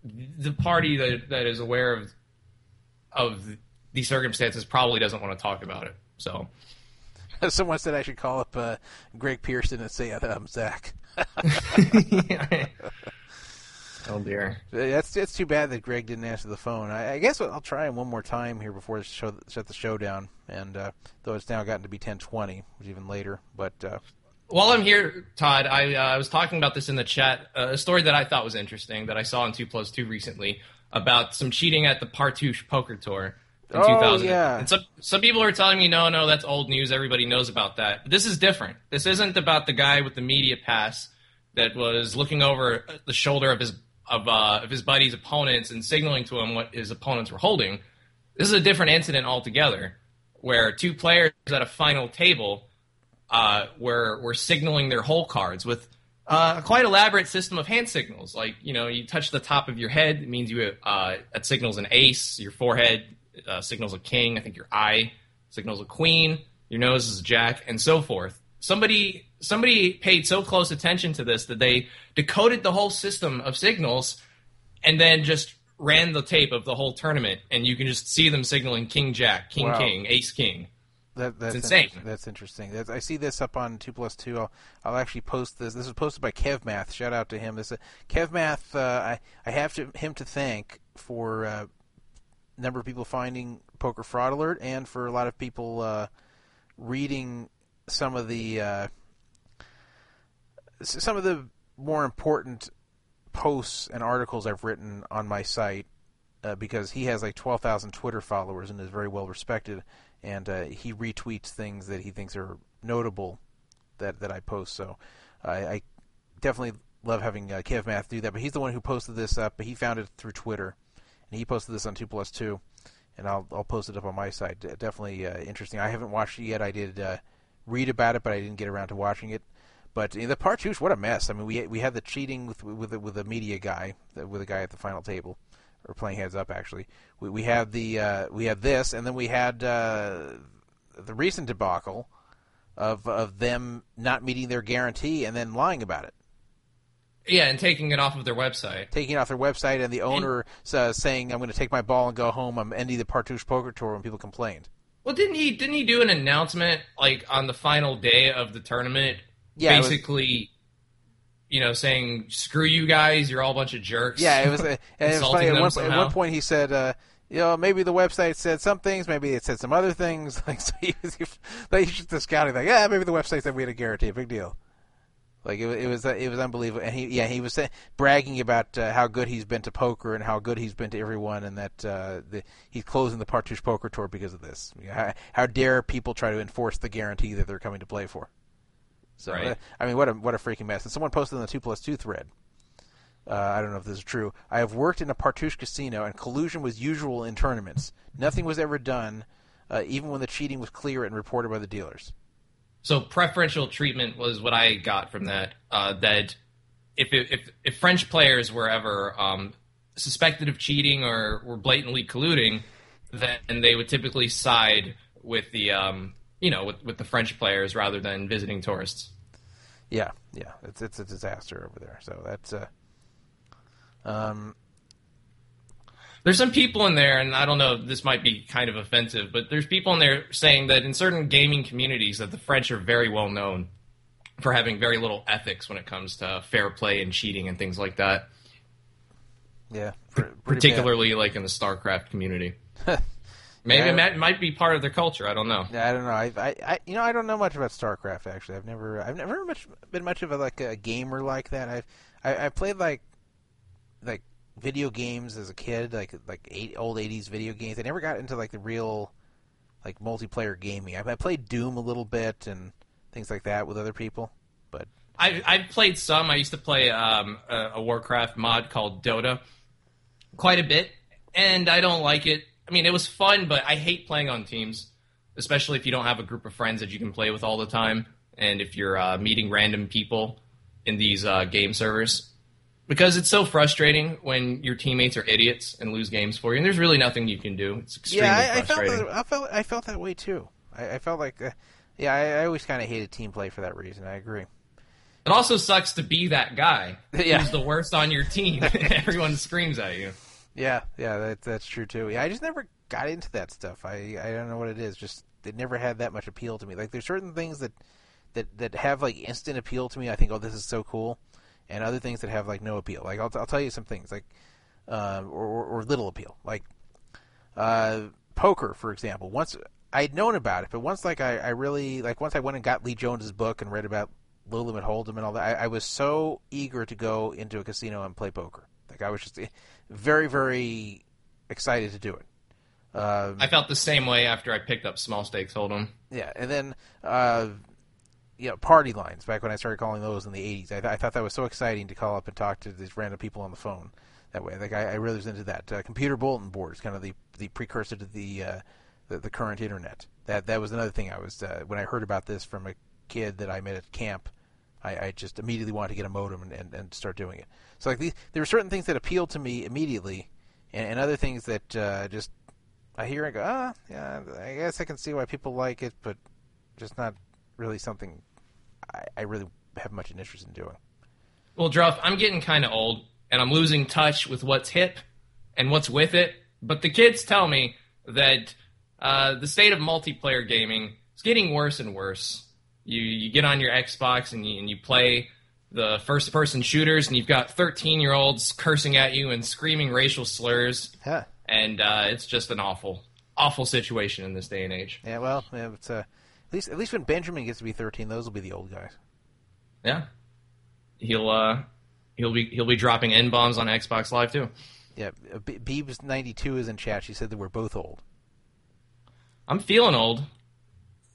the party that that is aware of of these circumstances probably doesn't want to talk about it. So someone said I should call up uh, Greg Pierson and say um, Zach. oh dear. That's it's too bad that Greg didn't answer the phone. I, I guess I'll try him one more time here before I show, shut the show down. And uh, though it's now gotten to be ten twenty, which is even later. But uh, While I'm here, Todd, I, uh, I was talking about this in the chat. Uh, a story that I thought was interesting that I saw on Two Plus Two recently about some cheating at the Partouche Poker Tour in Oh, 2000. yeah. And some some people are telling me, no, no, that's old news. Everybody knows about that. But this is different. This isn't about the guy with the media pass that was looking over the shoulder of his of uh, of his buddy's opponents and signaling to him what his opponents were holding. This is a different incident altogether, where two players at a final table uh, were were signaling their hole cards with uh, a quite elaborate system of hand signals. Like you know, you touch the top of your head, it means you uh, that signals an ace. Your forehead uh, signals a king. I think your eye signals a queen. Your nose is a jack, and so forth. Somebody somebody paid so close attention to this that they decoded the whole system of signals, and then just ran the tape of the whole tournament, and you can just see them signaling king jack, king Wow. king, ace king. that, that's insane. inter- That's interesting. That's, I see this up on two plus two. I'll, I'll actually post this. This was posted by KevMath. Shout out to him. This uh, KevMath. Uh, I I have to, him to thank for uh, number of people finding Poker Fraud Alert and for a lot of people uh, reading some of the uh, some of the more important posts and articles I've written on my site uh, because he has like 12,000 Twitter followers and is very well respected, and uh, he retweets things that he thinks are notable that that I post. So I, I definitely love having uh, Kev Math do that. But he's the one who posted this up. But he found it through Twitter, and he posted this on Two Plus Two, and I'll I'll post it up on my site. Definitely uh, interesting. I haven't watched it yet. I did uh, read about it, but I didn't get around to watching it. But the Partouche, what a mess! I mean, we we had the cheating with with with a media guy, with a guy at the final table, or playing heads up. Actually, we we had the uh, we had this, and then we had uh, the recent debacle of of them not meeting their guarantee and then lying about it, Yeah, and taking it off of their website. taking it off their website, and the owner uh, saying, "I'm going to take my ball and go home. I'm ending the Partouche Poker Tour." When people complained, Well, didn't he? Didn't he do an announcement like on the final day of the tournament? Yeah, basically, you know, saying "screw you guys, you're all a bunch of jerks." Yeah, it was. And it was funny. At one, at one point, he said, uh, "You know, maybe the website said some things, maybe it said some other things." Like, so he was, like, he's just discounting, like, "Yeah, maybe the website said we had a guarantee. Big deal." Like it, it was it was unbelievable, and he yeah he was bragging about uh, how good he's been to poker and how good he's been to everyone, and that uh, the, he's closing the Partouche Poker Tour because of this. You know, How, how dare people try to enforce the guarantee that they're coming to play for? So Right. that- I mean, what a what a freaking mess! And someone posted in the two plus two thread. Uh, I don't know if this is true. I have worked in a Partouche casino, and collusion was usual in tournaments. Nothing was ever done, uh, even when the cheating was clear and reported by the dealers. So preferential treatment was what I got from that. Uh, that if, it, if if French players were ever um, suspected of cheating or were blatantly colluding, then they would typically side with the um, you know with, with the French players rather than visiting tourists. Yeah, yeah, it's it's a disaster over there. So that's uh, um, There's some people in there, and I don't know, this might be kind of offensive, but there's people in there saying that in certain gaming communities that the French are very well known for having very little ethics when it comes to fair play and cheating and things like that. yeah, particularly like in the StarCraft community. Maybe Yeah. it might- be part of their culture. I don't know. Yeah, I don't know. I, I, I, you know, I don't know much about StarCraft. Actually, I've never, I've never much been much of a like a gamer like that. I've, I, I played like, like video games as a kid, like like eight, old '80s video games. I never got into like the real, like multiplayer gaming. I, I played Doom a little bit and things like that with other people. But I I've played some. I used to play um, a, a Warcraft mod called Dota quite a bit, and I don't like it. I mean, it was fun, but I hate playing on teams, especially if you don't have a group of friends that you can play with all the time, and if you're uh, meeting random people in these uh, game servers. Because it's so frustrating when your teammates are idiots and lose games for you, and there's really nothing you can do. It's extremely yeah, I, I felt frustrating. that, I felt I felt that way too. I, I felt like, uh, yeah, I, I always kind of hated team play for that reason. I agree. It also sucks to be that guy Yeah. who's the worst on your team. Everyone screams at you. Yeah, yeah, that, that's true too. Yeah, I just never got into that stuff. I I don't know what it is. Just it never had that much appeal to me. Like there's certain things that that that have like instant appeal to me. I think, oh, this is so cool, and other things that have like no appeal. Like I'll I'll tell you some things like uh, or, or or little appeal. Like uh, poker, for example. Once I'd known about it, but once like I, I really like once I went and got Lee Jones's book and read about low limit hold'em and all that, I, I was so eager to go into a casino and play poker. Like I was just very very excited to do it. Um, I felt the same way after I picked up small stakes hold'em. yeah, and then uh, you know, party lines back when I started calling those in the '80s. I, th- I thought that was so exciting to call up and talk to these random people on the phone that way. Like I, I really was into that. Uh, computer bulletin boards, kind of the the precursor to the, uh, the the current internet. That that was another thing I was uh, when I heard about this from a kid that I met at camp. I, I just immediately wanted to get a modem and, and, and start doing it. So like these, there were certain things that appealed to me immediately, and, and other things that uh, just I hear and go, ah, yeah, I guess I can see why people like it, but just not really something I, I really have much an interest in doing. Well, Druff, I'm getting kind of old, and I'm losing touch with what's hip and what's with it. But the kids tell me that uh, the state of multiplayer gaming is getting worse and worse. You you get on your Xbox and you, and you play the first person shooters, and you've got 13 year olds cursing at you and screaming racial slurs, Huh. and uh, it's just an awful awful situation in this day and age. Yeah, well, yeah, it's uh, at least at least when Benjamin gets to be thirteen, those will be the old guys. Yeah, he'll uh, he'll be he'll be dropping n bombs on Xbox Live too. Yeah, uh, Be- Beebs ninety two is in chat. She said that we're both old. I'm feeling old.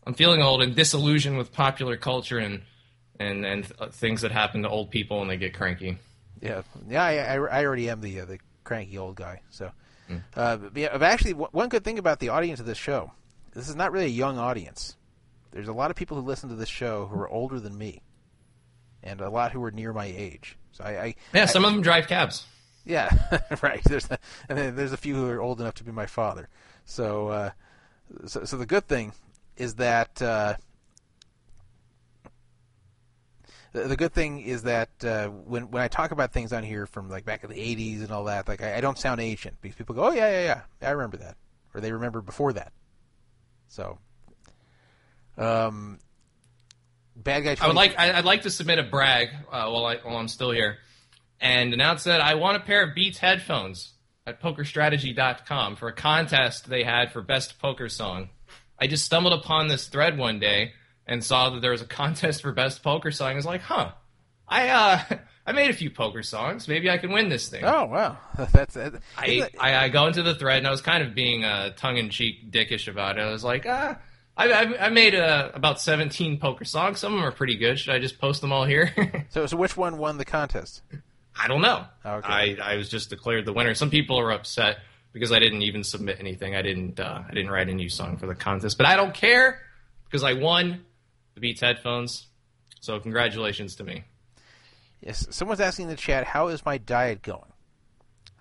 I'm feeling old and disillusioned with popular culture and and and th- things that happen to old people when they get cranky. Yeah, yeah, I, I, I already am the uh, the cranky old guy. So, uh, but yeah, but actually, one good thing about the audience of this show, this is not really a young audience. There's a lot of people who listen to this show who are older than me, and a lot who are near my age. So I, I Yeah, some of them drive cabs. Yeah, right. There's a, and there's a few who are old enough to be my father. So, uh, so, so the good thing is that uh, the, the good thing is that uh, when when I talk about things on here from like back in the '80s and all that, like I, I don't sound ancient because people go, "Oh yeah, yeah, yeah, I remember that," or they remember before that. So, um, bad guy. I would like I, I'd like to submit a brag uh, while I while I'm still here, and announce that I want a pair of Beats headphones at PokerStrategy.com for a contest they had for best poker song. I just stumbled upon this thread one day and saw that there was a contest for best poker song. I was like, huh, I uh I made a few poker songs. Maybe I can win this thing. Oh wow, that's that, I, I I go into the thread and I was kind of being uh, tongue in cheek, dickish about it. I was like, ah. I, I, I made uh, about 17 poker songs. Some of them are pretty good. Should I just post them all here? so, so which one won the contest? I don't know. Okay. I, I was just declared the winner. Some people are upset because I didn't even submit anything. I didn't uh, I didn't write a new song for the contest, but I don't care because I won the Beats headphones. So congratulations to me. Yes, someone's asking in the chat, how is my diet going?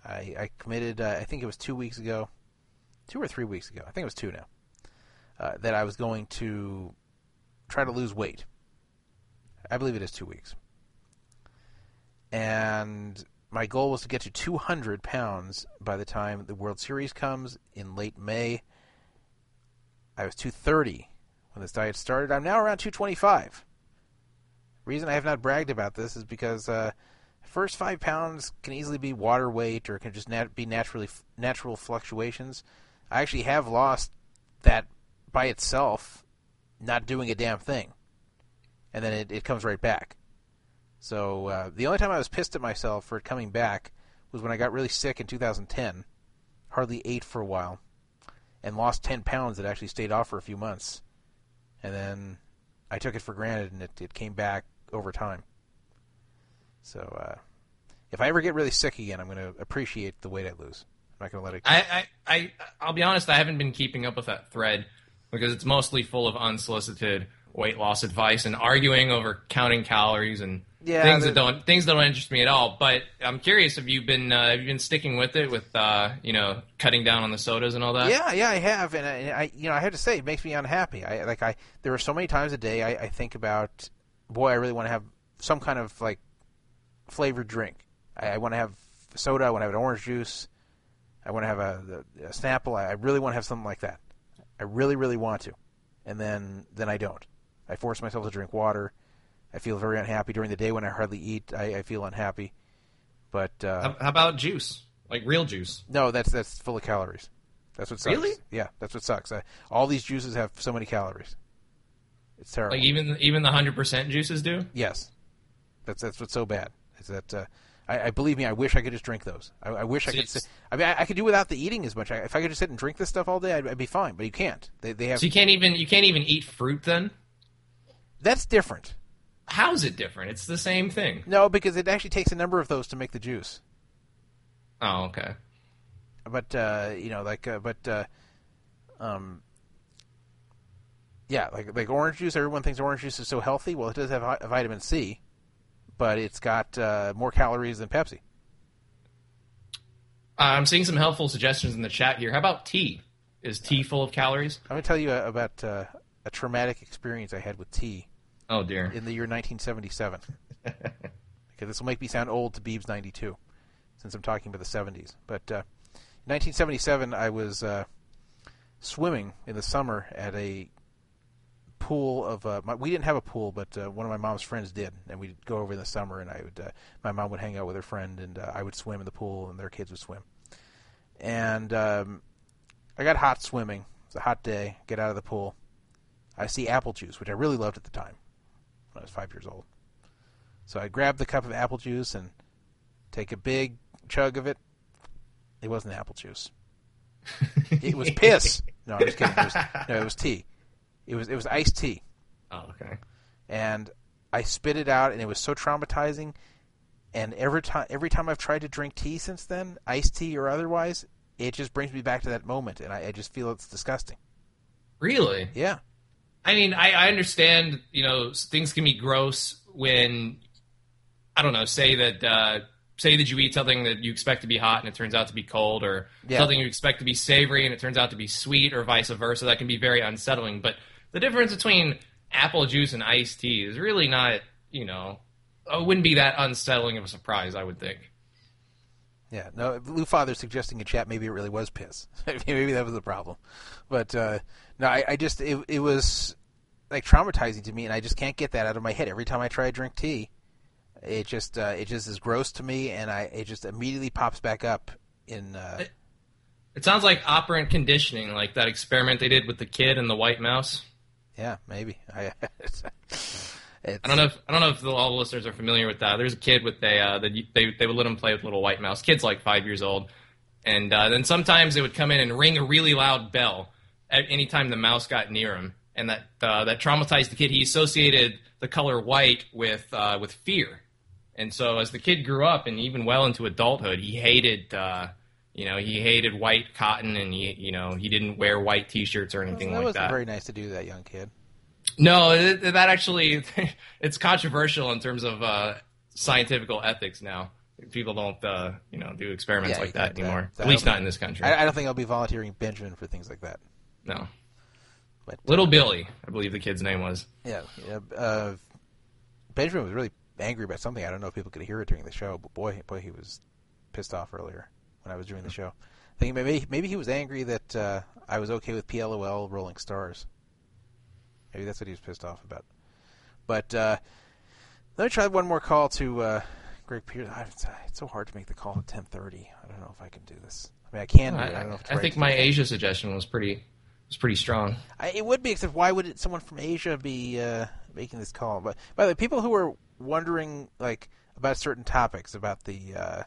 I, I committed, uh, I think it was two weeks ago, two or three weeks ago. I think it was two now. Uh, that I was going to try to lose weight. I believe it is two weeks. And my goal was to get to 200 pounds by the time the World Series comes in late May. I was 230 when this diet started. I'm now around 225. Reason I have not bragged about this is because uh, first five pounds can easily be water weight or can just nat- be naturally natural fluctuations. I actually have lost that by itself, not doing a damn thing, and then it, it comes right back. So uh, the only time I was pissed at myself for it coming back was when I got really sick in 2010, hardly ate for a while, and lost 10 pounds that actually stayed off for a few months, and then I took it for granted and it, it came back over time. So uh, if I ever get really sick again, I'm going to appreciate the weight I lose. I'm not going to let it. I, I, I, I'll be honest. I haven't been keeping up with that thread because it's mostly full of unsolicited weight loss advice and arguing over counting calories and Yeah, things that don't things that don't interest me at all. But I'm curious, have you been uh, have you been sticking with it with uh, you know cutting down on the sodas and all that? Yeah, yeah, I have, and I, and I, you know, I have to say, it makes me unhappy. I like, I there are so many times a day I, I think about, boy, I really want to have some kind of like flavored drink. I, I want to have soda. I want to have an orange juice. I want to have a, a Snapple. I, I really want to have something like that. I really, really want to, and then then I don't. I force myself to drink water. I feel very unhappy during the day when I hardly eat. I, I feel unhappy, but uh, How, how about juice? Like real juice? no, that's that's full of calories. That's what sucks. Really? Yeah, that's what sucks. I, all these juices have so many calories. It's terrible. Like even even the hundred percent juices do? yes, that's that's what's so bad. Is that uh, I, I believe me? I wish I could just drink those. I, I wish I could. Sit, I mean, I, I could do without the eating as much. I, if I could just sit and drink this stuff all day, I'd, I'd be fine. But you can't. They they have. So you can't even you can't even eat fruit then? that's different. How's it different? It's the same thing. No, because it actually takes a number of those to make the juice. Oh, okay. but uh, you know, like, uh, but uh, um, yeah, like like orange juice. Everyone thinks orange juice is so healthy. Well, it does have vitamin C, but it's got uh, more calories than Pepsi. I'm seeing some helpful suggestions in the chat here. How about tea? Is tea full of calories? I'm going to tell you uh, about uh, a traumatic experience I had with tea Oh dear. in the year 1977. okay, this will make me sound old to Beebs 92, since I'm talking about the 70s. But uh, 1977, I was uh, swimming in the summer at a pool of. Uh, my, we didn't have a pool, but uh, one of my mom's friends did, and we'd go over in the summer, and I would. Uh, my mom would hang out with her friend, and uh, I would swim in the pool, and their kids would swim. And um, I got hot swimming. It's a hot day. Get out of the pool. I see apple juice, which I really loved at the time when I was five years old. So I grabbed the cup of apple juice and take a big chug of it. It wasn't apple juice. it was piss. No, I'm just kidding. It was, no, it was tea. It was it was iced tea, Oh, okay. and I spit it out, and it was so traumatizing. And every time every time I've tried to drink tea since then, iced tea or otherwise, it just brings me back to that moment, and I, I just feel it's disgusting. Really? Yeah. I mean, I, I understand. You know, things can be gross when I don't know. Say that uh, say that you eat something that you expect to be hot and it turns out to be cold, or Yeah. something you expect to be savory and it turns out to be sweet, or vice versa. That can be very unsettling. But the difference between apple juice and iced tea is really not. You know, it wouldn't be that unsettling of a surprise. I would think. Yeah, no, Lou Father suggesting in chat maybe it really was piss. maybe that was the problem. But uh, no, I, I just it, it was like traumatizing to me, and I just can't get that out of my head. Every time I try to drink tea, it just uh, it just is gross to me, and I it just immediately pops back up in. Uh, It sounds like operant conditioning, like that experiment they did with the kid and the white mouse. Yeah, maybe. I, I don't know if I don't know if all the listeners are familiar with that. There's a kid with a uh, the, they they would let him play with little white mouse. Kid's like five years old, and uh, then sometimes they would come in and ring a really loud bell at any time the mouse got near him, and that uh, that traumatized the kid. He associated the color white with uh, with fear, and so as the kid grew up and even well into adulthood, he hated. Uh, you know, he hated white cotton, and he, you know, he didn't wear white T-shirts or anything that like wasn't that. very nice to do, that young kid. No, it, that actually it's controversial in terms of uh, scientific ethics now. People don't, uh, you know, do experiments Yeah, like that uh, anymore. I At least not in this country. I, I don't think I'll be volunteering Benjamin for things like that. no. But Little Billy, I believe the kid's name was. Yeah, yeah. Uh, Benjamin was really angry about something. I don't know if people could hear it during the show, but boy, boy, he was pissed off earlier when I was doing the show. I think maybe maybe he was angry that uh, I was okay with PLOL Rolling Stars. Maybe that's what he was pissed off about. But uh, let me try one more call to uh, Greg Pierce. I- It's, it's so hard to make the call at ten thirty. I don't know if I can do this. I mean, I can it. I don't know if I think my it. Asia suggestion was pretty was pretty strong. I, it would be, except why would it, someone from Asia be uh, making this call? But by the way, people who are wondering like about certain topics, about the uh,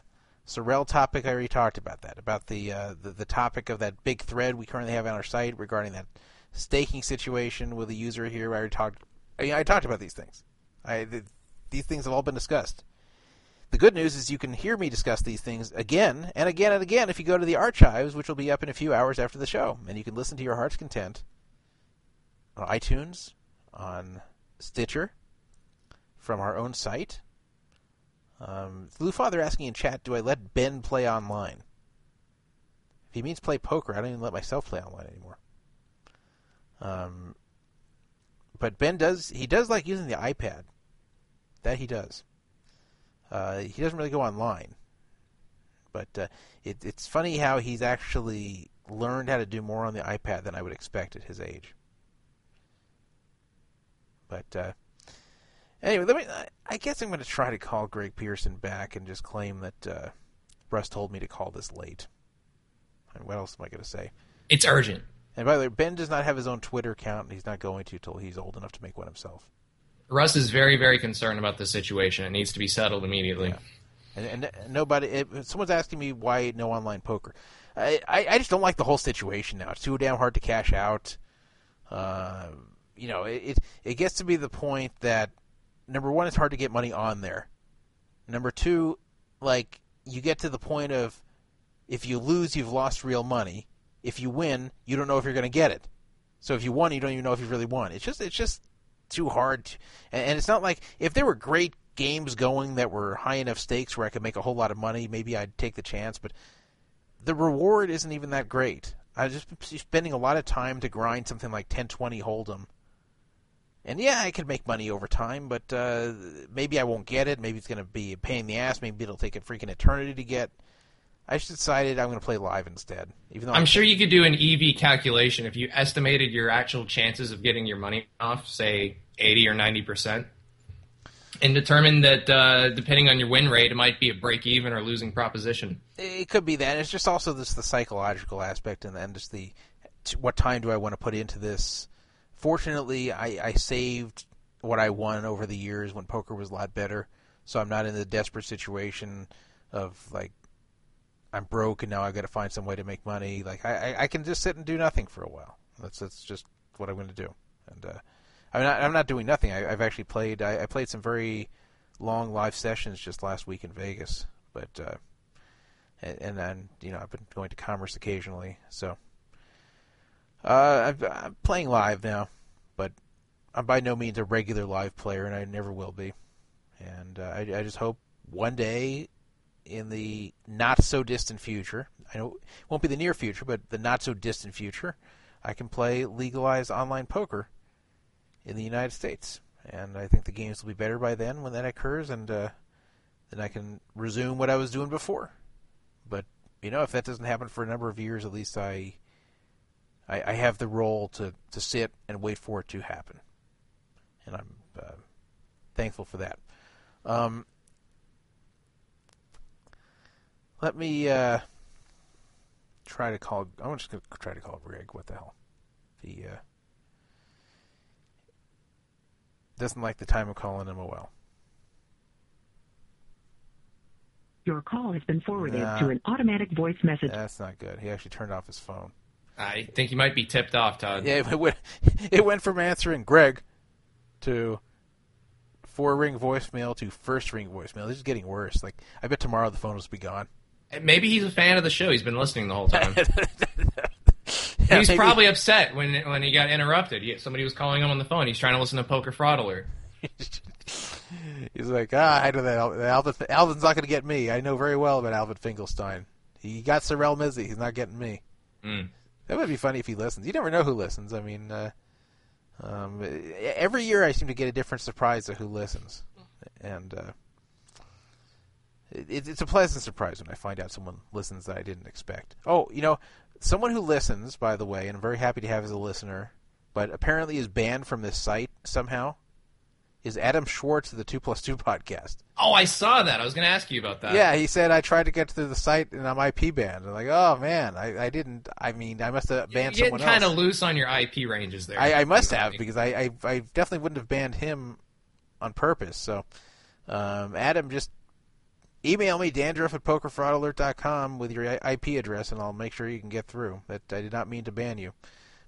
Sorel topic, I already talked about that. About the, uh, the the topic of that big thread we currently have on our site regarding that staking situation with a user here. I already talked. I, I talked about these things. I th these things have all been discussed. The good news is you can hear me discuss these things again and again and again if you go to the archives, which will be up in a few hours after the show, and you can listen to your heart's content on iTunes, on Stitcher, from our own site. Um, Blue Father asking in chat, do I let Ben play online? If he means play poker, I don't even let myself play online anymore. Um, but Ben does he does like using the iPad. That he does. Uh, he doesn't really go online, but uh, it, it's funny how he's actually learned how to do more on the iPad than I would expect at his age. But uh, anyway, let me. I, guess I'm going to try to call Greg Pierson back and just claim that uh, Russ told me to call this late. And what else am I going to say? It's urgent. And by the way, Ben does not have his own Twitter account, and he's not going to till he's old enough to make one himself. Russ is very very concerned about this situation. It needs to be settled immediately. And, and nobody, if someone's asking me why no online poker. I, I, I just don't like the whole situation now. It's too damn hard to cash out. Uh, you know, it, it it gets to be the point that number one, it's hard to get money on there. Number two, like you get to the point of if you lose, you've lost real money. If you win, you don't know if you're going to get it. So if you won, you don't even know if you really won. It's just it's just too hard. To, and, it's not like if there were great games going that were high enough stakes where I could make a whole lot of money, maybe I'd take the chance. But the reward isn't even that great. I've just spending a lot of time to grind something like 10, 20 Hold'em. And yeah, I could make money over time, but uh, maybe I won't get it. Maybe it's going to be a pain in the ass. Maybe it'll take a freaking eternity to get. I just decided I'm going to play live instead. Even though I'm sure you could do an EV calculation if you estimated your actual chances of getting your money off, say 80 or 90 percent, and determine that uh, depending on your win rate, it might be a break even or losing proposition. It could be that. It's just also this the psychological aspect and then just the what time do I want to put into this. Fortunately, I, I saved what I won over the years when poker was a lot better, so I'm not in the desperate situation of like I'm broke and now I've got to find some way to make money. Like I, I, can just sit and do nothing for a while. That's that's just what I'm going to do. And uh, I'm not I'm not doing nothing. I, I've actually played I, I played some very long live sessions just last week in Vegas, but. Uh, and, and then you know I've been going to Commerce occasionally, so uh, I've, I'm playing live now, but I'm by no means a regular live player, and I never will be. And uh, I, I just hope one day, in the not so distant future, I know it won't be the near future, but the not so distant future, I can play legalized online poker in the United States. And I think the games will be better by then when that occurs, and uh, then I can resume what I was doing before. But you know, if that doesn't happen for a number of years, at least I, I, I have the role to, to sit and wait for it to happen, and I'm uh, thankful for that. Um, let me uh, try to call. I'm just going to try to call Greg. What the hell? The uh, Doesn't like the time of calling well. Your call has been forwarded Nah. to an automatic voice message. That's not good. He actually turned off his phone. I think you might be tipped off, Todd. Yeah, it went, it went from answering Greg to four ring voicemail to first ring voicemail. This is getting worse. Like I bet tomorrow the phone will be gone. Maybe he's a fan of the show. He's been listening the whole time. Yeah, he's maybe- probably upset when when he got interrupted. He, somebody was calling him on the phone. He's trying to listen to Poker Fraud Alert. He's like, ah, I know that Alvin. Alvin's not going to get me. I know very well about Alvin Finkelstein. He got Sorel Mizzi. He's not getting me. Mm. That would be funny if he listens. You never know who listens. I mean, uh, um, every year I seem to get a different surprise of who listens, and uh, it, it's a pleasant surprise when I find out someone listens that I didn't expect. Oh, you know, someone who listens, by the way, and I'm very happy to have as a listener, but apparently is banned from this site somehow, is Adam Schwartz of the Two Plus Two podcast. Oh, I saw that. I was going to ask you about that. Yeah, he said I tried to get to the site and I'm IP banned. I'm like, oh man, I, I didn't. I mean, I must have banned You're getting someone kind of loose on your IP ranges there. I, I must have because I, I I definitely wouldn't have banned him on purpose. So, um, Adam, just email me dandruff at pokerfraudalert.com with your IP address, and I'll make sure you can get through. That I did not mean to ban you,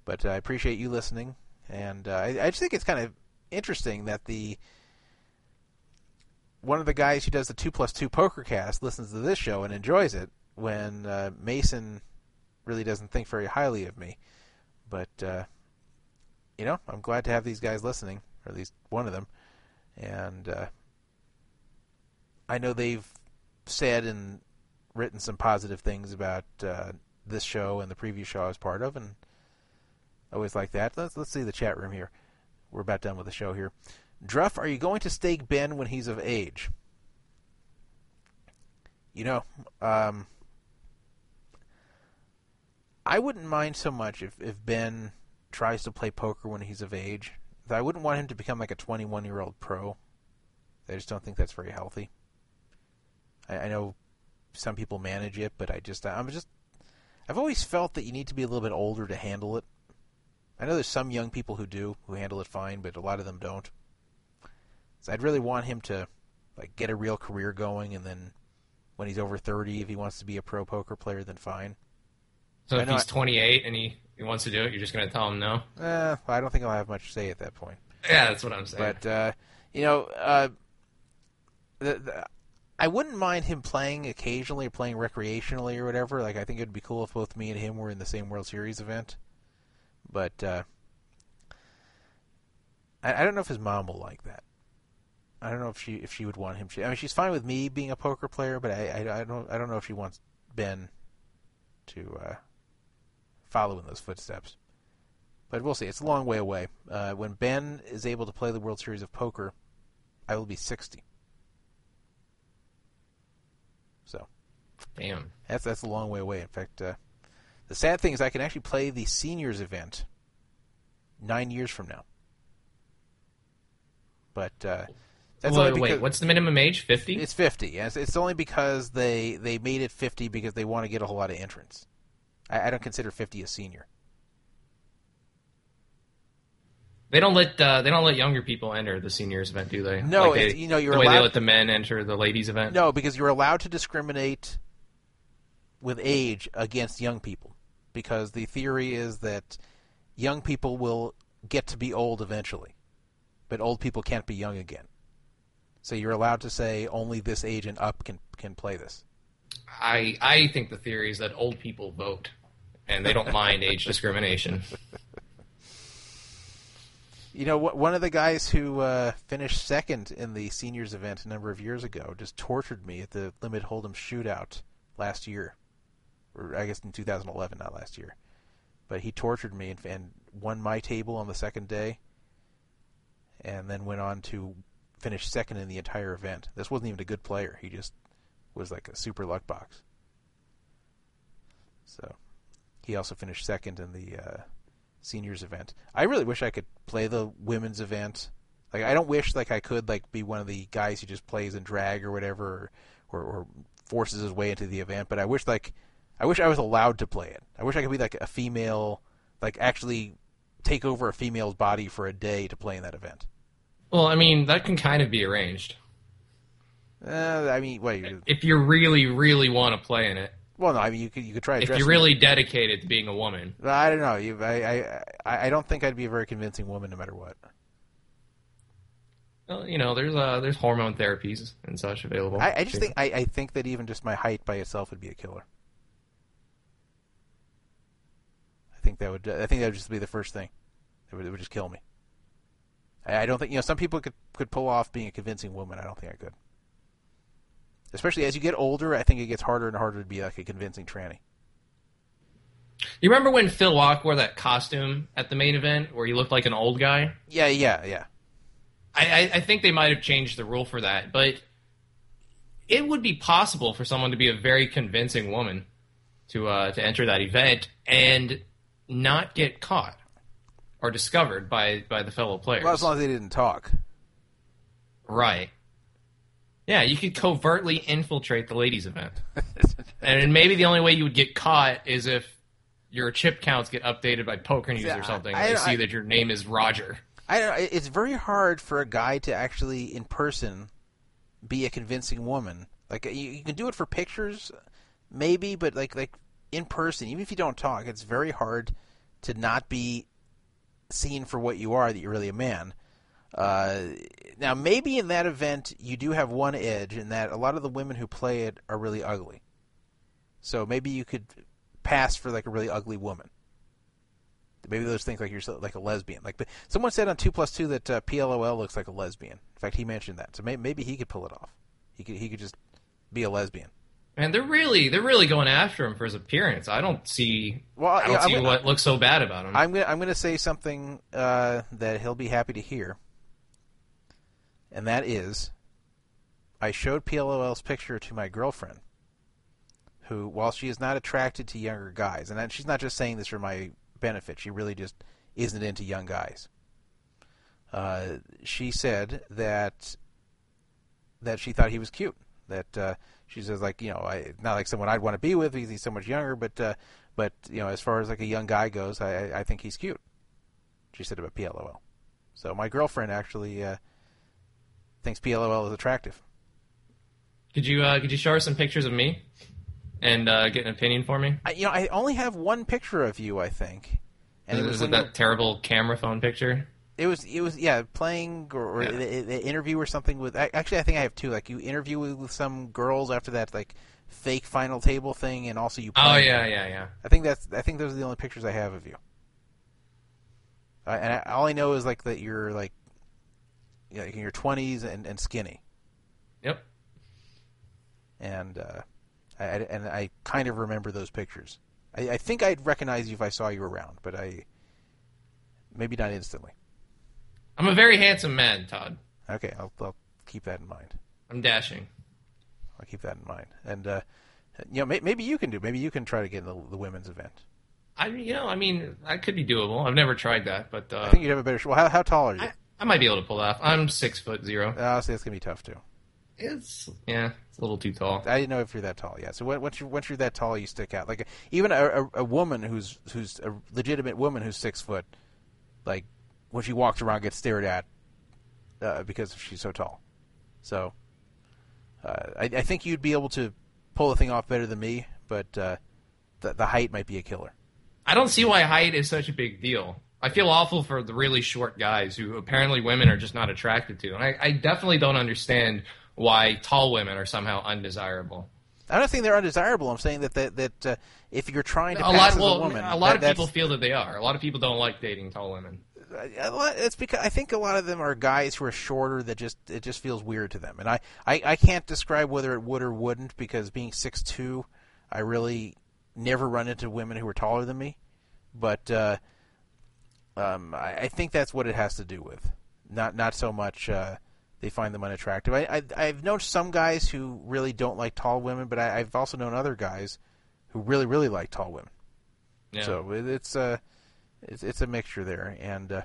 but I appreciate you listening, and uh, I, I just think it's kind of interesting that the one of the guys who does the two plus two poker cast listens to this show and enjoys it when uh, Mason really doesn't think very highly of me. But uh, you know, I'm glad to have these guys listening, or at least one of them, and uh, I know they've said and written some positive things about uh, this show and the previous show I was part of, and always like that. Let's let's see the chat room here. We're about done with the show here. Druff, are you going to stake Ben when he's of age? You know, um, I wouldn't mind so much if, if Ben tries to play poker when he's of age. I wouldn't want him to become like a 21 year old pro. I just don't think that's very healthy. I, I know some people manage it, but I just I'm just I've always felt that you need to be a little bit older to handle it. I know there's some young people who do who handle it fine, but a lot of them don't. So I'd really want him to like get a real career going, and then when he's over 30, if he wants to be a pro poker player, then fine. So if he's I- 28 and he, he wants to do it, you're just going to tell him no? Uh, I don't think I'll have much to say at that point. Yeah, that's what I'm saying. But uh, you know, uh, the, the, I wouldn't mind him playing occasionally, or playing recreationally, or whatever. Like I think it'd be cool if both me and him were in the same World Series event. But uh, I, I don't know if his mom will like that. I don't know if she if she would want him. to I mean, she's fine with me being a poker player, but I, I, I don't I don't know if she wants Ben to uh, follow in those footsteps. But we'll see. It's a long way away. Uh, when Ben is able to play the World Series of Poker, I will be 60. So Damn. that's that's a long way away. In fact, uh, the sad thing is I can actually play the seniors event nine years from now. But uh, that's wait, only wait, what's the minimum age? 50? it's 50. Yes, it's only because they they made it 50 because they want to get a whole lot of entrants. I, I don't consider 50 a senior. They don't let uh, they don't let younger people enter the seniors event, do they? No, Like they- you know, you're the way they let the men enter the ladies event. No, because you're allowed to discriminate with age against young people. Because the theory is that young people will get to be old eventually, but old people can't be young again. So you're allowed to say only this age and up can can play this. I I think the theory is that old people vote, and they don't mind age discrimination. You know, one of the guys who uh, finished second in the seniors event a number of years ago just tortured me at the Limit Hold'em shootout last year, or I guess in 2011, not last year. But he tortured me and, and won my table on the second day, and then went on to finish second in the entire event. This wasn't even a good player; he just was like a super luck box. So, he also finished second in the. Uh, seniors event. I really wish I could play the women's event. Like I don't wish like I could like be one of the guys who just plays in drag or whatever, or, or, or forces his way into the event. But I wish like I wish I was allowed to play it. I wish I could be like a female, like actually take over a female's body for a day to play in that event. Well, I mean, that can kind of be arranged Uh, I mean, wait. if you really, really want to play in it. Well, no. I mean, you could you could try. If you're really dedicated to being a woman. I don't know. You, I, I, I I don't think I'd be a very convincing woman, no matter what. Well, you know, there's uh, there's hormone therapies and such available. I, I just think I, I think that even just my height by itself would be a killer. I think that would I think that would just be the first thing. It would, it would just kill me. I, I don't think you know some people could could pull off being a convincing woman. I don't think I could. Especially as you get older, I think it gets harder and harder to be like a convincing tranny. You remember when Phil Laak wore that costume at the main event where he looked like an old guy? Yeah, yeah, yeah. I, I, I think they might have changed the rule for that, but it would be possible for someone to be a very convincing woman to uh, to enter that event and not get caught or discovered by by the fellow players. Well, as long as they didn't talk. Right. Yeah, you could covertly infiltrate the ladies' event. and maybe the only way you would get caught is if your chip counts get updated by Poker News Yeah, or something. I- and they I- see that your name is Roger. I don't know. It's very hard for a guy to actually, in person, be a convincing woman. Like you, you can do it for pictures, maybe, but like like in person, even if you don't talk, it's very hard to not be seen for what you are. That you're really a man. Uh, now, maybe in that event, you do have one edge in that a lot of the women who play it are really ugly. So maybe you could pass for like a really ugly woman. Maybe those think like you're like a lesbian. Like, someone said on two plus two that uh, PLOL looks like a lesbian. In fact, he mentioned that. So may- maybe he could pull it off. He could he could just be a lesbian. And they're really they're really going after him for his appearance. I don't see Well, I don't yeah, see gonna- what looks so bad about him. I'm gonna I'm gonna say something uh, that he'll be happy to hear, and that is, I showed PLOL's picture to my girlfriend, who, while she is not attracted to younger guys, and she's not just saying this for my benefit, she really just isn't into young guys. Uh, she said that that she thought he was cute. That uh, she says like you know I not like someone I'd want to be with because he's so much younger, but uh, but you know as far as like a young guy goes, I I- think he's cute. She said about PLOL. So my girlfriend actually uh, thinks PLOL is attractive. Could you uh, could you show her some pictures of me and uh, get an opinion for me? I, you know I only have one picture of you, I think, and it is, was is it that terrible camera phone picture? It was it was yeah playing or, or Yeah. the, the interview or something with actually I think I have two like you interview with, some girls after that like fake final table thing and also you Oh yeah, yeah, yeah. I think that's I think those are the only pictures I have of you. Uh, and I, all I know is like that you're like you know, in your twenties and, and skinny Yep. and uh, I, I- and I kind of remember those pictures. I, I think I'd recognize you if I saw you around, but I maybe not instantly. I'm a very handsome man, Todd. Okay, I'll, I'll keep that in mind. I'm dashing. I'll keep that in mind. And uh, you know, may, maybe you can do. Maybe you can try to get in the, the women's event. I you know I mean that could be doable. I've never tried that, but uh, I think you'd have a better. sh- Well, how, how tall are you? I, I might be able to pull that off. I'm six foot zero. Uh, see, that's gonna be tough too. It's yeah, it's a little too tall. I didn't know if you're that tall. Yeah. So once you once you're that tall, you stick out. Like even a, a, a woman who's who's a legitimate woman who's six foot, like when she walks around gets stared at uh, because she's so tall. So uh, I, I think you'd be able to pull the thing off better than me, but uh, the the height might be a killer. I don't see why height is such a big deal. I feel awful for the really short guys who apparently women are just not attracted to, and I, I definitely don't understand why tall women are somehow undesirable. I don't think they're undesirable. I'm saying that that, that uh, if you're trying to A pass lot, as well, a woman, a lot that- of people feel that they are. A lot of people don't like dating tall women. Lot- it's because I think a lot of them are guys who are shorter that just it just feels weird to them, and I, I, I can't describe whether it would or wouldn't because being six two, I really never run into women who are taller than me, but uh, um, I, I think that's what it has to do with, not not so much uh, they find them unattractive. I, I I've known some guys who really don't like tall women, but I, I've also known other guys who really really like tall women. Yeah. So it, it's uh, it's it's a mixture there, and uh,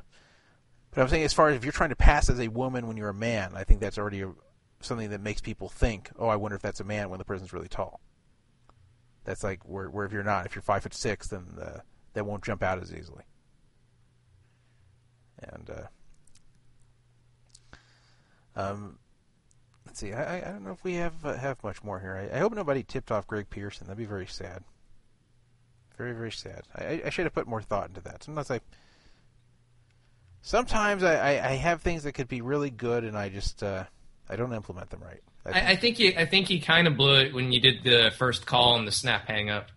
but I'm saying as far as if you're trying to pass as a woman when you're a man, I think that's already a, something that makes people think, oh, I wonder if that's a man when the person's really tall. That's like where where if you're not, if you're five foot six, then uh, that won't jump out as easily. And uh, Um, let's see. I, I- I don't know if we have uh, have much more here. I, I hope nobody tipped off Greg Pierson. That'd be very sad. Very very sad. I, I- I should have put more thought into that. Sometimes I. Sometimes I, I, I have things that could be really good, and I just uh, I don't implement them right. I, I think you I think you kind of blew it when you did the first call and the snap hang up.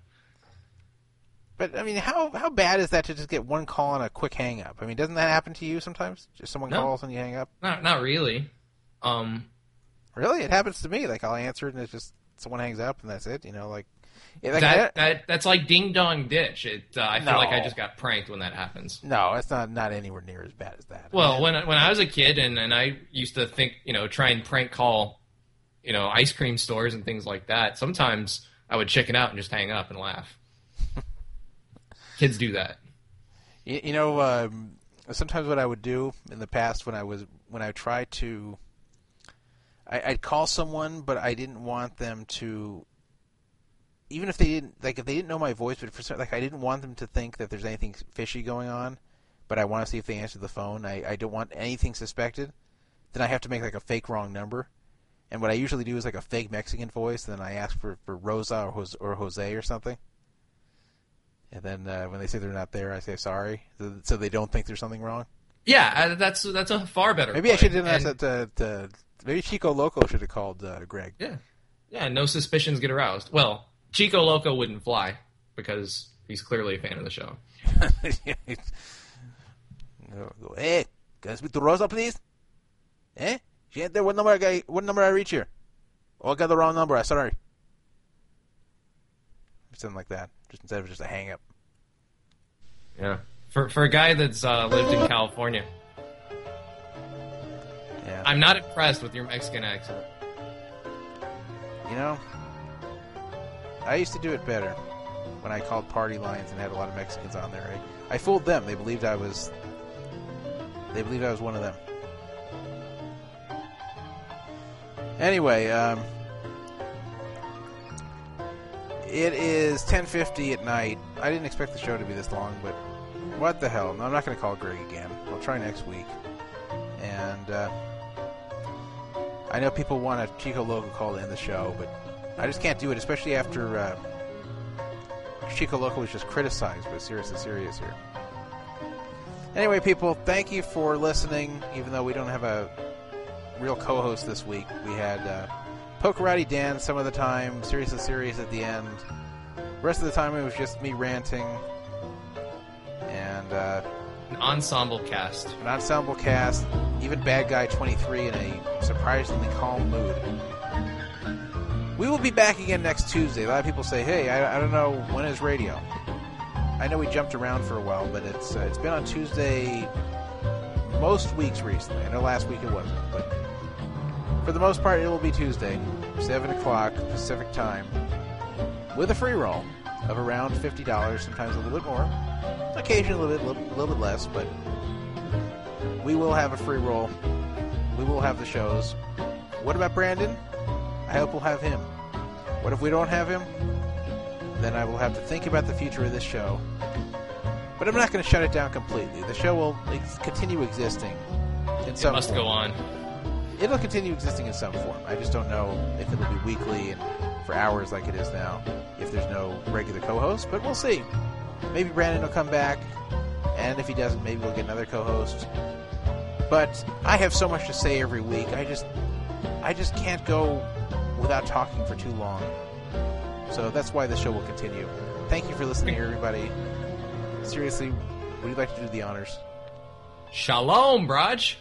But I mean, how how bad is that to just get one call and a quick hang up? I mean, doesn't that happen to you sometimes? Just someone No. calls and you hang up. Not not really. Um, Really, it happens to me. Like I'll answer it and it's just someone hangs up and that's it. You know, like, like that, that that's like ding dong ditch. It uh, I feel No. like I just got pranked when that happens. no, it's not not anywhere near as bad as that. Well, when I- when I was a kid and, and I used to think, you know, try and prank call, you know, ice cream stores and things like that. Sometimes I would chicken out and just hang up and laugh. Kids do that. You, you know, um, sometimes what I would do in the past when I was when I tried to, I, I'd call someone, but I didn't want them to. Even if they didn't like, if they didn't know my voice, but for some, like, I didn't want them to think that there's anything fishy going on. But I want to see if they answer the phone. I, I don't want anything suspected. Then I have to make like a fake wrong number. And what I usually do is like a fake Mexican voice. And Then I ask for, for Rosa or Jose, or Jose or something. And then uh, when they say they're not there, I say sorry, so, they don't think there's something wrong. Yeah, uh, that's that's a far better. Maybe I should have done that to, to maybe Chico Loco should have called uh, Greg. Yeah, yeah. No suspicions get aroused. Well, Chico Loco wouldn't fly because he's clearly a fan of the show. Go, hey, can I speak to Rosa, please? Eh? She ain't there. What number I got? What number I reach here? Oh, I got the wrong number. I sorry. Something like that, just instead of just a hang up. Yeah, for for a guy that's uh, lived in California, Yeah. I'm not impressed with your Mexican accent. You know, I used to do it better when I called party lines and had a lot of Mexicans on there. I, I fooled them. They believed I was. They believed I was one of them. Anyway, um, it is 10:50 at night. I didn't expect the show to be this long, but what the hell? No, I'm not going to call Greg again. I'll try next week. And uh, I know people want a Chico Loco call to end the show, but I just can't do it, especially after uh, Chico was just criticized by Serious and Serious here. Anyway, people, thank you for listening. Even though we don't have a real co-host this week, we had uh, Pokerati Dan some of the time, Serious and Serious at the end. The rest of the time, it was just me ranting and uh, An ensemble cast. an ensemble cast, even Bad Guy 23 in a surprisingly calm mood. We will be back again next Tuesday. A lot of people say, "Hey, I, I don't know when is radio." I know we jumped around for a while, but it's uh, it's been on Tuesday most weeks recently. I know last week it wasn't, but for the most part, it will be Tuesday, seven o'clock Pacific time, with a free roll of around fifty dollars, sometimes a little bit more, occasionally a little bit, little, little bit less, but we will have a free roll. We will have the shows. What about Brandon? I hope we'll have him. What if we don't have him? Then I will have to think about the future of this show. But I'm not going to shut it down completely. The show will ex- continue existing in It must form. go on. It'll continue existing in some form. I just don't know if it'll be weekly and for hours like it is now, if there's no regular co-host. But we'll see. Maybe Brandon will come back, and if he doesn't, maybe we'll get another co-host. But I have so much to say every week. I just, I just can't go without talking for too long. So that's why the show will continue. Thank you for listening, everybody. Seriously, would you like to do the honors? Shalom, Braj.